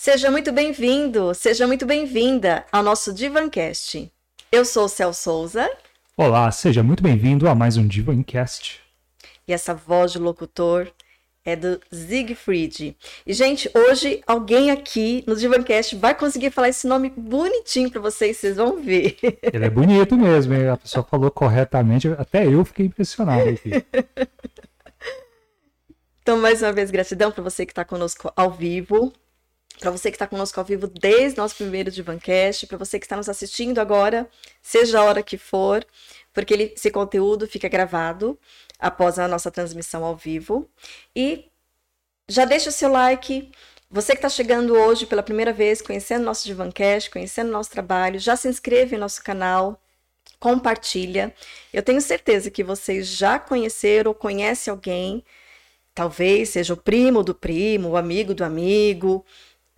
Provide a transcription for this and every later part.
Seja muito bem-vindo, seja muito bem-vinda ao nosso Divancast. Eu sou o Cel Souza. Olá, seja muito bem-vindo a mais um Divancast. E essa voz de locutor é do Siegfried. E, gente, hoje alguém aqui no Divancast vai conseguir falar esse nome bonitinho para vocês, vocês vão ver. Ele é bonito mesmo, a pessoa falou corretamente, até eu fiquei impressionado aqui. Então, mais uma vez, gratidão para você que está conosco ao vivo, para você que está conosco ao vivo desde nosso primeiro Divancast, para você que está nos assistindo agora, seja a hora que for, porque ele, esse conteúdo fica gravado após a nossa transmissão ao vivo. E já deixa o seu like. Você que está chegando hoje pela primeira vez, conhecendo nosso Divancast, conhecendo nosso trabalho, já se inscreve em nosso canal, compartilha. Eu tenho certeza que vocês já conheceram ou conhecem alguém Talvez seja o primo do primo, o amigo do amigo.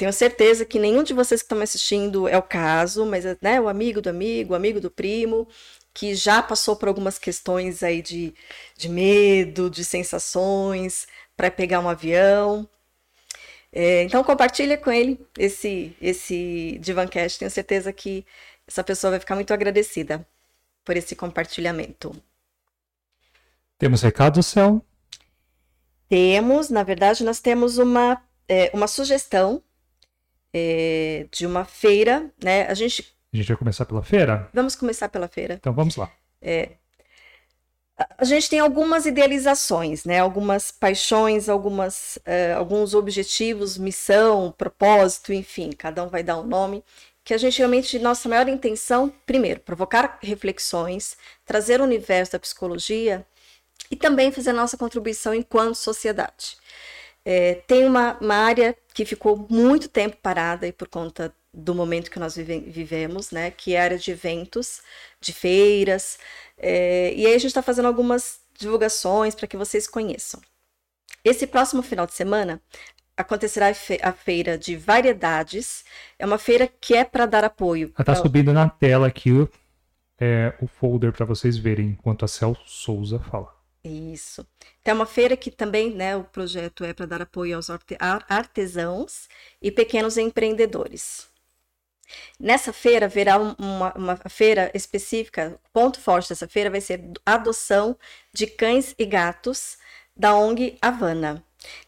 Tenho certeza que nenhum de vocês que estão me assistindo é o caso, mas né, o amigo do amigo, o amigo do primo, que já passou por algumas questões aí de, de medo, de sensações, para pegar um avião. É, então compartilha com ele esse esse Divancast. Tenho certeza que essa pessoa vai ficar muito agradecida por esse compartilhamento. Temos recado, Céu? Temos, na verdade, nós temos uma, é, uma sugestão é, de uma feira, né? A gente. A gente vai começar pela feira? Vamos começar pela feira. Então vamos lá. É, a gente tem algumas idealizações, né? Algumas paixões, algumas, uh, alguns objetivos, missão, propósito, enfim, cada um vai dar um nome. Que a gente realmente, nossa maior intenção, primeiro, provocar reflexões, trazer o universo da psicologia e também fazer a nossa contribuição enquanto sociedade. É, tem uma, uma, área que ficou muito tempo parada e por conta do momento que nós vive, vivemos, né, que é a área de eventos, de feiras, é, e aí a gente está fazendo algumas divulgações para que vocês conheçam. Esse próximo final de semana acontecerá a feira de variedades. É uma feira que é para dar apoio. Está subindo na tela aqui é, o folder para vocês verem enquanto a Cel Souza fala. Isso. Tem uma feira que também, né, o projeto é para dar apoio aos artesãos e pequenos empreendedores. Nessa feira haverá uma, uma feira específica, ponto forte dessa feira vai ser a adoção de cães e gatos da ONG Havana.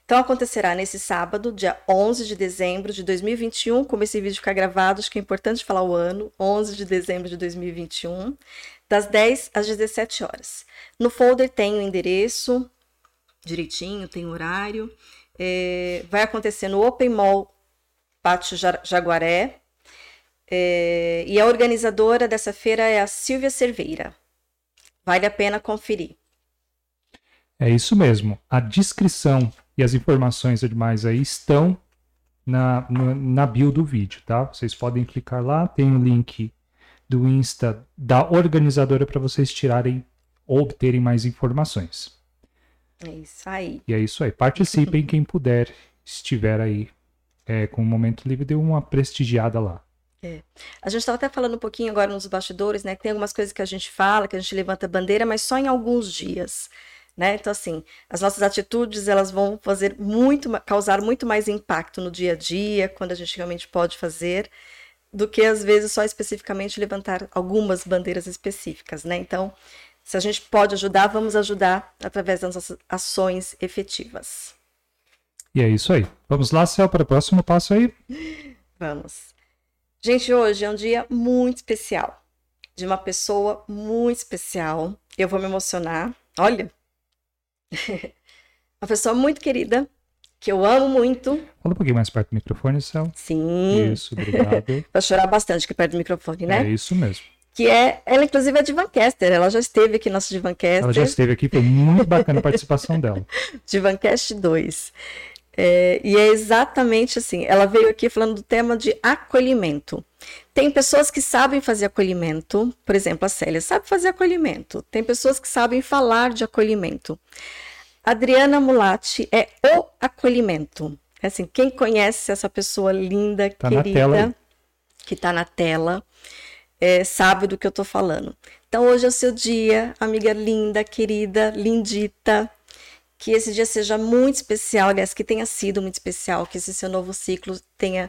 Então acontecerá nesse sábado, dia 11 de dezembro de 2021, como esse vídeo ficar gravado, acho que é importante falar o ano, 11 de dezembro de 2021, das 10 às 17 horas. No folder tem o endereço direitinho, tem horário. É, vai acontecer no Open Mall Pátio Jaguaré. É, e a organizadora dessa feira é a Silvia Cerveira. Vale a pena conferir. É isso mesmo. A descrição e as informações demais aí estão na, na, na bio do vídeo, tá? Vocês podem clicar lá, tem o um link do Insta da organizadora para vocês tirarem ou obterem mais informações. É isso aí. E é isso aí. Participem, quem puder, estiver aí é, com o momento livre, dê uma prestigiada lá. É. A gente estava até falando um pouquinho agora nos bastidores, né? Que tem algumas coisas que a gente fala, que a gente levanta bandeira, mas só em alguns dias. Né? Então, assim, as nossas atitudes elas vão fazer muito, causar muito mais impacto no dia a dia, quando a gente realmente pode fazer do que às vezes só especificamente levantar algumas bandeiras específicas, né? Então, se a gente pode ajudar, vamos ajudar através das nossas ações efetivas. E é isso aí. Vamos lá, Céu, para o próximo passo aí? Vamos. Gente, hoje é um dia muito especial. De uma pessoa muito especial. Eu vou me emocionar. Olha. uma pessoa muito querida, que eu amo muito. Fala um pouquinho mais perto do microfone, Céu. Sim. Isso, obrigado. Vai chorar bastante aqui perto do microfone, né? É isso mesmo. Que é, ela inclusive é de Vancaster, ela já esteve aqui, nosso Divancaster. Ela já esteve aqui, foi muito bacana a participação dela. Divancast 2. É, e é exatamente assim, ela veio aqui falando do tema de acolhimento. Tem pessoas que sabem fazer acolhimento, por exemplo, a Célia sabe fazer acolhimento. Tem pessoas que sabem falar de acolhimento. Adriana Mulatti é o acolhimento. É assim, quem conhece essa pessoa linda, tá querida, que está na tela, é, sabe do que eu estou falando. Então, hoje é o seu dia, amiga linda, querida, lindita, que esse dia seja muito especial, aliás, que tenha sido muito especial, que esse seu novo ciclo tenha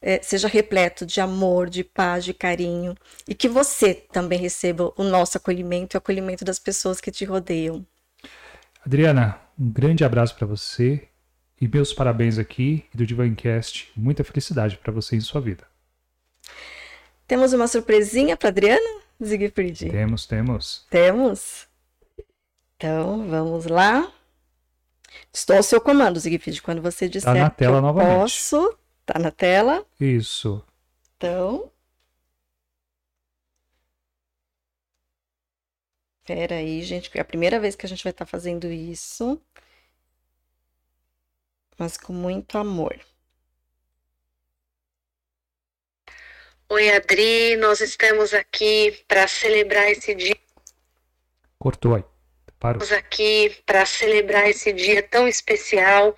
é, seja repleto de amor, de paz, de carinho e que você também receba o nosso acolhimento e o acolhimento das pessoas que te rodeiam. Adriana, um grande abraço para você e meus parabéns aqui do Divancast. Muita felicidade para você em sua vida. Temos uma surpresinha para Adriana, Siegfried? Temos, temos. Temos? Então, vamos lá. Estou ao seu comando, Siegfried. Quando você disser tá na tela novamente. posso, tá na tela. Isso. Então. Espera aí, gente, que é a primeira vez que a gente vai estar fazendo isso. Mas com muito amor. Oi, Adri, nós estamos aqui para celebrar esse dia. Cortou aí. Parou. Estamos aqui para celebrar esse dia tão especial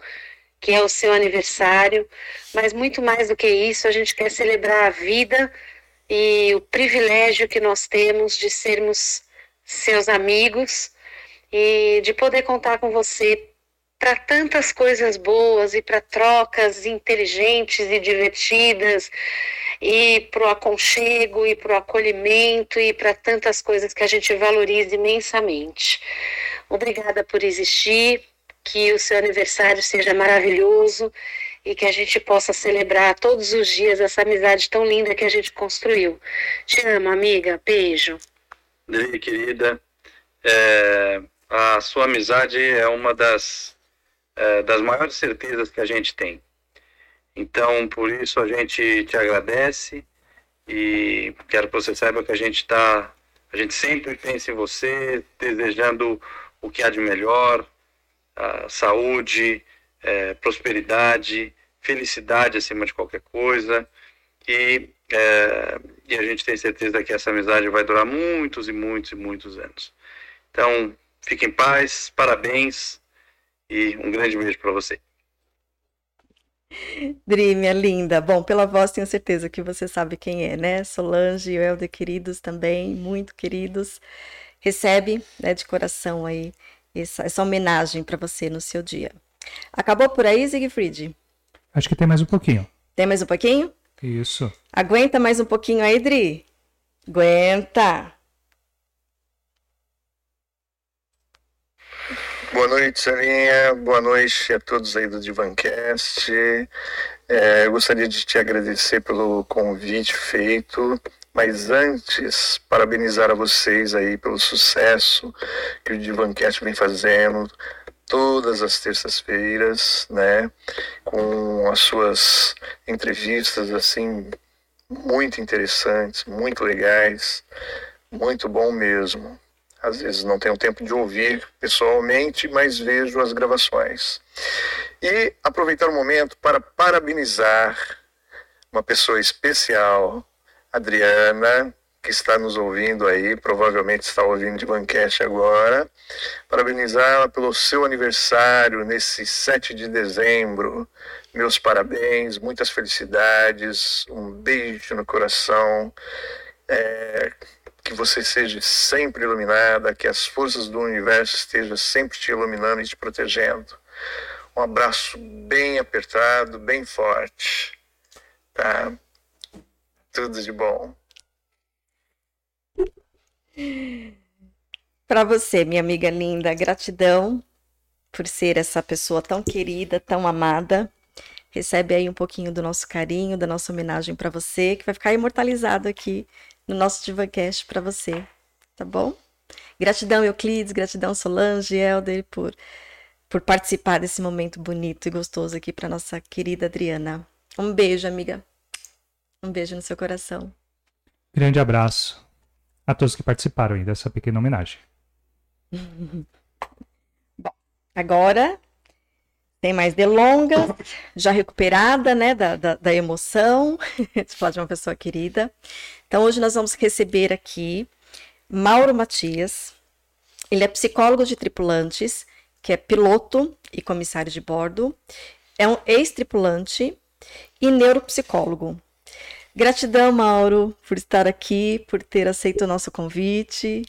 que é o seu aniversário, mas muito mais do que isso, a gente quer celebrar a vida e o privilégio que nós temos de sermos seus amigos e de poder contar com você para tantas coisas boas e para trocas inteligentes e divertidas e para o aconchego e para o acolhimento e para tantas coisas que a gente valoriza imensamente. Obrigada por existir, que o seu aniversário seja maravilhoso e que a gente possa celebrar todos os dias essa amizade tão linda que a gente construiu. Te amo, amiga. Beijo. Dri, querida, é, a sua amizade é uma das, é, das maiores certezas que a gente tem. Então, por isso a gente te agradece e quero que você saiba que a gente está, a gente sempre pensa em você, desejando o que há de melhor, saúde, é, prosperidade, felicidade acima de qualquer coisa e, é, e a gente tem certeza que essa amizade vai durar muitos e muitos e muitos anos. Então, fique em paz, parabéns e um grande beijo para você. Dri, minha linda. Bom, pela voz tenho certeza que você sabe quem é, né? Solange e o Helder queridos também, muito queridos. Recebe, né, de coração aí essa, essa homenagem para você no seu dia. Acabou por aí, Siegfried? Acho que tem mais um pouquinho. Tem mais um pouquinho? Isso. Aguenta mais um pouquinho aí, Dri? Aguenta. Boa noite, Sarinha. Boa noite a todos aí do Divancast. É, eu gostaria de te agradecer pelo convite feito, mas antes, parabenizar a vocês aí pelo sucesso que o Divancast vem fazendo todas as terças-feiras, né, com as suas entrevistas assim muito interessantes, muito legais, muito bom mesmo. Às vezes não tenho tempo de ouvir pessoalmente, mas vejo as gravações. E aproveitar o momento para parabenizar uma pessoa especial, Adriana, que está nos ouvindo aí, provavelmente está ouvindo de Bancast agora. Parabenizá-la pelo seu aniversário nesse 7 de dezembro. Meus parabéns, muitas felicidades, um beijo no coração. É, que você seja sempre iluminada, que as forças do universo estejam sempre te iluminando e te protegendo. Um abraço bem apertado, bem forte. Tá? Tudo de bom. Para você, minha amiga linda, gratidão por ser essa pessoa tão querida, tão amada. Recebe aí um pouquinho do nosso carinho, da nossa homenagem para você, que vai ficar imortalizado aqui no nosso DivaCast para você, tá bom? Gratidão, Euclides, gratidão, Solange, Helder, por, por participar desse momento bonito e gostoso aqui para nossa querida Adriana. Um beijo, amiga. Um beijo no seu coração. Grande abraço a todos que participaram aí dessa pequena homenagem. Bom, agora tem mais delongas, já recuperada, né, da, da, da emoção, de falar de uma pessoa querida. Então, hoje nós vamos receber aqui Mauro Matias. Ele é psicólogo de tripulantes, que é piloto e comissário de bordo, é um ex-tripulante e neuropsicólogo. Gratidão, Mauro, por estar aqui, por ter aceito o nosso convite.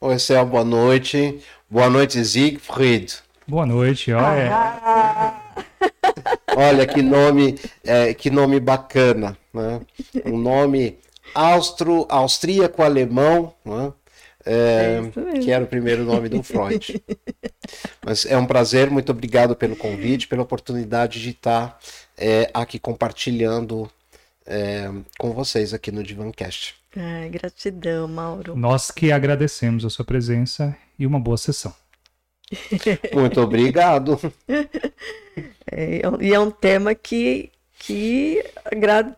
Oi, Céu, boa noite. Boa noite, Siegfried. Boa noite, olha. Ah. Olha que nome, é, que nome bacana, né? Um nome austro, austríaco alemão, né? É, é que era o primeiro nome do Freud. Mas é um prazer, muito obrigado pelo convite, pela oportunidade de estar é, aqui compartilhando é, com vocês aqui no Divancast. Ai, gratidão, Mauro. Nós que agradecemos a sua presença e uma boa sessão. Muito obrigado. É, e é um tema que, que,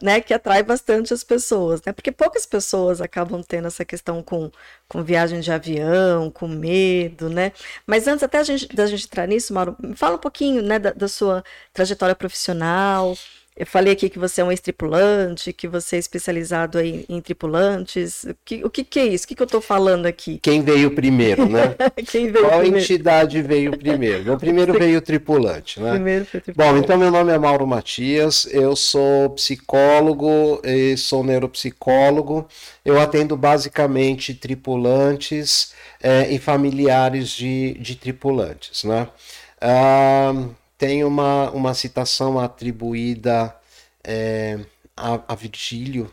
né, que atrai bastante as pessoas, né? Porque poucas pessoas acabam tendo essa questão com, com viagem de avião, com medo, né? Mas antes até a gente, da gente entrar nisso, Mauro, fala um pouquinho né, da, da sua trajetória profissional, eu falei aqui que você é um ex-tripulante, que você é especializado aí em tripulantes. O que, o que, que é isso? O que, que eu estou falando aqui? Quem veio primeiro, né? Quem veio Qual primeiro? entidade veio primeiro? Meu primeiro veio o tripulante, né? Primeiro foi tripulante. Bom, então meu nome é Mauro Matias, eu sou psicólogo e sou neuropsicólogo. Eu atendo basicamente tripulantes é, e familiares de, de tripulantes, né? Ah, tem uma, uma citação atribuída é, a, a Virgílio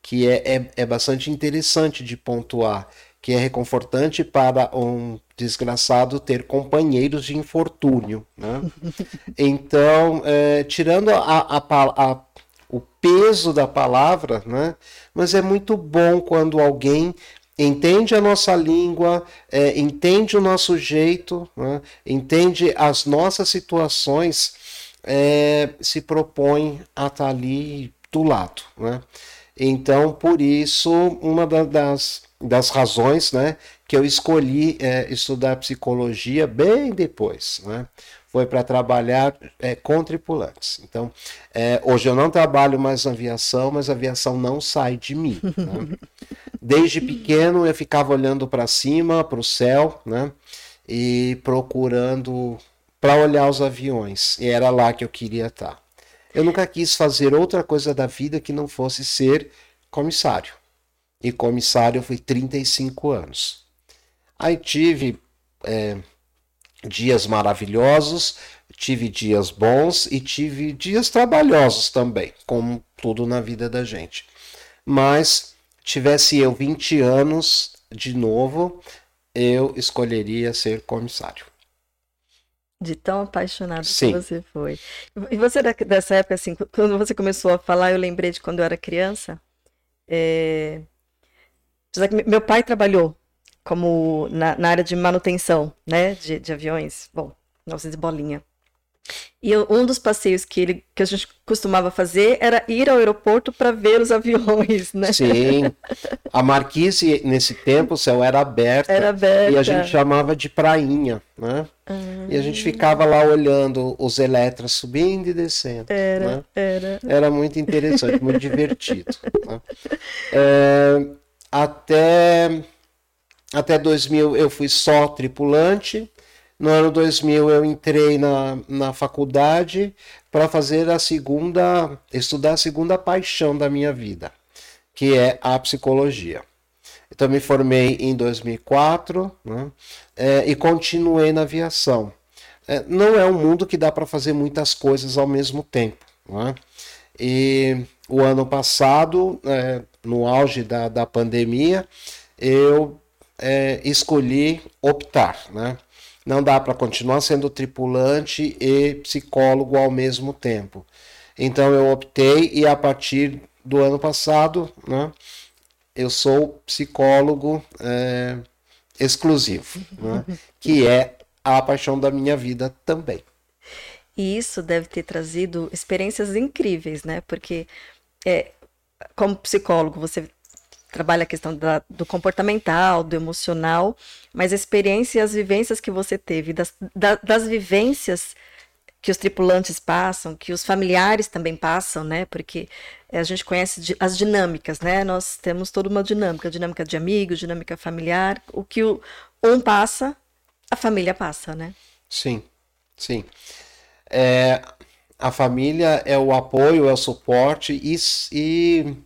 que é, é, é bastante interessante de pontuar, que é reconfortante para um desgraçado ter companheiros de infortúnio. Né? Então, é, tirando a, a, a, o peso da palavra, né? mas é muito bom quando alguém entende a nossa língua, é, entende o nosso jeito, né? entende as nossas situações, é, se propõe a estar ali do lado. Né? Então, por isso, uma das, das razões né, que eu escolhi é, estudar psicologia bem depois. Né? Foi para trabalhar é, com tripulantes. Então, é, hoje eu não trabalho mais na aviação, mas a aviação não sai de mim. Né? Desde pequeno eu ficava olhando para cima, para o céu, né? E procurando para olhar os aviões. E era lá que eu queria estar. Eu nunca quis fazer outra coisa da vida que não fosse ser comissário. E comissário eu fui 35 anos. Aí tive é, dias maravilhosos, tive dias bons e tive dias trabalhosos também, como tudo na vida da gente. Mas tivesse eu 20 anos de novo, eu escolheria ser comissário. De tão apaixonado Sim. que você foi. E você dessa época, assim, quando você começou a falar, eu lembrei de quando eu era criança. É... Meu pai trabalhou como na, na área de manutenção, né, de, de aviões. Bom, 900 bolinha. E um dos passeios que, ele, que a gente costumava fazer era ir ao aeroporto para ver os aviões, né? Sim. A marquise, nesse tempo, o céu era aberto. Era aberta. E a gente chamava de prainha, né? E a gente ficava lá olhando os eletras subindo e descendo. Era, né? era. Era muito interessante, muito divertido. Né? É, até até 2000 eu fui só tripulante. No ano 2000 eu entrei na, na faculdade para fazer a segunda, estudar a segunda paixão da minha vida, que é a psicologia. Então me formei em 2004 né, é, e continuei na aviação. É, não é um mundo que dá para fazer muitas coisas ao mesmo tempo. Né? E o ano passado, é, no auge da, da pandemia, eu é, escolhi optar, né? Não dá para continuar sendo tripulante e psicólogo ao mesmo tempo. Então eu optei e a partir do ano passado, né, eu sou psicólogo é, exclusivo, né, que é a paixão da minha vida também. E isso deve ter trazido experiências incríveis, né? Porque é, como psicólogo você trabalha a questão da, do comportamental, do emocional, mas a experiência e as vivências que você teve, das, da, das vivências que os tripulantes passam, que os familiares também passam, né? Porque a gente conhece as dinâmicas, né? Nós temos toda uma dinâmica, dinâmica de amigos, dinâmica familiar. O que o, um passa, a família passa, né? Sim, sim. É, a família é o apoio, é o suporte e, e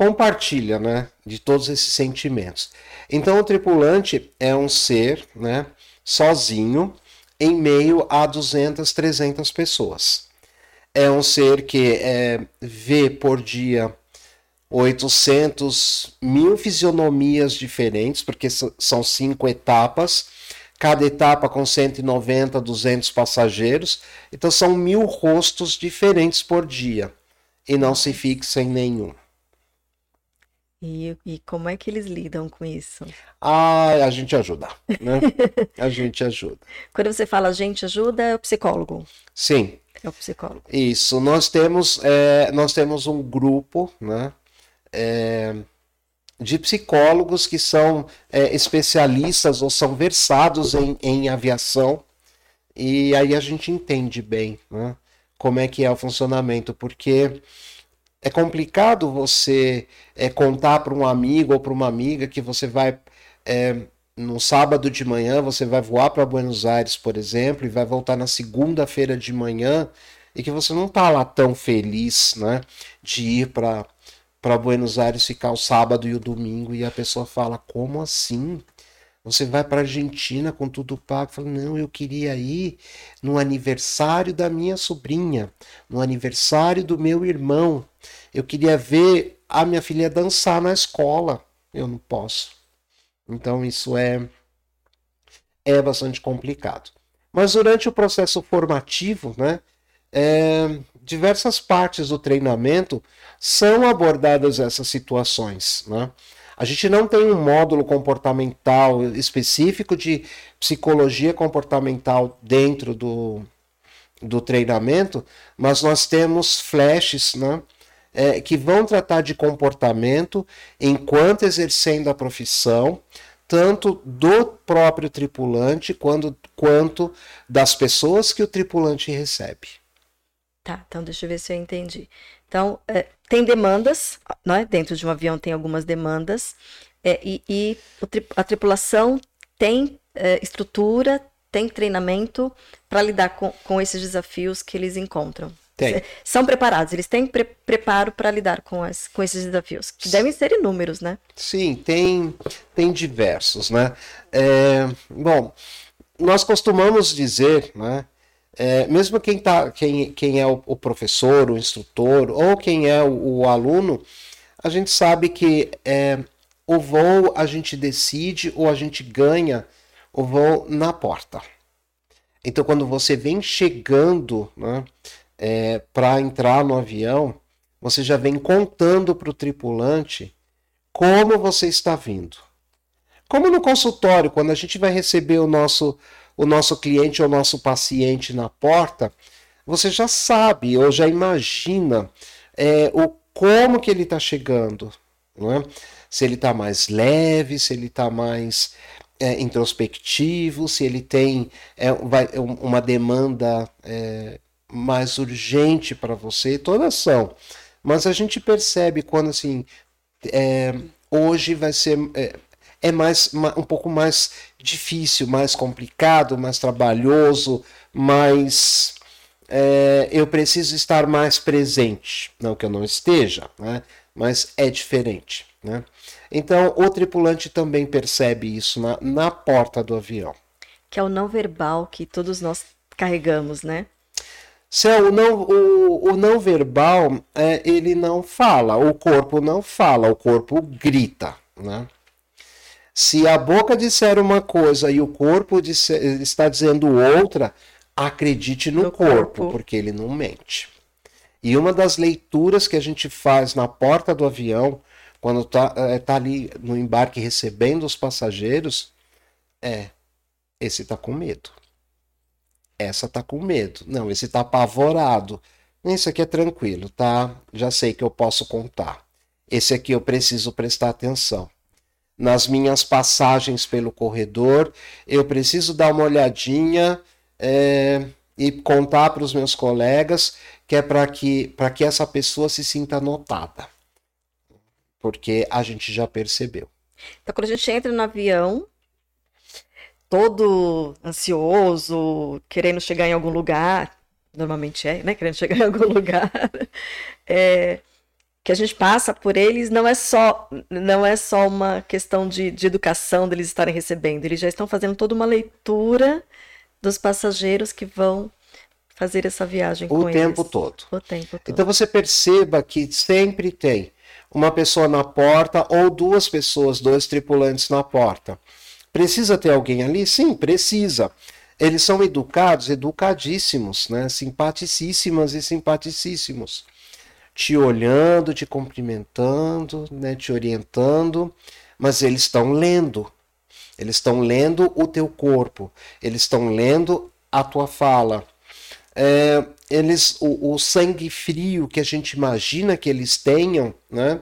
compartilha, né, de todos esses sentimentos. Então o tripulante é um ser, né, sozinho, em meio a 200, 300 pessoas. É um ser que é, vê por dia 800 mil fisionomias diferentes, porque são cinco etapas, cada etapa com 190, 200 passageiros, então são mil rostos diferentes por dia e não se fixa em nenhum. E, e como é que eles lidam com isso? Ah, a gente ajuda, né? a gente ajuda. Quando você fala a gente ajuda, é o psicólogo. Sim. É o psicólogo. Isso. Nós temos, é, nós temos um grupo, né? É, de psicólogos que são é, especialistas ou são versados em, em aviação e aí a gente entende bem né, como é que é o funcionamento, porque é complicado você é, contar para um amigo ou para uma amiga que você vai é, no sábado de manhã você vai voar para Buenos Aires, por exemplo, e vai voltar na segunda-feira de manhã e que você não está lá tão feliz, né, de ir para para Buenos Aires ficar o sábado e o domingo e a pessoa fala como assim? Você vai para Argentina com tudo pago? Fala, não, eu queria ir no aniversário da minha sobrinha, no aniversário do meu irmão. Eu queria ver a minha filha dançar na escola. Eu não posso. Então isso é é bastante complicado. Mas durante o processo formativo, né, é, diversas partes do treinamento são abordadas essas situações. Né? A gente não tem um módulo comportamental específico de psicologia comportamental dentro do, do treinamento, mas nós temos flashes né, é, que vão tratar de comportamento enquanto exercendo a profissão, tanto do próprio tripulante quanto, quanto das pessoas que o tripulante recebe. Tá, então deixa eu ver se eu entendi. Então, é, tem demandas, né? dentro de um avião tem algumas demandas, é, e, e a tripulação tem é, estrutura, tem treinamento para lidar com, com esses desafios que eles encontram. Tem. São preparados, eles têm pre preparo para lidar com, as, com esses desafios, que devem ser inúmeros, né? Sim, tem, tem diversos, né? É, bom, nós costumamos dizer, né? É, mesmo quem, tá, quem, quem é o, o, professor, o instrutor, ou quem é o, o aluno, a gente sabe que é, o voo a gente decide ou a gente ganha o voo na porta. Então, quando você vem chegando né, é, para entrar no avião, você já vem contando para o tripulante como você está vindo. Como no consultório, quando a gente vai receber o nosso o nosso cliente ou o nosso paciente na porta, você já sabe ou já imagina é, o como que ele está chegando, não é? Se ele está mais leve, se ele está mais é, introspectivo, se ele tem é, vai, uma demanda é, mais urgente para você, todas são. Mas a gente percebe quando assim é, hoje vai ser é, é mais um pouco mais difícil, mais complicado, mais trabalhoso, mais é, eu preciso estar mais presente. Não que eu não esteja, né? mas é diferente. Né? Então o tripulante também percebe isso na, na porta do avião. Que é o não verbal que todos nós carregamos, né? Céu, o não, o, o não verbal, é, ele não fala, o corpo não fala, o corpo grita, né? Se a boca disser uma coisa e o corpo disser, está dizendo outra, acredite no, no corpo, corpo, porque ele não mente. E uma das leituras que a gente faz na porta do avião, quando está é, tá ali no embarque recebendo os passageiros, é: esse está com medo. Essa está com medo. Não, esse está apavorado. Isso aqui é tranquilo, tá? Já sei que eu posso contar. Esse aqui eu preciso prestar atenção nas minhas passagens pelo corredor. Eu preciso dar uma olhadinha é, e contar para os meus colegas que é para que, que essa pessoa se sinta notada. Porque a gente já percebeu. Então, quando a gente entra no avião, todo ansioso, querendo chegar em algum lugar, normalmente é, né? Querendo chegar em algum lugar. É, que a gente passa por eles não é só não é só uma questão de, de educação deles estarem recebendo, eles já estão fazendo toda uma leitura dos passageiros que vão fazer essa viagem o com tempo eles. todo. O tempo todo. Então você perceba que sempre tem uma pessoa na porta ou duas pessoas, dois tripulantes na porta. Precisa ter alguém ali? Sim, precisa. Eles são educados, educadíssimos, né? simpaticíssimas e simpaticíssimos. Te olhando, te cumprimentando, né? te orientando, mas eles estão lendo. Eles estão lendo o teu corpo, eles estão lendo a tua fala. É, eles, o, o, sangue frio que a gente imagina que eles tenham, né,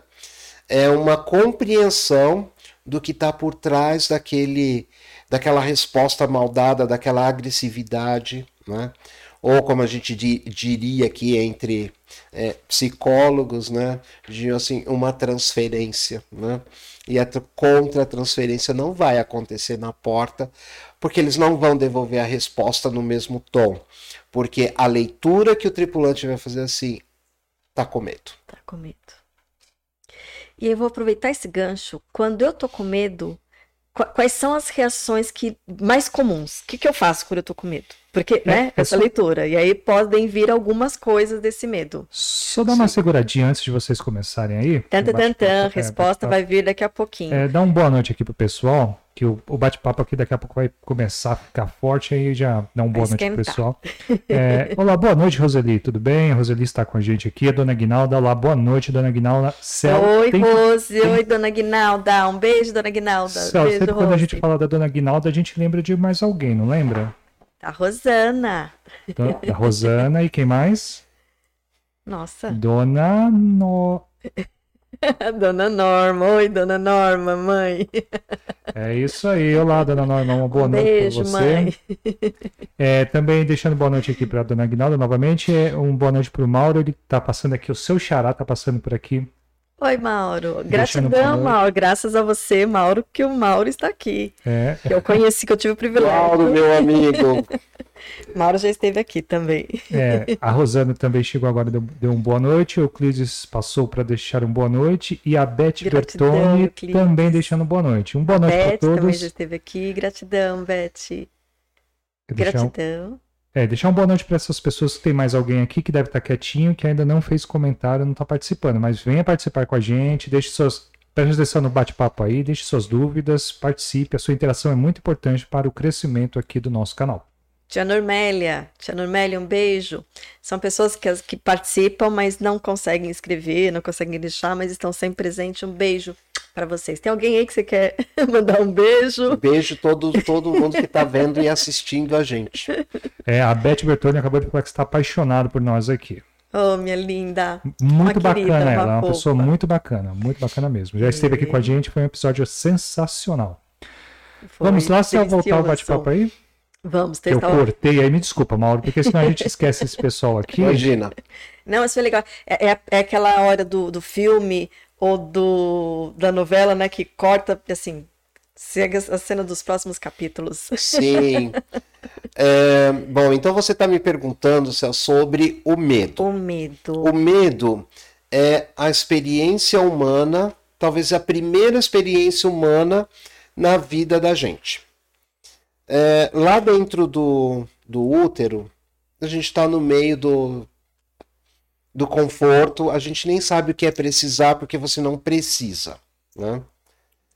é uma compreensão do que está por trás daquele, daquela resposta maldada, daquela agressividade, né? ou como a gente di, diria aqui entre é, psicólogos, né, de assim uma transferência, né? E a contra-transferência não vai acontecer na porta, porque eles não vão devolver a resposta no mesmo tom. Porque a leitura que o tripulante vai fazer assim, tá com medo. Tá com medo. E eu vou aproveitar esse gancho. Quando eu tô com medo, quais são as reações que mais comuns? O que, que eu faço quando eu tô com medo? Porque, é, né, é essa só... leitura. E aí podem vir algumas coisas desse medo. Só dá uma Sim. seguradinha antes de vocês começarem aí. Tanta, tanta, resposta é, vai vir daqui a pouquinho. É, dá uma boa noite aqui pro pessoal, que o, o bate-papo aqui daqui a pouco vai começar a ficar forte, aí já dá uma boa vai noite esquentar. pro pessoal. É, olá, boa noite, Roseli, tudo bem? A Roseli está com a gente aqui, a dona Guinalda. Olá, boa noite, dona Guinalda. Céu, oi, tem... Rose, oi, dona Guinalda. Um beijo, dona Guinalda. Céu, beijo, sempre Rose. quando a gente fala da dona Guinalda, a gente lembra de mais alguém, não lembra? A Rosana. A Rosana e quem mais? Nossa. Dona No... dona Norma. Oi, Dona Norma, mãe. É isso aí. Olá, Dona Norma. Uma boa um noite beijo, para você. Mãe. É, também deixando boa noite aqui para Dona Aguinalda novamente. É, um boa noite para o Mauro. Ele está passando aqui, o seu xará está passando por aqui. Oi, Mauro. Gratidão, Mauro. Graças a você, Mauro, que o Mauro está aqui. É. Que eu conheci, que eu tive o privilégio. Mauro, meu amigo. Mauro já esteve aqui também. É, a Rosana também chegou agora, deu, deu um boa noite. O Euclides passou para deixar um boa noite. E a Beth Gratidão, Bertoni Euclides. também deixando um boa noite. Um boa noite para todos. também já esteve aqui. Gratidão, Beth. Gratidão. É, deixar uma boa noite para essas pessoas que tem mais alguém aqui que deve estar tá quietinho, que ainda não fez comentário, não está participando, mas venha participar com a gente, deixe suas. Preste atenção no bate-papo aí, deixe suas dúvidas, participe, a sua interação é muito importante para o crescimento aqui do nosso canal. Tia Normélia, tia Normélia, um beijo. São pessoas que, que participam, mas não conseguem escrever, não conseguem deixar, mas estão sempre presentes. Um beijo para vocês. Tem alguém aí que você quer mandar um beijo? Beijo todo todo mundo que está vendo e assistindo a gente. É, a Beth Bertoni acabou de falar que está apaixonada por nós aqui. Oh, minha linda. Muito uma bacana querida, ela, uma é uma pessoa muito bacana, muito bacana mesmo. Já esteve aqui com a gente, foi um episódio sensacional. Foi Vamos lá, se eu voltar ao bate-papo aí? Vamos testar. Eu cortei aí, me desculpa, Mauro, porque senão a gente esquece esse pessoal aqui. Imagina. Não, mas foi legal. É, é, é aquela hora do, do filme ou do, da novela, né, que corta, assim, segue a cena dos próximos capítulos. Sim. É, bom, então você está me perguntando Celso, sobre o medo. O medo. O medo é a experiência humana, talvez a primeira experiência humana na vida da gente. É, lá dentro do, do útero, a gente está no meio do, do conforto, a gente nem sabe o que é precisar porque você não precisa, né?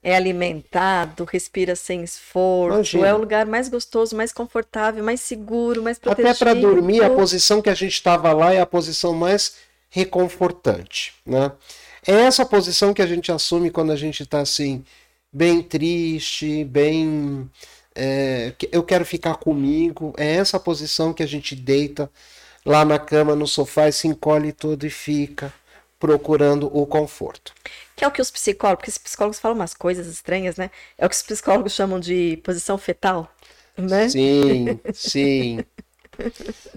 É alimentado, respira sem esforço, Imagina. é o lugar mais gostoso, mais confortável, mais seguro, mais protegido. Até para dormir, a posição que a gente estava lá é a posição mais reconfortante, né? É essa posição que a gente assume quando a gente está assim, bem triste, bem. É, eu quero ficar comigo. É essa posição que a gente deita lá na cama, no sofá, e se encolhe todo e fica procurando o conforto. Que é o que os psicólogos, porque os psicólogos falam umas coisas estranhas, né? É o que os psicólogos chamam de posição fetal, né? Sim, sim.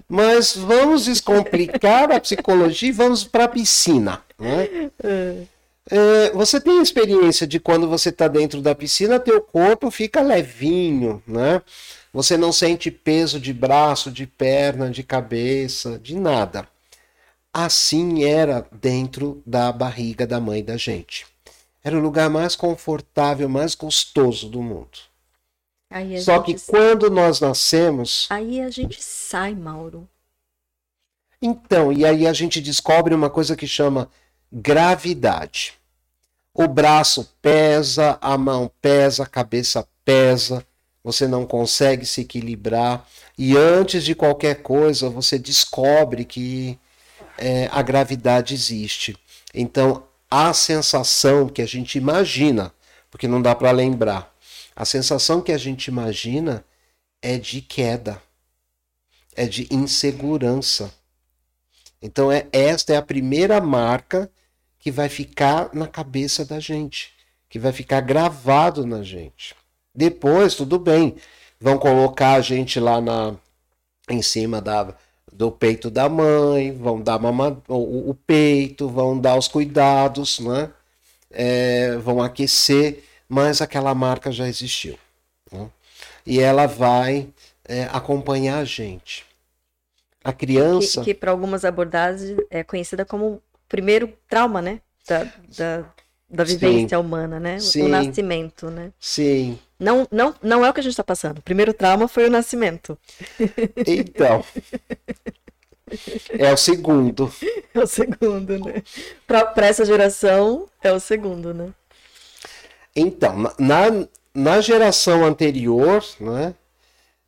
Mas vamos descomplicar a psicologia e vamos para a piscina. Né? É, você tem experiência de quando você está dentro da piscina, teu corpo fica levinho, né? Você não sente peso de braço, de perna, de cabeça, de nada. Assim era dentro da barriga da mãe da gente. Era o lugar mais confortável, mais gostoso do mundo. Só que quando nós nascemos. Aí a gente sai, Mauro. Então, e aí a gente descobre uma coisa que chama gravidade. O braço pesa, a mão pesa, a cabeça pesa, você não consegue se equilibrar. E antes de qualquer coisa, você descobre que é, a gravidade existe. Então, a sensação que a gente imagina, porque não dá para lembrar, a sensação que a gente imagina é de queda, é de insegurança. Então, é, esta é a primeira marca que vai ficar na cabeça da gente, que vai ficar gravado na gente. Depois, tudo bem, vão colocar a gente lá na, em cima da, do peito da mãe, vão dar mama, o, o peito, vão dar os cuidados, né? É, vão aquecer, mas aquela marca já existiu. Né? E ela vai é, acompanhar a gente. A criança. Que, que para algumas abordagens é conhecida como primeiro trauma, né? Da, da, da vivência Sim. humana, né? Sim. O nascimento, né? Sim. Não, não, não é o que a gente está passando. O primeiro trauma foi o nascimento. Então. é o segundo. É o segundo, né? Para essa geração, é o segundo, né? Então, na, na geração anterior, né?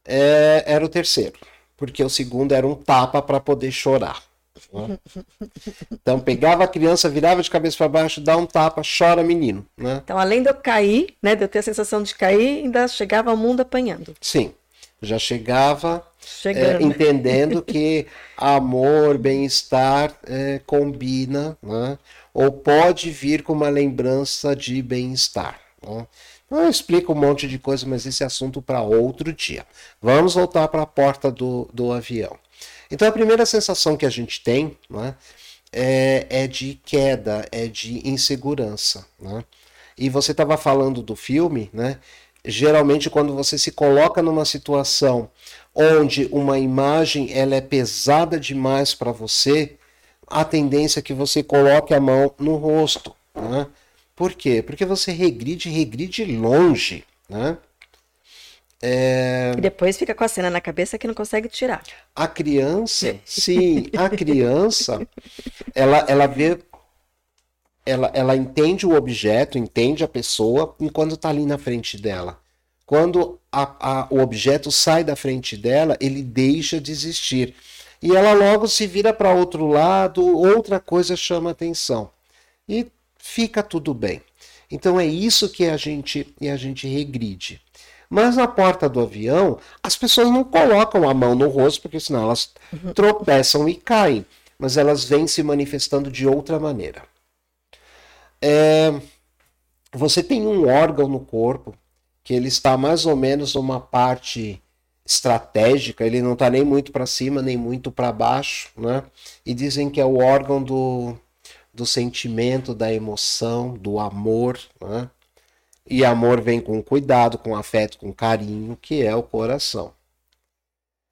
É, era o terceiro. Porque o segundo era um tapa para poder chorar. Né? Então pegava a criança, virava de cabeça para baixo, dá um tapa, chora menino. Né? Então além de eu cair, né, de eu ter a sensação de cair, ainda chegava ao mundo apanhando. Sim, já chegava é, entendendo que amor, bem-estar é, combina, né? ou pode vir com uma lembrança de bem-estar. Né? Então, eu explico um monte de coisa, mas esse é assunto para outro dia. Vamos voltar para a porta do, do avião. Então a primeira sensação que a gente tem né, é, é de queda, é de insegurança. Né? E você estava falando do filme, né? Geralmente quando você se coloca numa situação onde uma imagem ela é pesada demais para você, a tendência é que você coloque a mão no rosto. Né? Por quê? Porque você regride, regride longe. Né? É... E depois fica com a cena na cabeça que não consegue tirar. A criança, sim, a criança, ela, ela vê, ela, ela entende o objeto, entende a pessoa enquanto está ali na frente dela. Quando a, a, o objeto sai da frente dela, ele deixa de existir. E ela logo se vira para outro lado, outra coisa chama atenção. E fica tudo bem. Então é isso que a gente, a gente regride. Mas na porta do avião, as pessoas não colocam a mão no rosto, porque senão elas uhum. tropeçam e caem. Mas elas vêm se manifestando de outra maneira. É, você tem um órgão no corpo que ele está mais ou menos numa parte estratégica, ele não está nem muito para cima, nem muito para baixo, né? E dizem que é o órgão do, do sentimento, da emoção, do amor, né? E amor vem com cuidado, com afeto, com carinho, que é o coração.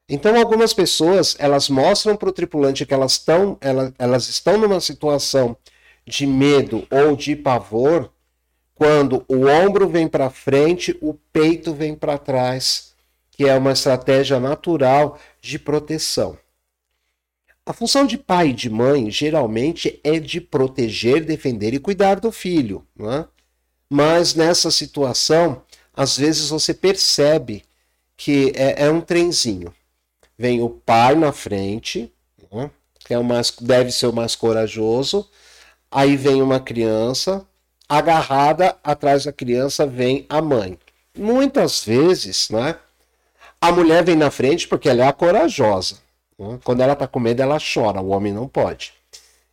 Então, algumas pessoas elas mostram para o tripulante que elas estão, elas, elas estão numa situação de medo ou de pavor quando o ombro vem para frente, o peito vem para trás, que é uma estratégia natural de proteção. A função de pai e de mãe geralmente é de proteger, defender e cuidar do filho. Não é? Mas nessa situação, às vezes você percebe que é, é um trenzinho. Vem o pai na frente, né, que é o mais, deve ser o mais corajoso. Aí vem uma criança, agarrada atrás da criança vem a mãe. Muitas vezes, né? A mulher vem na frente porque ela é a corajosa. Né? Quando ela está com medo, ela chora, o homem não pode.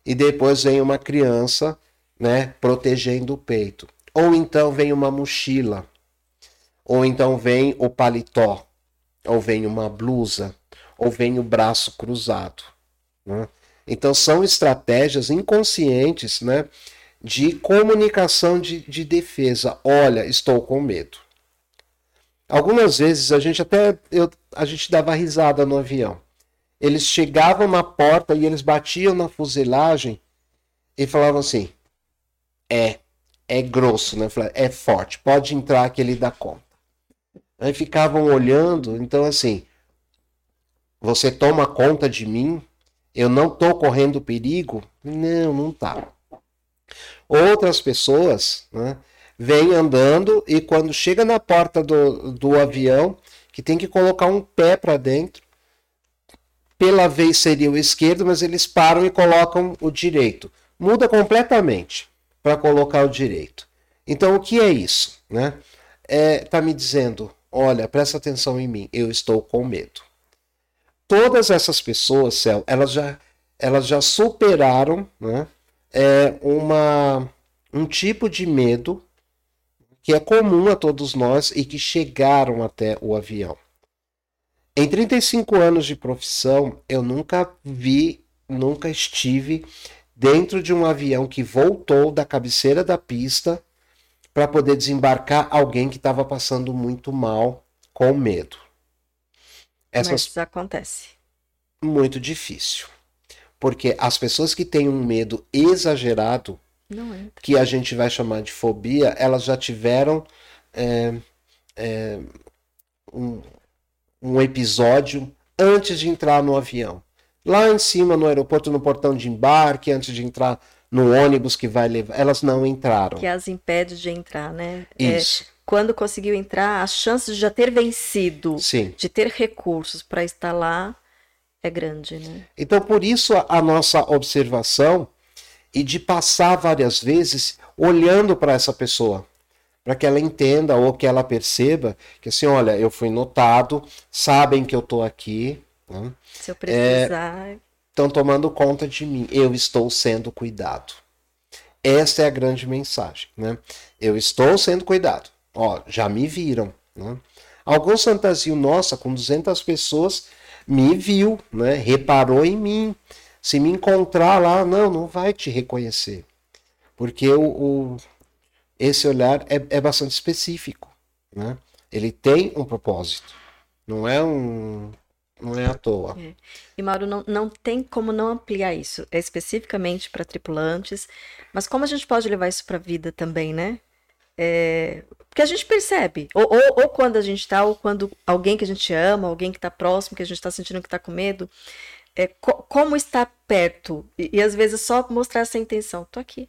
E depois vem uma criança, né, protegendo o peito. Ou então vem uma mochila. Ou então vem o paletó. Ou vem uma blusa. Ou vem o braço cruzado. Né? Então são estratégias inconscientes né, de comunicação de, de defesa. Olha, estou com medo. Algumas vezes a gente até eu, a gente dava risada no avião. Eles chegavam na porta e eles batiam na fuselagem e falavam assim: É, é grosso, né? É forte, pode entrar que ele dá conta. Aí ficavam olhando, então assim, você toma conta de mim? Eu não estou correndo perigo? Não, não tá. Outras pessoas né, vêm andando e quando chega na porta do, do avião, que tem que colocar um pé para dentro, pela vez seria o esquerdo, mas eles param e colocam o direito. Muda completamente para colocar o direito. Então, o que é isso? Né? É, tá me dizendo, olha, presta atenção em mim, eu estou com medo. Todas essas pessoas, Céu, elas já, elas já superaram né, é, uma, um tipo de medo que é comum a todos nós e que chegaram até o avião. Em 35 anos de profissão, eu nunca vi, nunca estive dentro de um avião que voltou da cabeceira da pista para poder desembarcar alguém que estava passando muito mal com medo. Essas... Mas isso acontece. Muito difícil. Porque as pessoas que têm um medo exagerado, que a gente vai chamar de fobia, elas já tiveram é, é, um, um episódio antes de entrar no avião. Lá em cima no aeroporto, no portão de embarque, antes de entrar no ônibus que vai levar. Elas não entraram. Que as impede de entrar, né? É, Isso. É, quando conseguiu entrar, a chance de já ter vencido, Sim. de ter recursos para estar lá, é grande, né? Então, por isso, a, a nossa observação e de passar várias vezes olhando para essa pessoa para que ela entenda ou que ela perceba que assim, olha, eu fui notado, sabem que eu estou aqui. Né? Se eu precisar. Estão é, tomando conta de mim, eu estou sendo cuidado. Essa é a grande mensagem, né? Eu estou sendo cuidado. Ó, já me viram, né? Alguns fantasiam, nossa, com 200 pessoas, me viu, né? Reparou em mim. Se me encontrar lá, não, não vai te reconhecer. Porque o, o esse olhar é, é bastante específico. Né? Ele tem um propósito. Não é um. Não é à toa. É. E Mauro, não, não tem como não ampliar isso. É especificamente para tripulantes, mas como a gente pode levar isso para a vida também, né? É, porque a gente percebe, ou, ou, ou quando a gente está, ou quando alguém que a gente ama, alguém que está próximo, que a gente está sentindo que está com medo, é, co como estar perto, e, e, às vezes só mostrar essa intenção, tô aqui,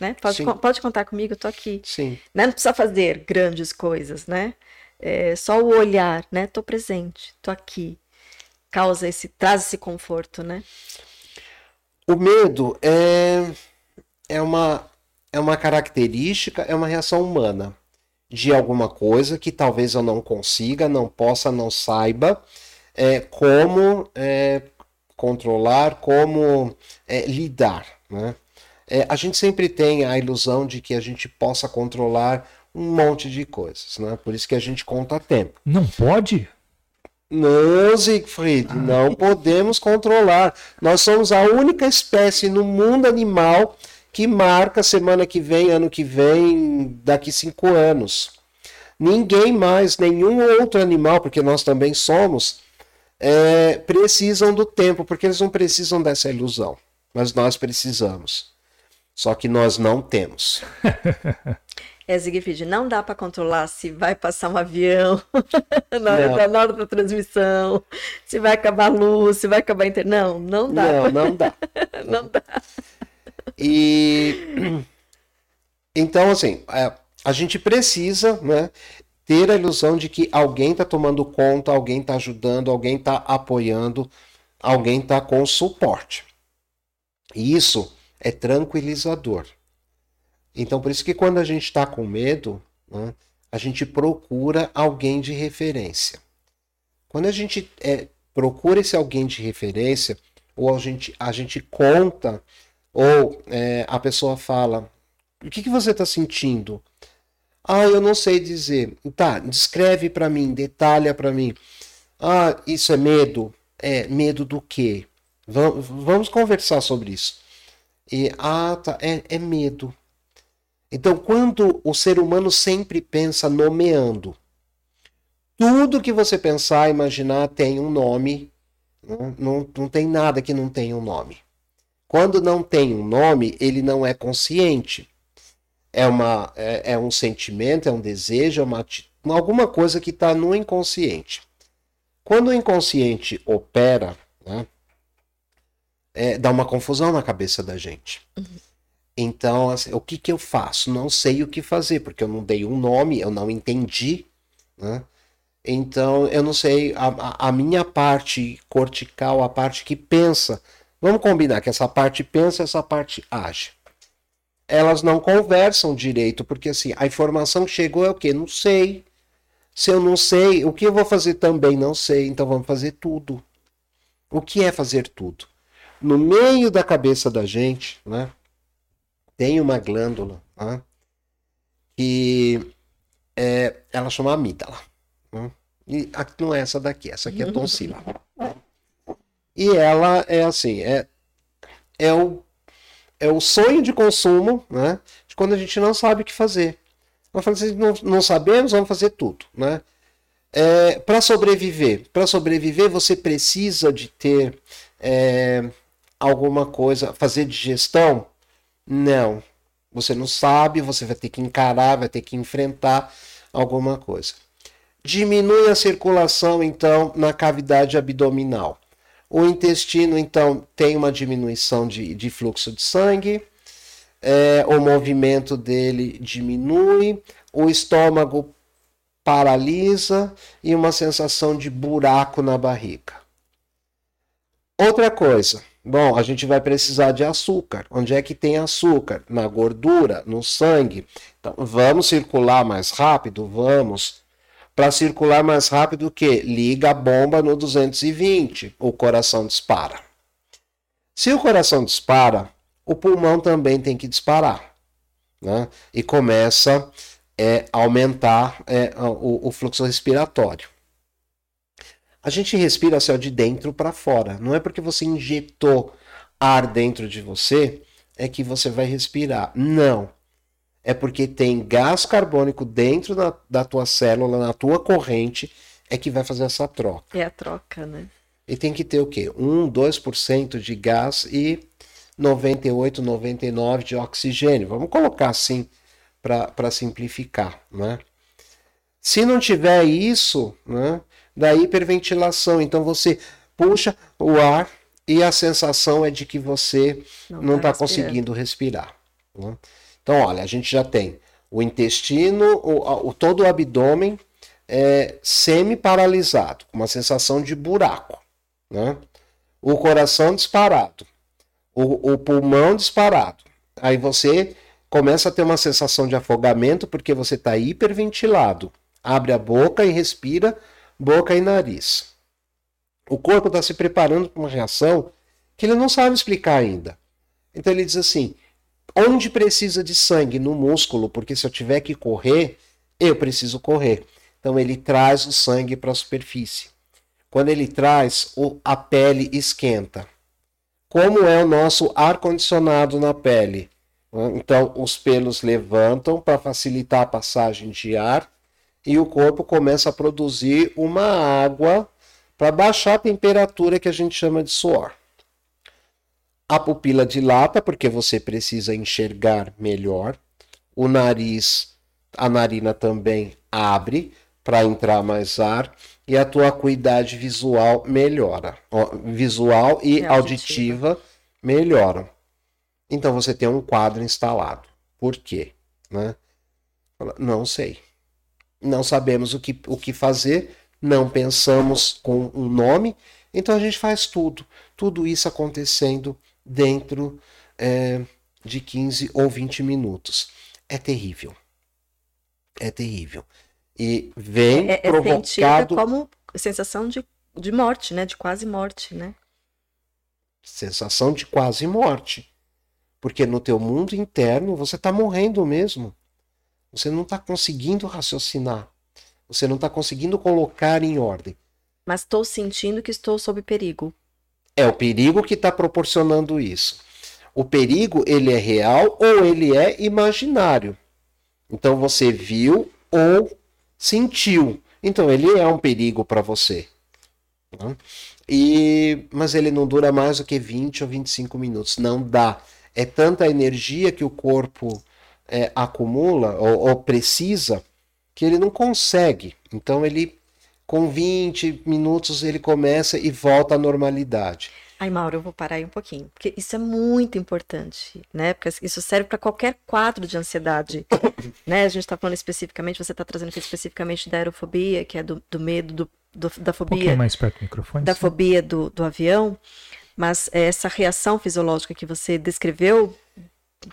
né? Pode, pode contar comigo, tô aqui. Sim. Né? Não precisa fazer grandes coisas, né? É, só o olhar, né? Tô presente, tô aqui. Causa esse, traz esse conforto, né? O medo é, é, uma, é uma característica, é uma reação humana de alguma coisa que talvez eu não consiga, não possa, não saiba é, como é, controlar, como é, lidar, né? é, a gente sempre tem a ilusão de que a gente possa controlar um monte de coisas, né? Por isso que a gente conta tempo. Não pode? Não, Siegfried, não podemos controlar. Nós somos a única espécie no mundo animal que marca semana que vem, ano que vem, daqui cinco anos. Ninguém mais, nenhum outro animal, porque nós também somos, é, precisam do tempo, porque eles não precisam dessa ilusão. Mas nós precisamos. Só que nós não temos. É, Zigfried, não dá para controlar se vai passar um avião na, hora, na hora da transmissão, se vai acabar a luz, se vai acabar a internet. Não, não dá. Não, não dá. não dá. E então, assim, a, a gente precisa né, ter a ilusão de que alguém está tomando conta, alguém está ajudando, alguém está apoiando, alguém está com suporte. E isso é tranquilizador. Então, por isso que quando a gente está com medo, né, a gente procura alguém de referência. Quando a gente é, procura esse alguém de referência, ou a gente, a gente conta, ou é, a pessoa fala: O que, que você está sentindo? Ah, eu não sei dizer. Tá, descreve para mim, detalha para mim. Ah, isso é medo? É, medo do quê? Vamos, vamos conversar sobre isso. E, ah, tá, é, é medo. Então, quando o ser humano sempre pensa nomeando, tudo que você pensar, imaginar tem um nome, não, não, não tem nada que não tenha um nome. Quando não tem um nome, ele não é consciente. É, uma, é, é um sentimento, é um desejo, é uma, alguma coisa que está no inconsciente. Quando o inconsciente opera, né, é, dá uma confusão na cabeça da gente. Uhum. Então, assim, o que, que eu faço? Não sei o que fazer, porque eu não dei um nome, eu não entendi. Né? Então, eu não sei, a, a minha parte cortical, a parte que pensa, vamos combinar que essa parte pensa, essa parte age. Elas não conversam direito, porque assim, a informação chegou é o quê? Não sei. Se eu não sei, o que eu vou fazer também não sei, então vamos fazer tudo. O que é fazer tudo? No meio da cabeça da gente, né? Tem uma glândula né, que é, ela chama amígdala. Né, e aqui não é essa daqui, essa aqui é tonsila. E ela é assim, é, é, o, é o sonho de consumo, né? De quando a gente não sabe o que fazer. Nós falamos assim, não, não sabemos, vamos fazer tudo, né? É, para sobreviver, para sobreviver você precisa de ter é, alguma coisa, fazer digestão, não. Você não sabe, você vai ter que encarar, vai ter que enfrentar alguma coisa. Diminui a circulação, então, na cavidade abdominal. O intestino, então, tem uma diminuição de, de fluxo de sangue, é, o movimento dele diminui, o estômago paralisa e uma sensação de buraco na barriga. Outra coisa, Bom, a gente vai precisar de açúcar. Onde é que tem açúcar? Na gordura, no sangue. Então, vamos circular mais rápido? Vamos. Para circular mais rápido, o que? Liga a bomba no 220, o coração dispara. Se o coração dispara, o pulmão também tem que disparar. Né? E começa é, a aumentar é, o, o fluxo respiratório. A gente respira céu de dentro para fora. Não é porque você injetou ar dentro de você é que você vai respirar. Não. É porque tem gás carbônico dentro da, da tua célula, na tua corrente, é que vai fazer essa troca. É a troca, né? E tem que ter o quê? 1, 2% de gás e 98, 99 de oxigênio. Vamos colocar assim para simplificar, né? Se não tiver isso, né, da hiperventilação. Então você puxa o ar e a sensação é de que você não está tá conseguindo respirar. Né? Então, olha, a gente já tem o intestino, o, o todo o abdômen é, semi-paralisado, com uma sensação de buraco. Né? O coração disparado, o, o pulmão disparado. Aí você começa a ter uma sensação de afogamento porque você está hiperventilado. Abre a boca e respira boca e nariz. O corpo está se preparando para uma reação que ele não sabe explicar ainda. Então ele diz assim: onde precisa de sangue? No músculo, porque se eu tiver que correr, eu preciso correr. Então ele traz o sangue para a superfície. Quando ele traz, a pele esquenta. Como é o nosso ar-condicionado na pele? Então os pelos levantam para facilitar a passagem de ar e o corpo começa a produzir uma água para baixar a temperatura que a gente chama de suor. A pupila dilata porque você precisa enxergar melhor. O nariz, a narina também abre para entrar mais ar e a tua acuidade visual melhora. Visual e, auditiva. auditiva melhoram. Então você tem um quadro instalado. Por quê? Né? Não sei não sabemos o que, o que fazer, não pensamos com um nome, então a gente faz tudo, tudo isso acontecendo dentro é, de 15 ou 20 minutos. É terrível. É terrível. E vem é, é provocado... como sensação de, de morte, né? De quase morte, né? Sensação de quase morte. Porque no teu mundo interno você está morrendo mesmo. Você não está conseguindo raciocinar. Você não está conseguindo colocar em ordem. Mas estou sentindo que estou sob perigo. É o perigo que está proporcionando isso. O perigo ele é real ou ele é imaginário. Então você viu ou sentiu. Então ele é um perigo para você. Né? E mas ele não dura mais do que 20 ou 25 minutos. Não dá. É tanta energia que o corpo é, acumula ou, ou, precisa que ele não consegue. Então ele com 20 minutos ele começa e volta à normalidade. Ai, Mauro, eu vou parar aí um pouquinho, porque isso é muito importante, né? Porque isso serve para qualquer quadro de ansiedade, né? A gente está falando especificamente, você está trazendo aqui especificamente da aerofobia, que é do, do medo, do, do, da fobia. Um mais perto do microfone. Da sim. fobia do, do avião, mas essa reação fisiológica que você descreveu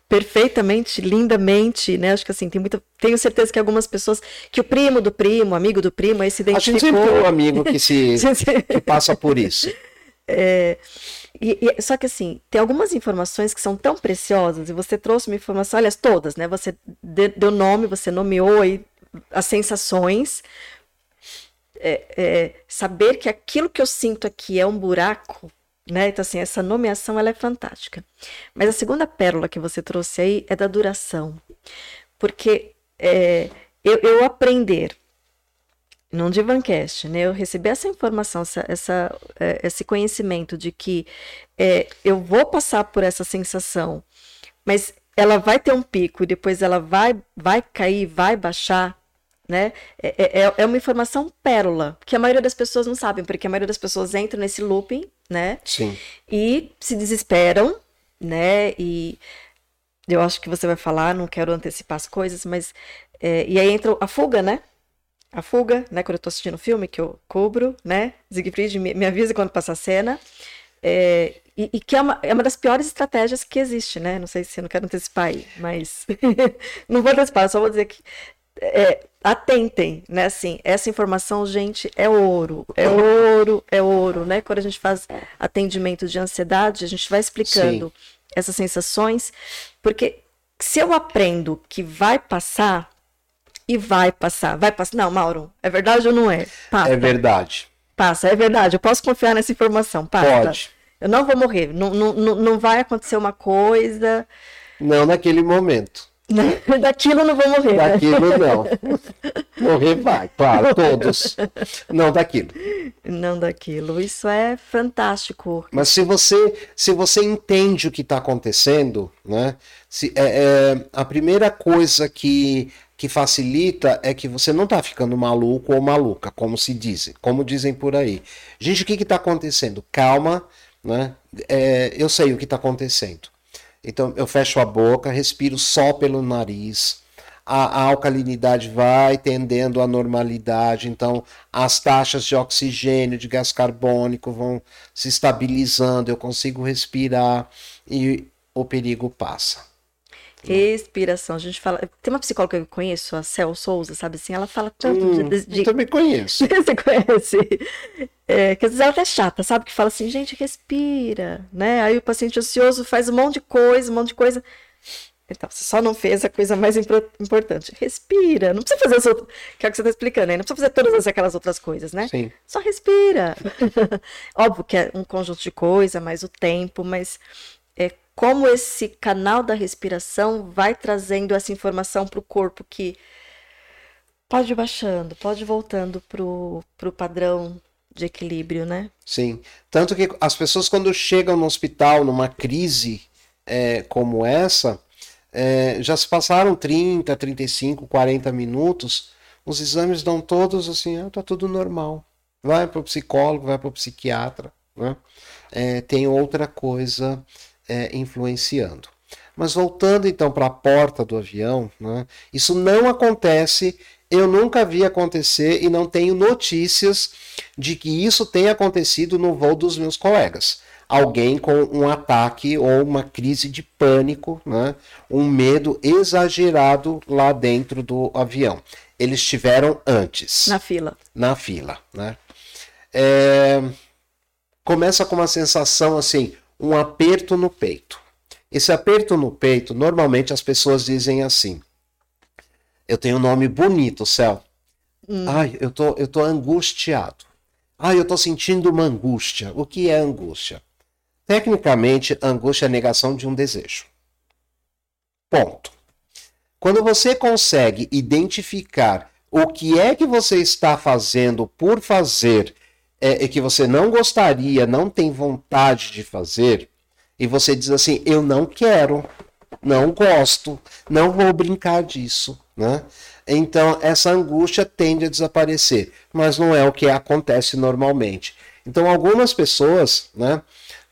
perfeitamente, lindamente, né? Acho que assim, tem muita. Tenho certeza que algumas pessoas. Que o primo do primo, amigo do primo, aí se identificou. A gente sempre tem um amigo que se que passa por isso. É, e, e, só que assim, tem algumas informações que são tão preciosas, e você trouxe uma informação, aliás, todas, né? Você deu nome, você nomeou as sensações. É, é, saber que aquilo que eu sinto aqui é um buraco, né? Então, assim, essa nomeação ela é fantástica. Mas a segunda pérola que você trouxe aí é da duração. Porque é, eu, eu aprender num Divancast, né? Eu recebi essa informação, essa, essa é, esse conhecimento de que é, eu vou passar por essa sensação, mas ela vai ter um pico e depois ela vai, vai cair, vai baixar, né? É, é, é, é uma informação pérola, que a maioria das pessoas não sabem, porque a maioria das pessoas entra nesse looping, né? Sim. E se desesperam, né? E eu acho que você vai falar, não quero antecipar as coisas, mas. É, e aí entra a fuga, né? A Fuga, né? Quando eu tô assistindo o filme, que eu cubro, né? Siegfried me, me avisa quando passa a cena. É, e, e, que é uma, é uma das piores estratégias que existe, né? Não sei se eu não quero antecipar aí, mas não vou antecipar, só vou dizer que é, atentem, né? Assim, essa informação, gente, é ouro, é ouro, é ouro, né? Quando a gente faz atendimento de ansiedade, a gente vai explicando Sim. essas sensações, porque se eu aprendo que vai passar, e vai passar. Vai passar. Não, Mauro, é verdade ou não é? É verdade. Passa, é verdade. Eu posso confiar nessa informação. Passa. Pode. Eu não vou morrer. Não, não, não vai acontecer uma coisa. Não naquele momento. Daquilo não vou morrer. Né? Daquilo não. Morrer vai, claro, todos. Não daquilo. Não daquilo. Isso é fantástico. Mas se você, se você entende o que está acontecendo, né? Se, é, é, a primeira coisa que que facilita é que você não está ficando maluco ou maluca, como se dizem, como dizem por aí. Gente, o que está acontecendo? Calma, né? É, eu sei o que está acontecendo. Então eu fecho a boca, respiro só pelo nariz. A, a, alcalinidade vai tendendo à normalidade, então as taxas de oxigênio, de gás carbônico vão se estabilizando, eu consigo respirar e o perigo passa. Respiração. A gente fala. Tem uma psicóloga que eu conheço, a Cel Souza, sabe assim? Ela fala tanto hum, de, de. Eu também conheço. Você conhece? É, que às vezes ela é até chata, sabe? Que fala assim, gente, respira, né? Aí o paciente ansioso faz um monte de coisa, um monte de coisa. Então, você só não fez a coisa mais importante. Respira. Não precisa fazer as outras. Que é o que você está explicando aí. Não precisa fazer todas aquelas outras coisas, né? Sim. Só respira. Óbvio que é um conjunto de coisa, mais o tempo, mas é como esse canal da respiração vai trazendo essa informação para o corpo que pode ir baixando, pode ir voltando para o padrão de equilíbrio, né? Sim. Tanto que as pessoas, quando chegam no hospital numa crise é, como essa, é, já se passaram 30, 35, 40 minutos, os exames dão todos assim, ah, tá tudo normal. Vai para o psicólogo, vai para o psiquiatra. Né? É, tem outra coisa é, influenciando. Mas voltando então para a porta do avião, né, isso não acontece, eu nunca vi acontecer e não tenho notícias de que isso tenha acontecido no voo dos meus colegas. Alguém com um ataque ou uma crise de pânico, né, um medo exagerado lá dentro do avião. Eles tiveram antes. Na fila. Na fila. Né? É... Começa com uma sensação assim, um aperto no peito. Esse aperto no peito, normalmente as pessoas dizem assim: Eu tenho um nome bonito, céu. Hum. Ai, eu tô, eu tô angustiado. Ai, eu tô sentindo uma angústia. O que é angústia? Tecnicamente, angústia é a negação de um desejo. Ponto. Quando você consegue identificar o que é que você está fazendo por fazer é, é, que você não gostaria, não tem vontade de fazer, e você diz assim: eu não quero, não gosto, não vou brincar disso, né? Então essa angústia tende a desaparecer, mas não é o que acontece normalmente. Então algumas pessoas, né,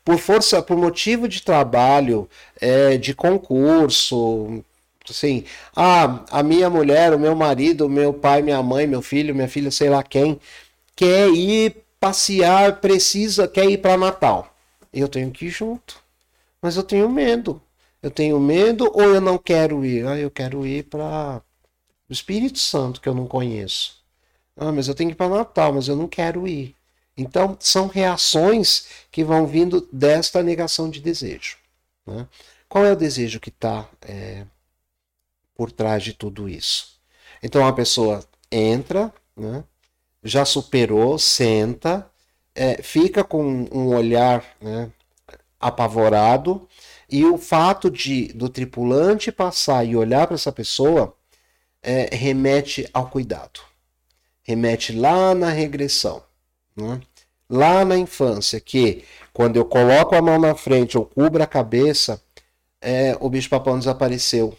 por força, por motivo de trabalho, é, de concurso, assim, ah, a minha mulher, o meu marido, o meu pai, minha mãe, meu filho, minha filha, sei lá quem, quer ir passear, precisa, quer ir para Natal. Eu tenho que ir junto. Mas eu tenho medo. Eu tenho medo ou eu não quero ir? Ah, eu quero ir para o Espírito Santo, que eu não conheço. Ah, mas eu tenho que ir para Natal, mas eu não quero ir. Então, são reações que vão vindo desta negação de desejo. Né? Qual é o desejo que está é, por trás de tudo isso? Então, a pessoa entra, né? Já superou, senta, é, fica com um olhar né, apavorado, e o fato de do tripulante passar e olhar para essa pessoa é, remete ao cuidado, remete lá na regressão, né? lá na infância, que quando eu coloco a mão na frente ou cubro a cabeça, é, o bicho-papão desapareceu.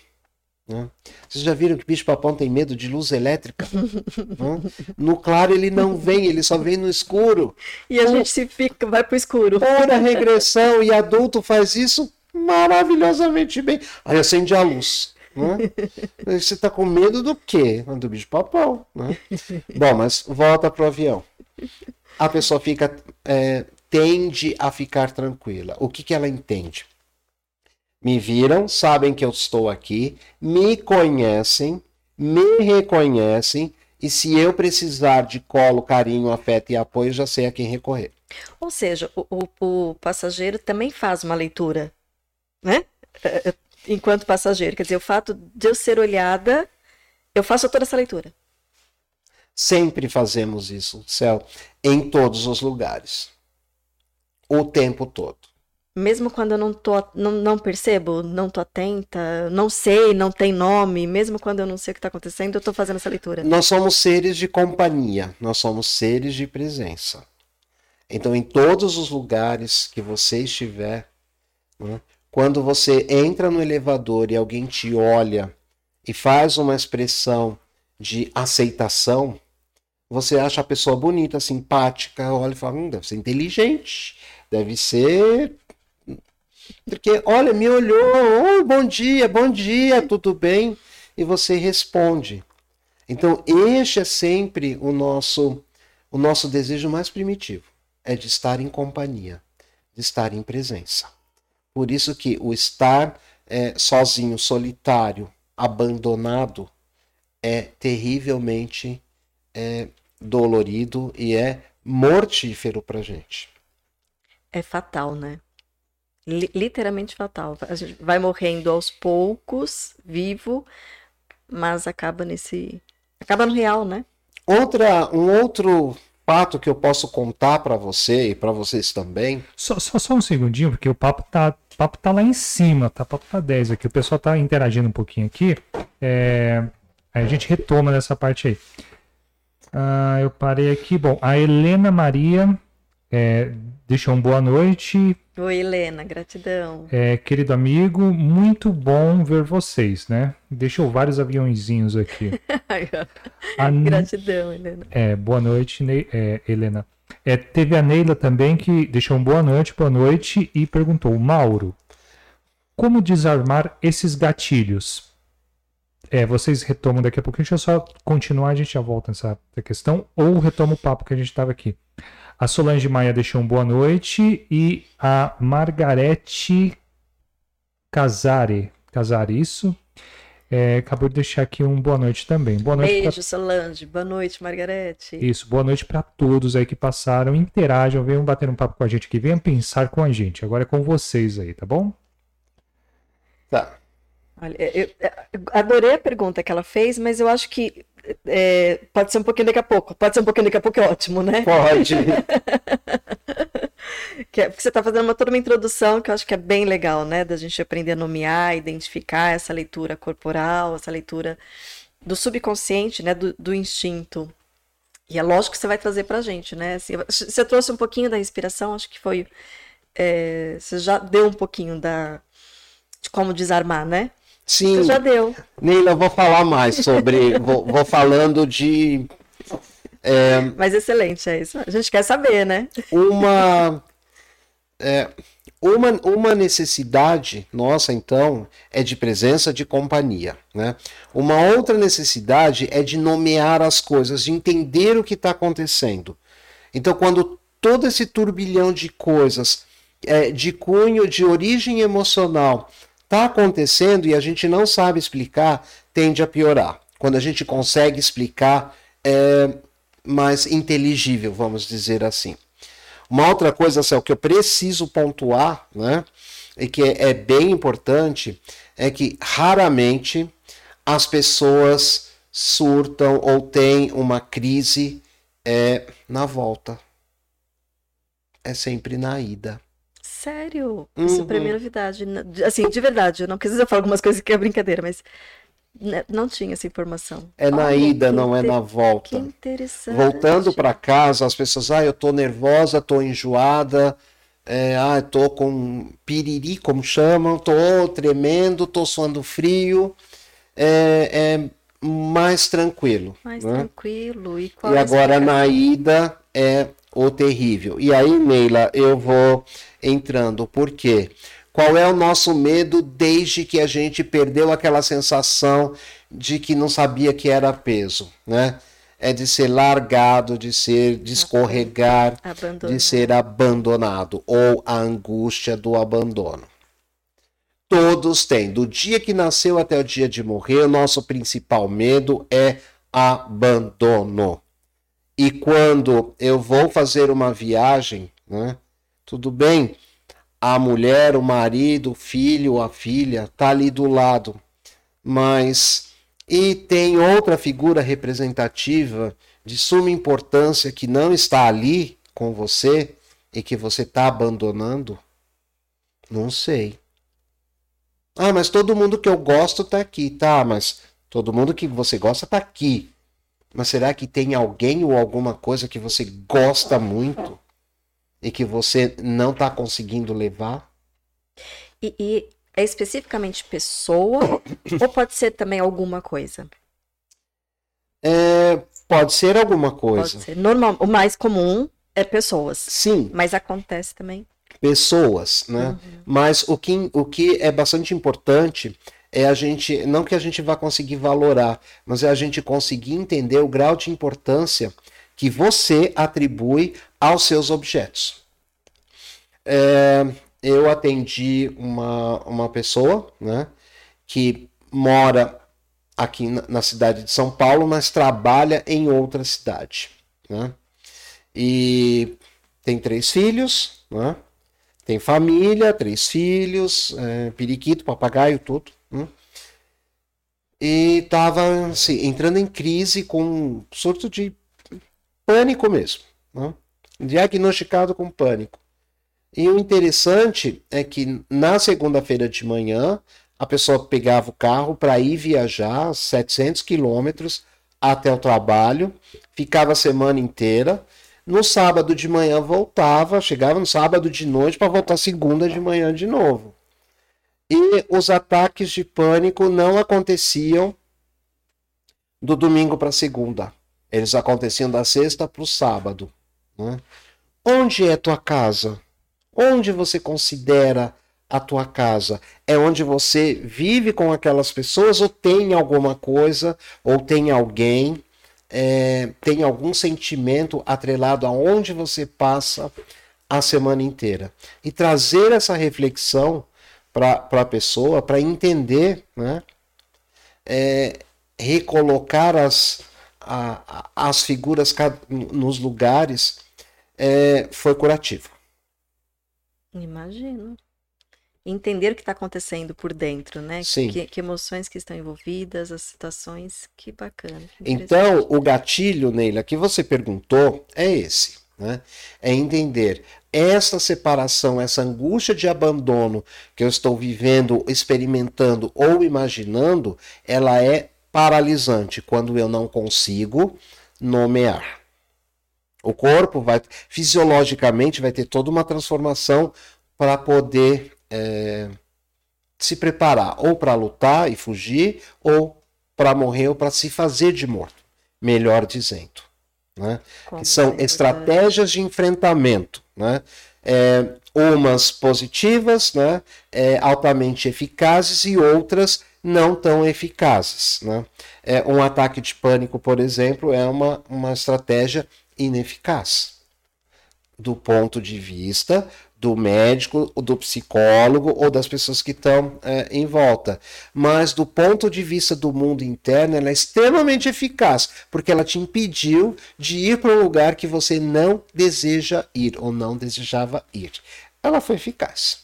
Né? Vocês já viram que o bicho-papão tem medo de luz elétrica? né? No claro ele não vem, ele só vem no escuro. E a gente se fica, vai pro escuro. Pura regressão, e adulto faz isso maravilhosamente bem. Aí acende a luz. Né? Você está com medo do quê? Do bicho-papão. Né? Bom, mas volta pro avião. A pessoa fica, é, tende a ficar tranquila. O que, que ela entende? Me viram, sabem que eu estou aqui, me conhecem, me reconhecem e se eu precisar de colo, carinho, afeto e apoio, já sei a quem recorrer. Ou seja, o, o, o passageiro também faz uma leitura, né? É, é, enquanto passageiro. Quer dizer, o fato de eu ser olhada, eu faço toda essa leitura. Sempre fazemos isso, céu, em todos os lugares. O tempo todo mesmo quando eu não, tô, não, não percebo, não tô atenta, não sei, não tem nome, mesmo quando eu não sei o que está acontecendo, eu estou fazendo essa leitura. Nós somos seres de companhia, nós somos seres de presença. Então, em todos os lugares que você estiver, né, quando você entra no elevador e alguém te olha e faz uma expressão de aceitação, você acha a pessoa bonita, simpática, olha e fala, hum, deve ser inteligente, deve ser porque, olha, me olhou, oh, bom dia, bom dia, tudo bem? E você responde. Então, este é sempre o nosso, o nosso desejo mais primitivo, é de estar em companhia, de estar em presença. Por isso que o estar é, sozinho, solitário, abandonado, é terrivelmente é, dolorido e é mortífero para gente. É fatal, né? Literalmente fatal. A gente vai morrendo aos poucos, vivo, mas acaba nesse. acaba no real, né? Outra, um outro fato que eu posso contar para você e para vocês também. Só, só, só, um segundinho, porque o papo tá, papo tá lá em cima, tá? O papo tá 10 aqui. O pessoal tá interagindo um pouquinho aqui. É, a gente retoma dessa parte aí. Ah, eu parei aqui. Bom, a Helena Maria é, deixou um boa noite. Oi, Helena, gratidão. É, querido amigo, muito bom ver vocês, né? Deixou vários aviãozinhos aqui. a... Gratidão, Helena. É, boa noite, ne... é, Helena. É, teve a Neila também que deixou um boa noite, boa noite e perguntou: Mauro, como desarmar esses gatilhos? É, vocês retomam daqui a pouco. Deixa eu só continuar, a gente já volta nessa questão, ou retoma o papo que a gente estava aqui. A Solange Maia deixou um boa noite e a Margarete Casare, Casare isso, é, acabou de deixar aqui um boa noite também. Boa noite Beijo, pra... Solange. Boa noite, Margarete. Isso, boa noite para todos aí que passaram. Interajam, venham bater um papo com a gente aqui, venham pensar com a gente. Agora é com vocês aí, tá bom? Tá. Olha, eu, eu adorei a pergunta que ela fez, mas eu acho que é, pode ser um pouquinho daqui a pouco. Pode ser um pouquinho daqui a pouco, é ótimo, né? Pode. que é, porque você está fazendo uma, toda uma introdução que eu acho que é bem legal, né? Da gente aprender a nomear, identificar essa leitura corporal, essa leitura do subconsciente, né? Do, do instinto. E é lógico que você vai trazer para a gente, né? Assim, você trouxe um pouquinho da inspiração, acho que foi. É, você já deu um pouquinho da, de como desarmar, né? Sim. Você já deu. Neila, eu vou falar mais sobre. vou, vou falando de. É, Mas excelente, é isso. A gente quer saber, né? Uma. É, uma, uma necessidade nossa, então, é de presença de companhia. Né? Uma outra necessidade é de nomear as coisas, de entender o que está acontecendo. Então, quando todo esse turbilhão de coisas é, de cunho, de origem emocional, está acontecendo e a gente não sabe explicar, tende a piorar. Quando a gente consegue explicar, é mais inteligível, vamos dizer assim. Uma outra coisa, Céu, que eu preciso pontuar, né, e que é, bem importante, é que raramente as pessoas surtam ou têm uma crise é, na volta. É sempre na ida. Sério? Isso uhum. pra mim é novidade. Assim, de verdade, eu não quis dizer eu falar algumas coisas que é brincadeira, mas né, não tinha essa informação. É na Olha, ida, não é na volta. Que interessante. Voltando para casa, as pessoas, ah, eu tô nervosa, tô enjoada, é, ah, tô com piriri, como chamam, tô tremendo, tô suando frio. É, é mais tranquilo. Mais né? tranquilo. E, e agora na ida é o terrível. E aí, Neila, eu vou entrando. Por quê? Qual é o nosso medo desde que a gente perdeu aquela sensação de que não sabia que era peso, né? É de ser largado, de ser de escorregar, de ser abandonado ou a angústia do abandono. Todos têm, do dia que nasceu até o dia de morrer, o nosso principal medo é abandono. E quando eu vou fazer uma viagem, né? Tudo bem, a mulher, o marido, o filho, a filha, tá ali do lado. Mas e tem outra figura representativa de suma importância que não está ali com você e que você está abandonando? Não sei. Ah, mas todo mundo que eu gosto está aqui, tá? Mas todo mundo que você gosta está aqui. Mas será que tem alguém ou alguma coisa que você gosta muito e que você não está conseguindo levar? E, e, é especificamente pessoa ou pode ser também alguma coisa? É, pode ser alguma coisa. Pode ser. Normal, o mais comum é pessoas. Sim. Mas acontece também. Pessoas, né? Uhum. Mas o que, o que é bastante importante é a gente, não que a gente vá conseguir valorar, mas é a gente conseguir entender o grau de importância que você atribui aos seus objetos. É, eu atendi uma, uma pessoa né, que mora aqui na, cidade de São Paulo, mas trabalha em outra cidade. Né? E tem três filhos, né? tem família, três filhos, é, periquito, papagaio, tudo. E estava assim, entrando em crise com um surto de pânico mesmo. Né? Diagnosticado com pânico. E o interessante é que na segunda-feira de manhã, a pessoa pegava o carro para ir viajar 700 quilômetros até o trabalho, ficava a semana inteira. No sábado de manhã voltava, chegava no sábado de noite para voltar segunda de manhã de novo. E os ataques de pânico não aconteciam do domingo para segunda. Eles aconteciam da sexta para o sábado. Né? Onde é tua casa? Onde você considera a tua casa? É onde você vive com aquelas pessoas ou tem alguma coisa ou tem alguém, é, tem algum sentimento atrelado aonde você passa a semana inteira? E trazer essa reflexão para a pessoa, para entender, né? É, recolocar as, a, as figuras nos lugares é, foi curativo. Imagino. Entender o que está acontecendo por dentro, né? Sim. Que, que, emoções que estão envolvidas, as situações, que bacana. Que então, o gatilho, Neila, que você perguntou é esse, né? É entender essa separação, essa angústia de abandono que eu estou vivendo, experimentando ou imaginando, ela é paralisante quando eu não consigo nomear. O corpo vai, fisiologicamente, vai ter toda uma transformação para poder é, se preparar ou para lutar e fugir, ou para morrer, ou para se fazer de morto, melhor dizendo. Né? Que são é estratégias de enfrentamento. Né? É, umas positivas, né? É, altamente eficazes, e outras não tão eficazes. Né? É, um ataque de pânico, por exemplo, é uma, uma estratégia ineficaz do ponto de vista do médico, do psicólogo ou das pessoas que estão é, em volta. Mas do ponto de vista do mundo interno, ela é extremamente eficaz, porque ela te impediu de ir para um lugar que você não deseja ir ou não desejava ir. Ela foi eficaz.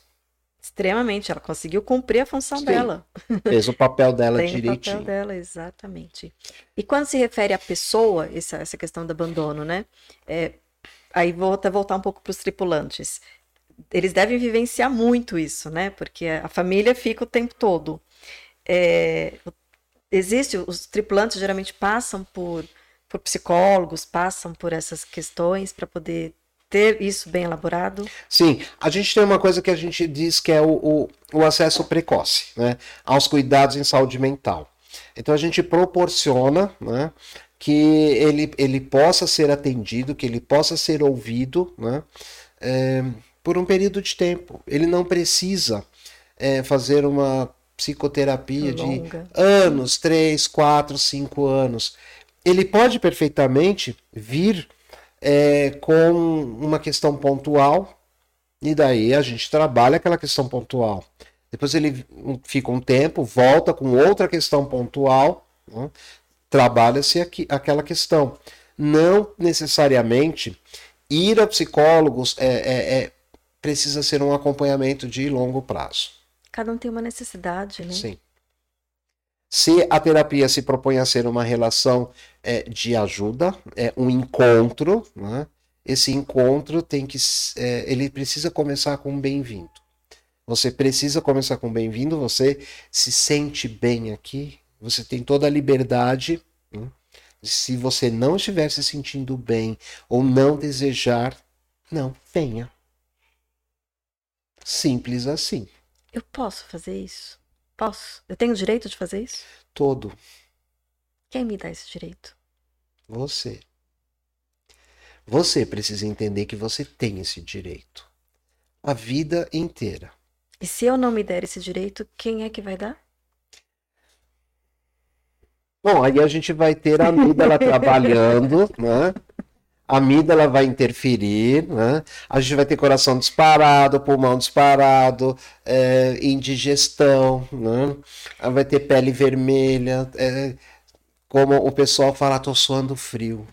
Extremamente, ela conseguiu cumprir a função Sim, dela. Fez o papel dela Tem direitinho. o papel dela, exatamente. E quando se refere à pessoa, essa, essa questão do abandono, né? É, aí vou até voltar um pouco para os tripulantes eles devem vivenciar muito isso, né? Porque a família fica o tempo todo. É, existe, os tripulantes geralmente passam por, por psicólogos, passam por essas questões para poder ter isso bem elaborado? Sim, a gente tem uma coisa que a gente diz que é o, o, o acesso precoce né, aos cuidados em saúde mental. Então a gente proporciona né, que ele, ele possa ser atendido, que ele possa ser ouvido, né, é, por um período de tempo. Ele não precisa é, fazer uma psicoterapia Longa. de anos, três, quatro, cinco anos. Ele pode perfeitamente vir é, com uma questão pontual e daí a gente trabalha aquela questão pontual. Depois ele fica um tempo, volta com outra questão pontual, né? trabalha-se aquela questão. Não necessariamente ir a psicólogos é, é, é precisa ser um acompanhamento de longo prazo. Cada um tem uma necessidade, né? Sim. Se a terapia se propõe a ser uma relação é, de ajuda, é um encontro, né? esse encontro tem que, é, ele precisa começar com um bem-vindo. Você precisa começar com um bem-vindo. Você se sente bem aqui. Você tem toda a liberdade. Né? Se você não estiver se sentindo bem ou não desejar, não venha. Simples assim. Eu posso fazer isso? Posso? Eu tenho o direito de fazer isso? Todo. Quem me dá esse direito? Você. Você precisa entender que você tem esse direito. A vida inteira. E se eu não me der esse direito, quem é que vai dar? Bom, aí a gente vai ter a amígdala trabalhando, né? A amígdala vai interferir, né? a gente vai ter coração disparado, pulmão disparado, é, indigestão, né? vai ter pele vermelha, é, como o pessoal fala, tô suando frio.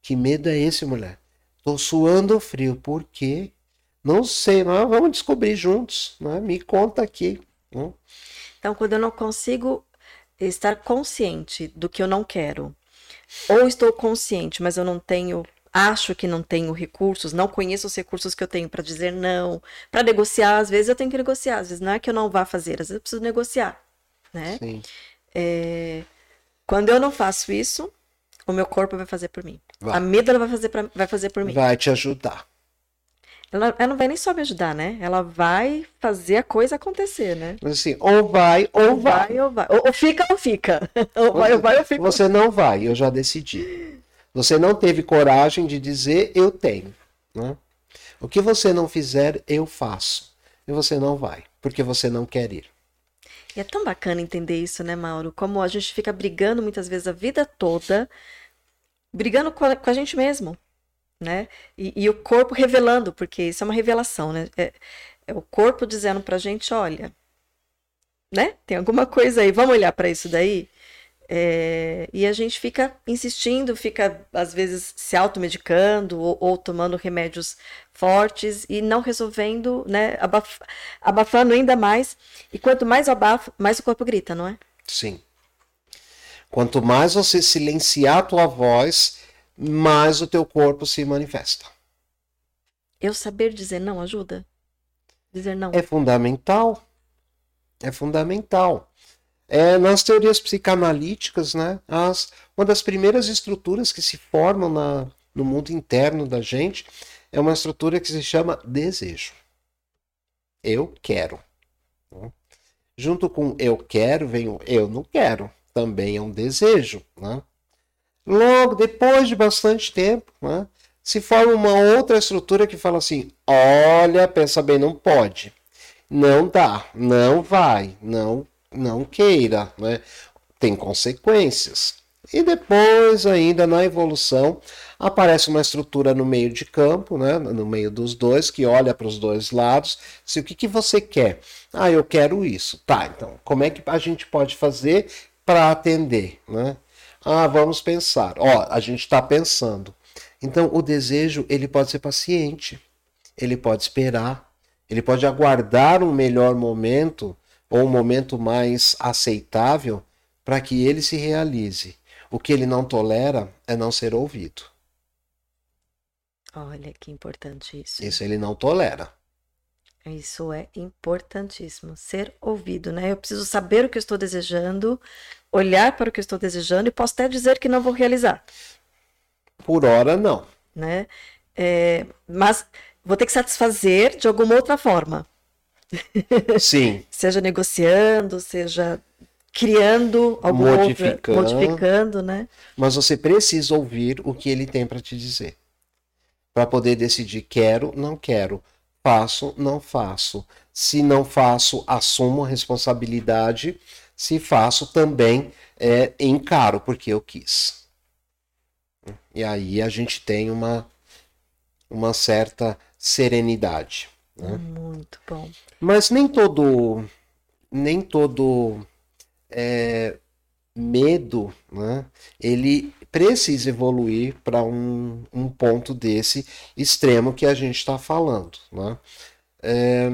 Que medo é esse, mulher? Tô suando frio, por quê? Não sei, vamos descobrir juntos, né? me conta aqui. Né? Então, quando eu não consigo estar consciente do que eu não quero, ou estou consciente, mas eu não tenho acho que não tenho recursos, não conheço os recursos que eu tenho para dizer não, para negociar, às vezes eu tenho que negociar, às vezes não é que eu não vá fazer, às vezes eu preciso negociar, né? É... Quando eu não faço isso, o meu corpo vai fazer por mim. Vai. A amígdala vai fazer, pra... vai fazer por mim. Vai te ajudar. Ela, ela, não vai nem só me ajudar, né? Ela vai fazer a coisa acontecer, né? Mas assim, ou vai ou, ou vai. vai. ou vai. Ou, ou fica ou fica. Ou vai ou vai ou fica. Você não vai, eu já decidi. Você não teve coragem de dizer eu tenho. Né? O que você não fizer, eu faço. E você não vai, porque você não quer ir. E é tão bacana entender isso, né, Mauro? Como a gente fica brigando muitas vezes a vida toda, brigando com a, com a gente mesmo, né? E, e, o corpo revelando, porque isso é uma revelação, né? É, é o corpo dizendo pra gente, olha, né? Tem alguma coisa aí, vamos olhar para isso daí? É, e a gente fica insistindo, fica às vezes se automedicando ou, ou tomando remédios fortes e não resolvendo, né, abaf abafando ainda mais. E quanto mais abafa, mais o corpo grita, não é? Sim. Quanto mais você silenciar a tua voz, mais o teu corpo se manifesta. Eu saber dizer não ajuda? Dizer não. É fundamental. É fundamental. É, nas teorias psicanalíticas, né, as, uma das primeiras estruturas que se formam na, no mundo interno da gente é uma estrutura que se chama desejo. Eu quero. Né? Junto com eu quero vem o eu não quero. Também é um desejo. Né? Logo, depois de bastante tempo, né, se forma uma outra estrutura que fala assim: olha, pensa bem, não pode. Não dá, não vai, não, não queira. Né? Tem consequências. E depois, ainda na evolução, aparece uma estrutura no meio de campo, né, no meio dos dois, que olha para os dois lados. Se o que, que você quer? Ah, eu quero isso. Tá, então, como é que a gente pode fazer para atender? Né? Ah, vamos pensar. Ó, a gente está pensando. Então, o desejo ele pode ser paciente, ele pode esperar, ele pode aguardar um melhor momento ou um momento mais aceitável para que ele se realize. O que ele não tolera é não ser ouvido. Olha que importante isso. Isso ele não tolera. Isso é importantíssimo. Ser ouvido, né? Eu preciso saber o que eu estou desejando, olhar para o que eu estou desejando e posso até dizer que não vou realizar. Por hora, não. Né? É, mas vou ter que satisfazer de alguma outra forma. Sim. seja negociando, seja criando algum modificando, outra, modificando, né? Mas você precisa ouvir o que ele tem para te dizer. Para poder decidir quero, não quero, faço, não faço. Se não faço, assumo a responsabilidade. Se faço, também é, encaro porque eu quis. E aí a gente tem uma, uma certa serenidade. Né? Muito bom. Mas nem todo nem todo é, medo, né, ele precisa evoluir para um, um ponto desse extremo que a gente está falando. Né? É,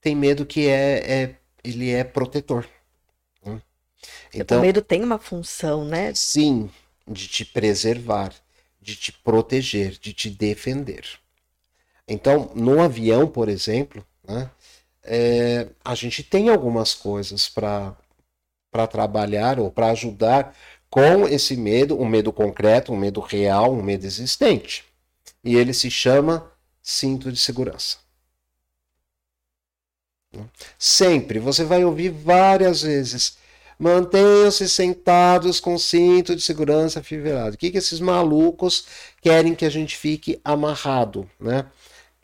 tem medo que é, é, ele é protetor. Né? Então, o medo tem uma função, né? Sim, de te preservar, de te proteger, de te defender. Então, no avião, por exemplo, né, é, a gente tem algumas coisas para trabalhar ou para ajudar com esse medo, um medo concreto, um medo real, um medo existente. E ele se chama cinto de segurança. Sempre, você vai ouvir várias vezes. Mantenham-se sentados com cinto de segurança fivelado. O que, que esses malucos querem que a gente fique amarrado? Né?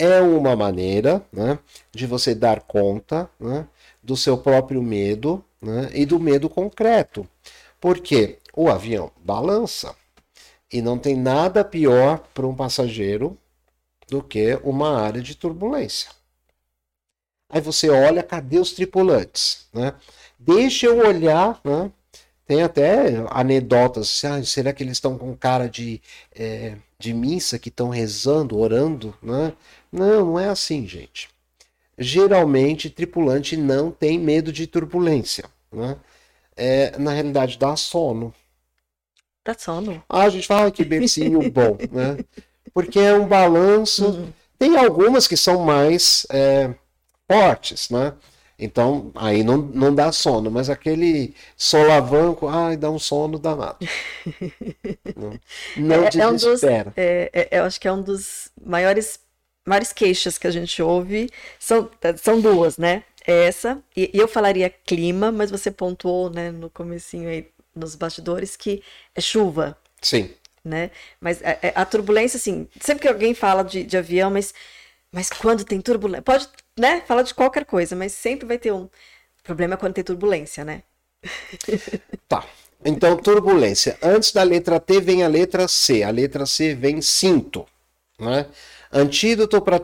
É uma maneira né, de você dar conta né, do seu próprio medo né, e do medo concreto. Porque o avião balança e não tem nada pior para um passageiro do que uma área de turbulência. Aí você olha, cadê os tripulantes? Né? Deixa eu olhar, né? tem até anedotas, ah, será que eles estão com cara de, é, de missa, que estão rezando, orando? Né? Não, não é assim, gente geralmente tripulante não tem medo de turbulência. Né? É, na realidade, dá sono. Dá sono. Ah, a gente fala que bercinho bom, né? Porque é um balanço. Uhum. Tem algumas que são mais é, fortes, né? Então, aí não, não dá sono, mas aquele solavanco, ai, dá um sono danado. não não é, desespera. É, um dos, é, é, eu acho que é um dos maiores maiores queixas que a gente ouve são, são duas, né? Essa, e, e eu falaria clima, mas você pontuou, né, no comecinho aí, nos bastidores, que é chuva. Sim. Né? Mas a, é, é, a turbulência, assim, sempre que alguém fala de, de avião, mas, mas quando tem turbulência, pode, né, falar de qualquer coisa, mas sempre vai ter um problema quando tem turbulência, né? tá. Então, turbulência. Antes da letra T vem a letra C. A letra C vem cinto, né? Antídoto para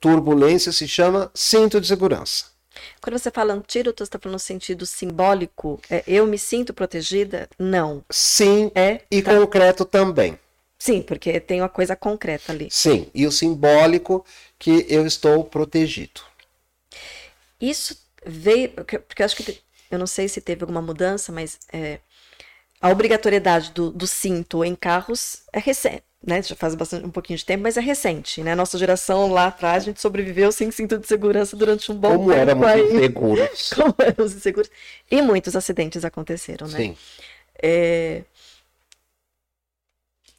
turbulência se chama cinto de segurança. Quando você fala antídoto, você está falando no sentido simbólico? É, eu me sinto protegida? Não. Sim, é, e tá. concreto também. Sim, porque tem uma coisa concreta ali. Sim, e o simbólico que eu estou protegido. Isso veio, porque eu acho que eu não sei se teve alguma mudança, mas é, a obrigatoriedade do, do cinto em carros é recente né, já faz bastante, um pouquinho de tempo, mas é recente, né? Nossa geração lá atrás, a gente sobreviveu sem cinto de segurança durante um bom Como tempo. Éramos aí. inseguros. Como éramos inseguros. E muitos acidentes aconteceram, né? Sim. É...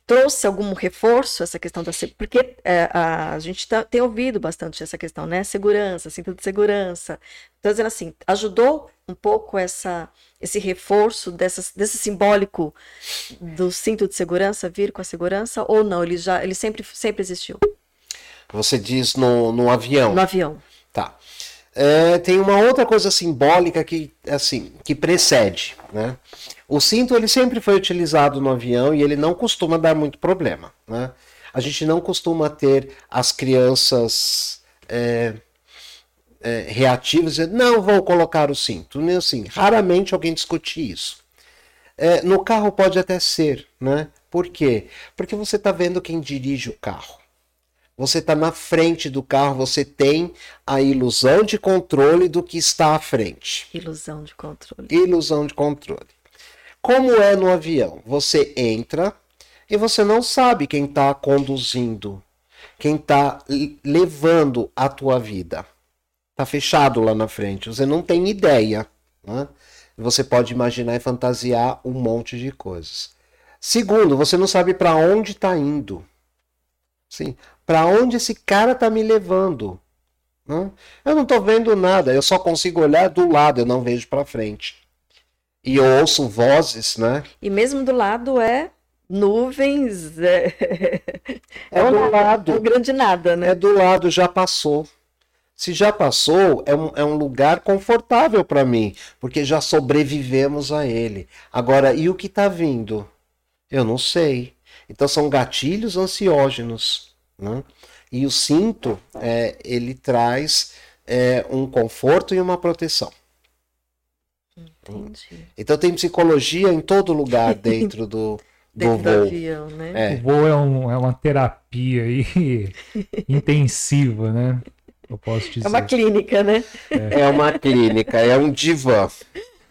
trouxe algum reforço essa questão da porque é, a, a, gente tá, tem ouvido bastante essa questão, né? Segurança, cinto de segurança. Então, dizendo assim, ajudou um pouco essa, esse reforço dessa, desse simbólico do cinto de segurança vir com a segurança ou não? Ele já, ele sempre, sempre existiu. Você diz no, no avião? No avião. É, tem uma outra coisa simbólica que, assim, que precede, né? O cinto ele sempre foi utilizado no avião e ele não costuma dar muito problema, né? A gente não costuma ter as crianças é, é, reativas não vou colocar o cinto, nem assim. Raramente alguém discute isso. É, no carro pode até ser, né? Por quê? Porque você está vendo quem dirige o carro. Você está na frente do carro, você tem a ilusão de controle do que está à frente. Ilusão de controle. Ilusão de controle. Como é no avião? Você entra e você não sabe quem está conduzindo, quem está levando a tua vida. Está fechado lá na frente, você não tem ideia. Né? Você pode imaginar e fantasiar um monte de coisas. Segundo, você não sabe para onde está indo. Sim, para onde esse cara tá me levando? Né? Eu não estou vendo nada, eu só consigo olhar do lado, eu não vejo para frente. E eu ouço vozes, né? E mesmo do lado é nuvens, é, é, é do nada, lado. É um grande nada, né? É do lado, já passou. Se já passou, é um, é um lugar confortável para mim, porque já sobrevivemos a ele. Agora, e o que está vindo? Eu não sei. Então são gatilhos ansiógenos. Né? E o cinto, é, ele traz é, um conforto e uma proteção. Entendi. Então tem psicologia em todo lugar dentro do, do voo. Avião, né? é. O voo é, um, é uma terapia aí intensiva, né? Eu posso dizer. É uma clínica, né? É, é uma clínica, é um divã.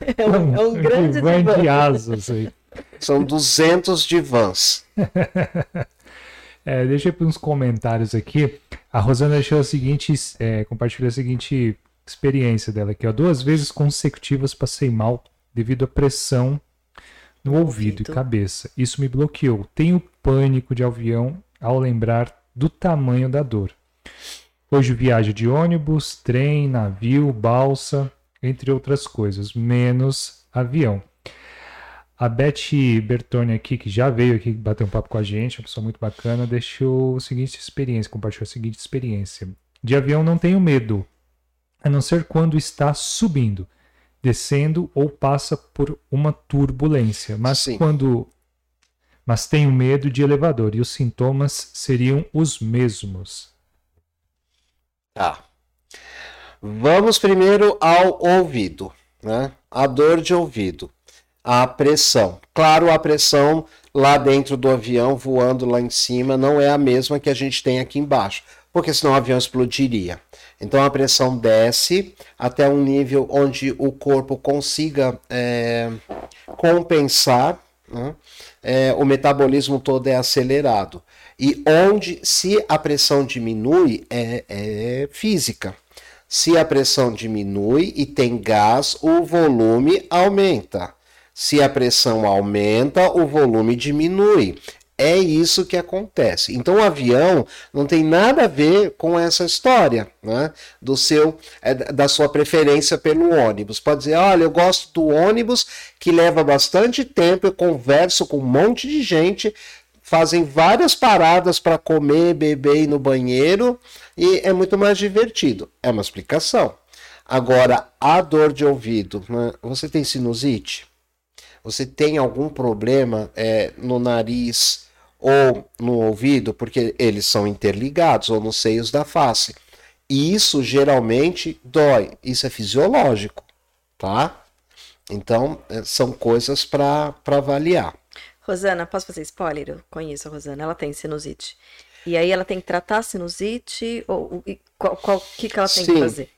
É um, é um grande divã. divã de asas aí. São 200 divãs. É, deixa uns comentários aqui. A Rosana deixou a seguinte, é, compartilhou a seguinte experiência dela aqui, ó. Duas vezes consecutivas passei mal devido à pressão no ouvido, ouvido e cabeça. Isso me bloqueou. Tenho pânico de avião ao lembrar do tamanho da dor. Hoje viajo de ônibus, trem, navio, balsa, entre outras coisas, menos avião. A Beth Bertoni aqui, que já veio aqui bater um papo com a gente, uma pessoa muito bacana, deixou a seguinte experiência, compartilhou a seguinte experiência. De avião não tenho medo, a não ser quando está subindo, descendo ou passa por uma turbulência. Mas Sim. quando mas tenho medo de elevador e os sintomas seriam os mesmos. Tá. Vamos primeiro ao ouvido, né? A dor de ouvido a pressão. Claro, a pressão lá dentro do avião, voando lá em cima, não é a mesma que a gente tem aqui embaixo, porque senão o avião explodiria. Então a pressão desce até um nível onde o corpo consiga é, compensar, né? é, o metabolismo todo é acelerado. E onde, se a pressão diminui, é, é física. Se a pressão diminui e tem gás, o volume aumenta. Se a pressão aumenta, o volume diminui. É isso que acontece. Então o avião não tem nada a ver com essa história, né? Do seu, é, da sua preferência pelo ônibus. Pode dizer, olha, eu gosto do ônibus que leva bastante tempo, eu converso com um monte de gente, fazem várias paradas para comer, beber e no banheiro e é muito mais divertido. É uma explicação. Agora, a dor de ouvido, né? você tem sinusite? Você tem algum problema é, no nariz ou no ouvido, porque eles são interligados, ou nos seios da face. E isso geralmente dói. Isso é fisiológico, tá? Então, é, são coisas para avaliar. Rosana, posso fazer spoiler? Eu conheço a Rosana, ela tem sinusite. E aí ela tem que tratar a sinusite? Ou o qual, qual, que, que ela tem Sim. que fazer?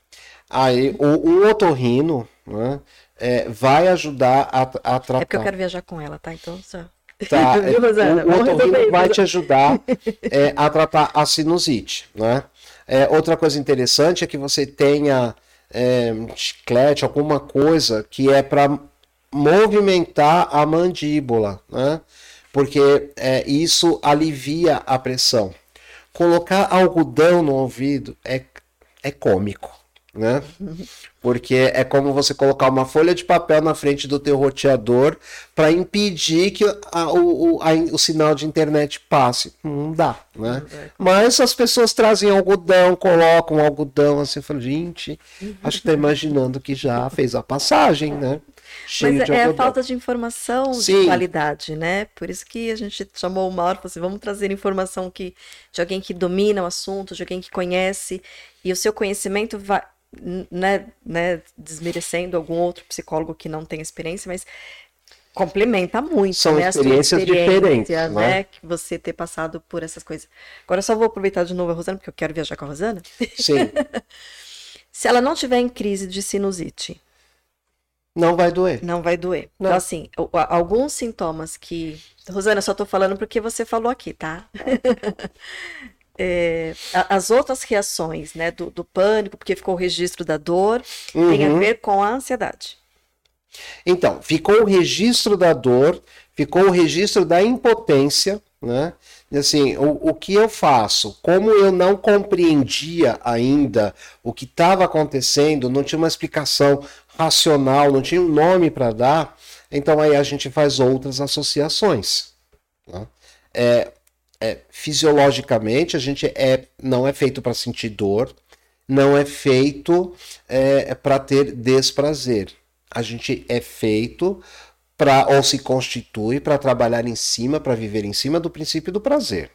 Aí, o, o otorrino, né, é, vai ajudar a, a tratar. É porque eu quero viajar com ela, tá? Então só. Tá, é, o, o otorrino vai te ajudar é, a tratar a sinusite, né? É, outra coisa interessante é que você tenha é, chiclete, alguma coisa que é para movimentar a mandíbula, né? porque é, isso alivia a pressão. Colocar algodão no ouvido é, é cômico né? Porque é como você colocar uma folha de papel na frente do teu roteador para impedir que a, o, a, o sinal de internet passe. Não dá, né? Mas as pessoas trazem algodão, colocam algodão assim, falo, gente, acho que tá imaginando que já fez a passagem, né? Cheio Mas é a falta de informação Sim. de qualidade, né? Por isso que a gente chamou o Mauro e falou assim: vamos trazer informação que, de alguém que domina o assunto, de alguém que conhece, e o seu conhecimento vai, né, né, desmerecendo algum outro psicólogo que não tem experiência, mas complementa muito, São né, experiências diferentes, né, né, que você ter passado por essas coisas. Agora eu só vou aproveitar de novo a Rosana, porque eu quero viajar com a Rosana. Sim. Se ela não tiver em crise de sinusite, não vai doer. Não vai doer. Não. Então, assim, alguns sintomas que. Rosana, eu só tô falando porque você falou aqui, tá? é, as outras reações né, do, do, pânico, porque ficou o registro da dor, uhum. tem a uhum. ver com a ansiedade. Então, ficou o registro da dor, ficou o registro da impotência, né? E assim, o, o que eu faço? Como eu não compreendia ainda o que estava acontecendo, não tinha uma explicação racional, não tinha um nome para dar, então aí a gente faz outras associações. Né? É, é, fisiologicamente a gente é, não é feito para sentir dor, não é feito é, para ter desprazer. A gente é feito para ou se constitui para trabalhar em cima, para viver em cima do princípio do prazer.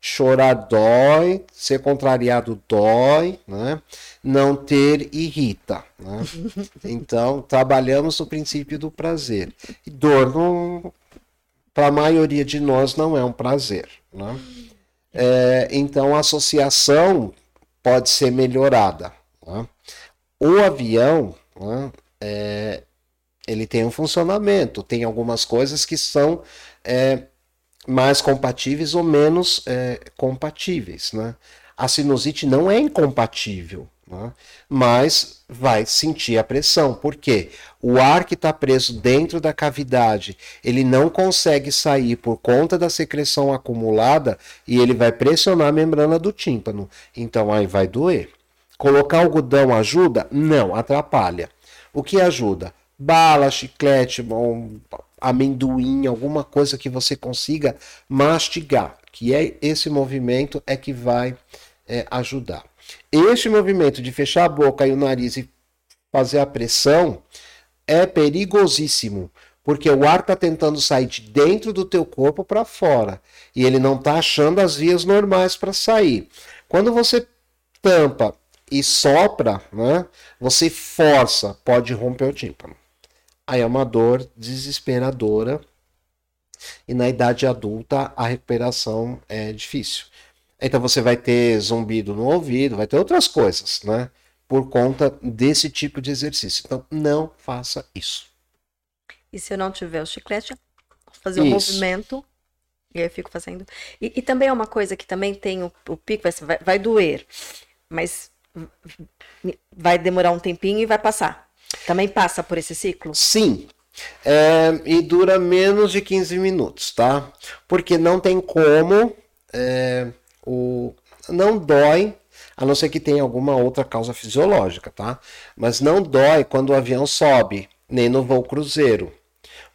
Chorar dói, ser contrariado dói, né? não ter irrita. Né? Então, trabalhamos no princípio do prazer. E dor não, para a maioria de nós não é um prazer. Né? É, então a associação pode ser melhorada. Né? O avião, né, é, ele tem um funcionamento, tem algumas coisas que são é, mais compatíveis ou menos é, compatíveis. Né? A sinusite não é incompatível né? mas vai sentir a pressão, porque o ar que está preso dentro da cavidade ele não consegue sair por conta da secreção acumulada e ele vai pressionar a membrana do tímpano, então aí vai doer. Colocar algodão ajuda? Não, atrapalha. O que ajuda? Bala, chiclete, um amendoim, alguma coisa que você consiga mastigar, que é esse movimento é que vai é, ajudar. Este movimento de fechar a boca e o nariz e fazer a pressão é perigosíssimo, porque o ar está tentando sair de dentro do teu corpo para fora e ele não está achando as vias normais para sair. Quando você tampa e sopra, né, você força, pode romper o tímpano. Aí é uma dor desesperadora e na idade adulta a recuperação é difícil. Então você vai ter zumbido no ouvido, vai ter outras coisas, né? Por conta desse tipo de exercício. Então não faça isso. E se eu não tiver o chiclete, fazer um isso. movimento e aí eu fico fazendo. E, e, também é uma coisa que também tem o, o pico, vai, vai doer, mas vai demorar um tempinho e vai passar. Também passa por esse ciclo? Sim. É, e dura menos de 15 minutos, tá? Porque não tem como. É o não dói, a não ser que tenha alguma outra causa fisiológica, tá? Mas não dói quando o avião sobe, nem no voo cruzeiro.